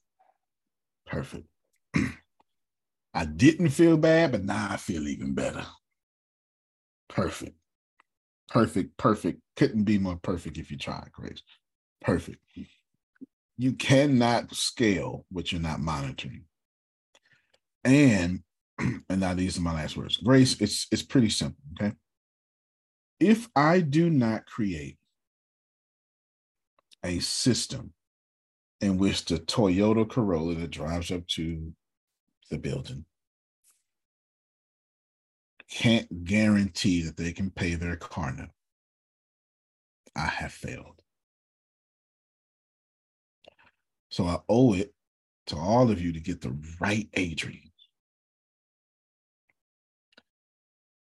Perfect. I didn't feel bad, but now I feel even better. Perfect. Perfect. Perfect. Couldn't be more perfect if you tried, Grace. Perfect. You cannot scale what you're not monitoring. And and now these are my last words. Grace, it's it's pretty simple, okay? If I do not create a system in which the Toyota Corolla that drives up to the building can't guarantee that they can pay their car note, I have failed. So I owe it to all of you to get the right Adrian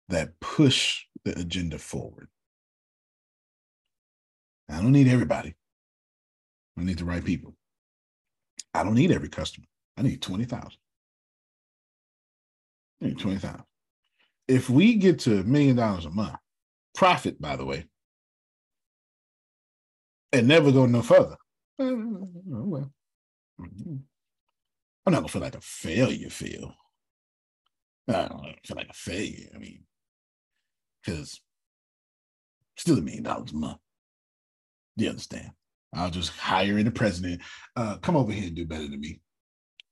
that push the agenda forward. I don't need everybody. I need the right people. I don't need every customer. I need 20,000. I need 20,000. If we get to a million dollars a month, profit, by the way, and never go no further, oh, well. I'm not gonna feel like a failure. Feel I don't feel like a failure. I mean, because still a million dollars a month. Do you understand? I'll just hire in the president. Uh, come over here and do better than me.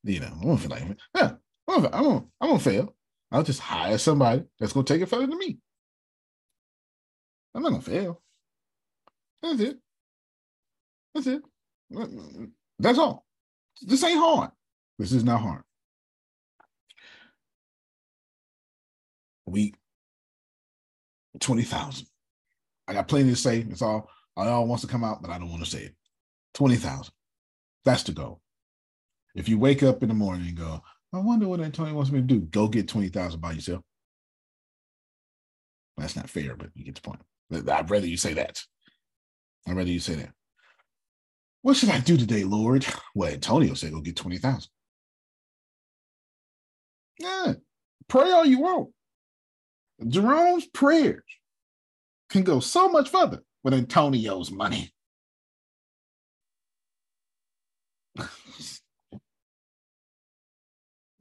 You know, I don't feel like. Yeah, I don't, I don't, I fail. I'll just hire somebody that's gonna take it further than me. I'm not gonna fail. That's it. That's it. That's all. This ain't hard. This is not hard. Week 20,000. I got plenty to say. It's all I all wants to come out, but I don't want to say it. 20,000. That's the goal. If you wake up in the morning and go, I wonder what Antonio wants me to do, go get 20,000 by yourself. That's not fair, but you get the point. I'd rather you say that. I'd rather you say that. What should I do today, Lord? Well, Antonio said go get 20,000. Yeah, pray all you want. Jerome's prayers can go so much further with Antonio's money.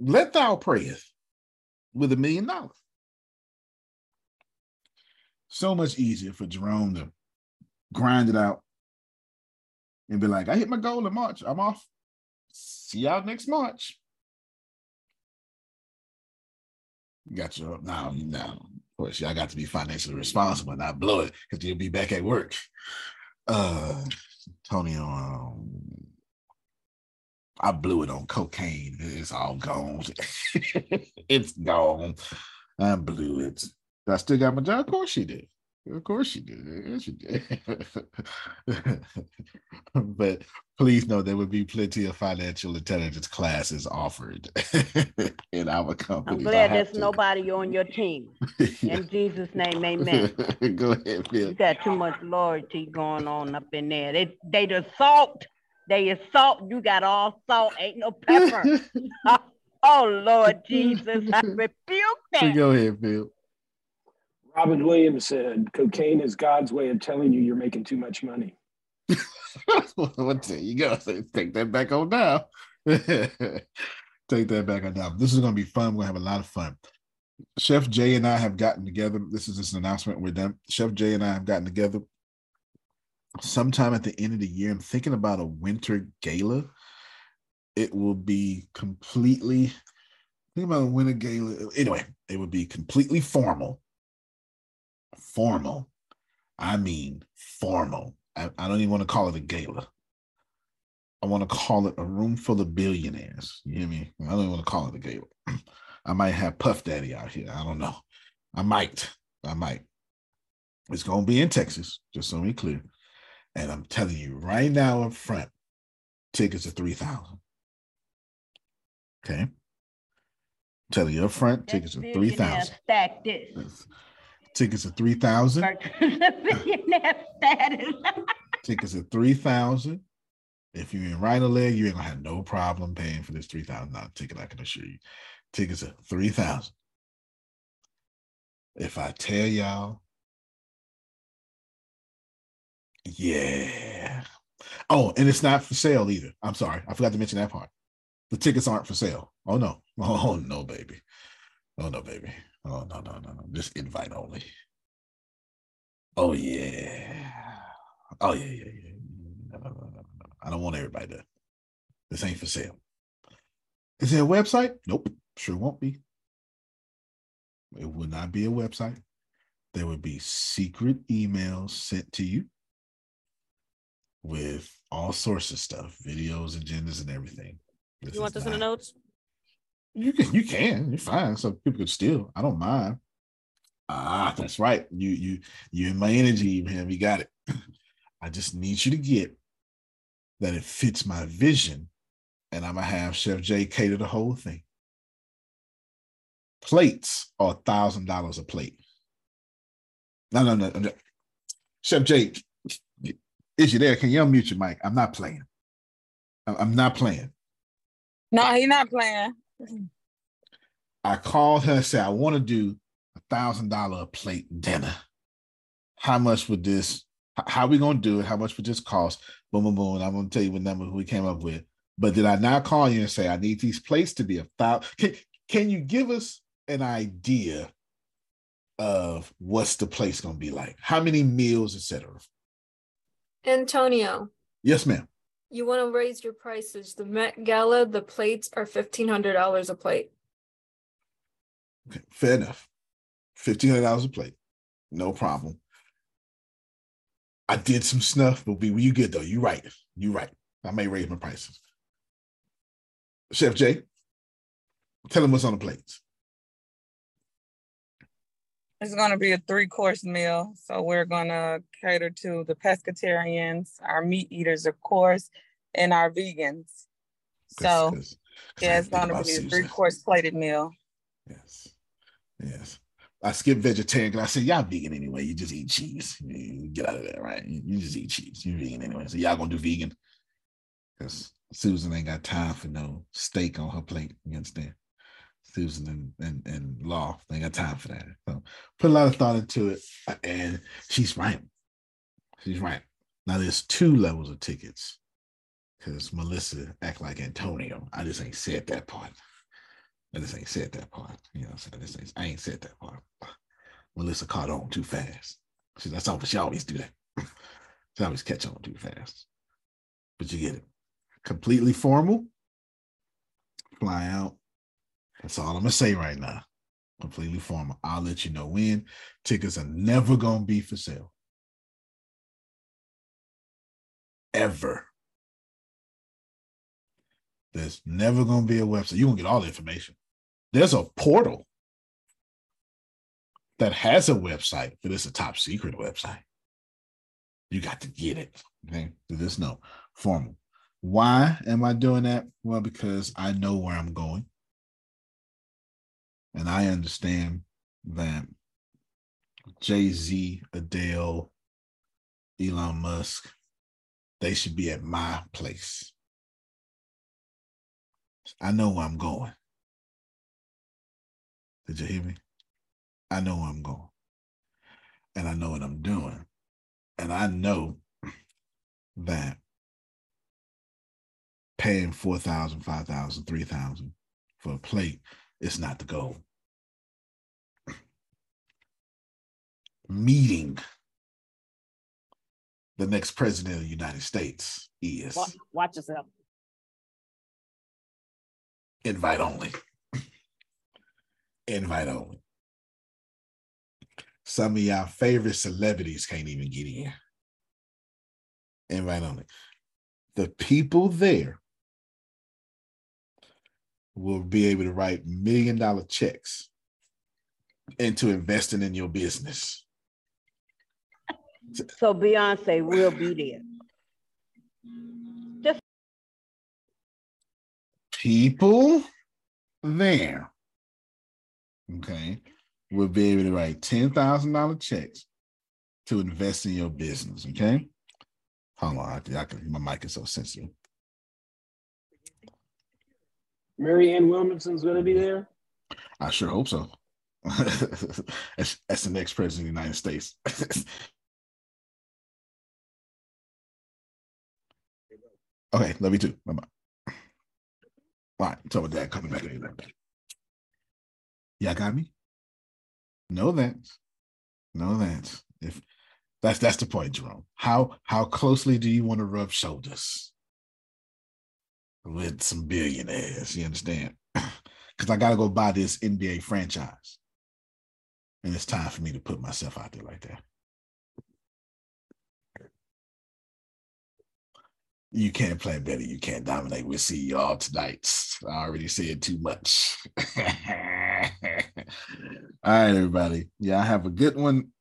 Let thou prayeth with a million dollars. So much easier for Jerome to grind it out and be like, I hit my goal in March. I'm off. See y'all next March. got your now now of course y'all got to be financially responsible and not blow it because you'll be back at work uh tony um, i blew it on cocaine it's all gone it's gone i blew it i still got my job of course she did of course she did. She did. but please know there would be plenty of financial intelligence classes offered in our company. I'm glad there's to. nobody on your team. yeah. In Jesus' name, amen. Go ahead, Phil. You got too much loyalty going on up in there. They they the salt. They is salt. You got all salt, ain't no pepper. oh Lord Jesus, I rebuke that. Go ahead, Phil. Robin Williams said, "Cocaine is God's way of telling you you're making too much money." well, there you go. Take that back on now. Take that back on now. This is going to be fun. We're going to have a lot of fun. Chef Jay and I have gotten together. This is just an announcement. We're done. Chef Jay and I have gotten together sometime at the end of the year. I'm thinking about a winter gala. It will be completely. Think about a winter gala. Anyway, it would be completely formal formal. I mean formal. I, I don't even want to call it a gala. I want to call it a room full of billionaires. You hear me? I don't even want to call it a gala. I might have Puff Daddy out here. I don't know. I might. I might. It's going to be in Texas, just so we clear. And I'm telling you right now up front, tickets are 3000 Okay. I'm telling you up front, tickets are 3000 Stack this. Tickets are three thousand. Tickets are three thousand. If you're in RhinoLeg, you ain't gonna have no problem paying for this three thousand dollar ticket. I can assure you. Tickets are three thousand. If I tell y'all, yeah. Oh, and it's not for sale either. I'm sorry, I forgot to mention that part. The tickets aren't for sale. Oh no. Oh no, baby. Oh no, baby. Oh no, no, no, no. Just invite only. Oh yeah. Oh yeah, yeah, yeah. No, no, no. I don't want everybody to. This ain't for sale. Is there a website? Nope. Sure won't be. It would not be a website. There would be secret emails sent to you with all sorts of stuff, videos, agendas, and everything. This You want is this in the notes? You can, you can, you're fine. So people could steal. I don't mind. Ah, that's right. You, you, you in my energy, man. You got it. I just need you to get that it fits my vision, and I'm gonna have Chef Jay cater the whole thing. Plates are a thousand dollars a plate. No, no, no, no. Chef Jake, is you there? Can you unmute your mic? I'm not playing. I'm not playing. No, he's not playing. I called her and said, I want to do a thousand dollar plate dinner. How much would this, how we gonna do it? How much would this cost? Boom, boom, boom. And I'm gonna tell you what number we came up with. But did I not call you and say I need these plates to be a thousand? Can, can you give us an idea of what's the place gonna be like? How many meals, etc.? Antonio, Yes, ma'am. you want to raise your prices. The Met Gala, the plates are fifteen hundred dollars a plate. Okay, fair enough. Fifteen hundred dollars a plate, no problem. I did some snuff, but we you good though. You right. You right. I may raise my prices. Chef Jay, tell him what's on the plates. It's gonna be a three course meal. So we're gonna cater to the pescatarians, our meat eaters, of course, and our vegans. So yeah, it's gonna about be a three course plated meal. Yes. Yes. I skipped vegetarian because I said y'all vegan anyway. You just eat cheese. You get out of there, right? You you just eat cheese. You're vegan anyway. So y'all gonna do vegan. Because Susan ain't got time for no steak on her plate. You understand? Susan and, and, and Law, they got time for that. So put a lot of thought into it. And she's right. She's right. Now there's two levels of tickets. Because Melissa act like Antonio. I just ain't said that part. I just ain't said that part. You know what I'm saying? I, ain't, I ain't said that part. Melissa caught on too fast. She, that's all, she always do that. she always catch on too fast. But you get it. Completely formal. Fly out. That's all I'm gonna say right now. Completely formal. I'll let you know when. Tickets are never gonna be for sale. Ever. There's never gonna be a website. You're gonna get all the information. There's a portal that has a website, but it's a top secret website. You got to get it. Okay. There's no formal. Why am I doing that? Well, because I know where I'm going. And I understand that Jay Z, Adele, Elon Musk, they should be at my place. I know where I'm going. Did you hear me? I know where I'm going. And I know what I'm doing. And I know that paying 4,000, 5,000, 3,000 for a plate is not the goal. Meeting the next president of the United States is Wa- Watch yourself. invite only. invite only. Some of y'all favorite celebrities can't even get in. Invite only. The people there will be able to write million dollar checks into investing in your business. So Beyonce will be there. Just people there, okay, will be able to write ten thousand dollar checks to invest in your business. Okay, hold on, I, I can, my mic is so sensitive. Marianne Williamson's going to be there? I sure hope so. as, as the next president of the United States. okay, love you too. Bye bye. All right, tell my dad coming back later. Y'all got me? Know that. Know that. If that's that's the point, Jerome. How how closely do you want to rub shoulders with some billionaires? You understand? Because I gotta go buy this NBA franchise. And it's time for me to put myself out there like that. You can't play better. You can't dominate. We'll see y'all tonight. I already said too much. All right, everybody. Yeah, I have a good one.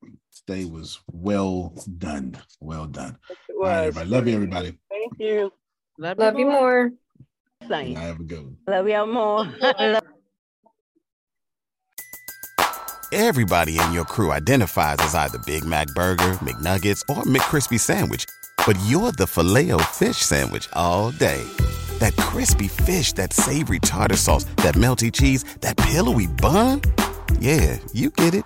Today was well done. Well done. All right, everybody. Love you, everybody. Thank you. Love, Love you more. I have a good one. Love y'all more. Everybody in your crew identifies as either Big Mac Burger, McNuggets, or McCrispy Sandwich. But you're the filet fish Sandwich all day. That crispy fish, that savory tartar sauce, that melty cheese, that pillowy bun. Yeah, you get it.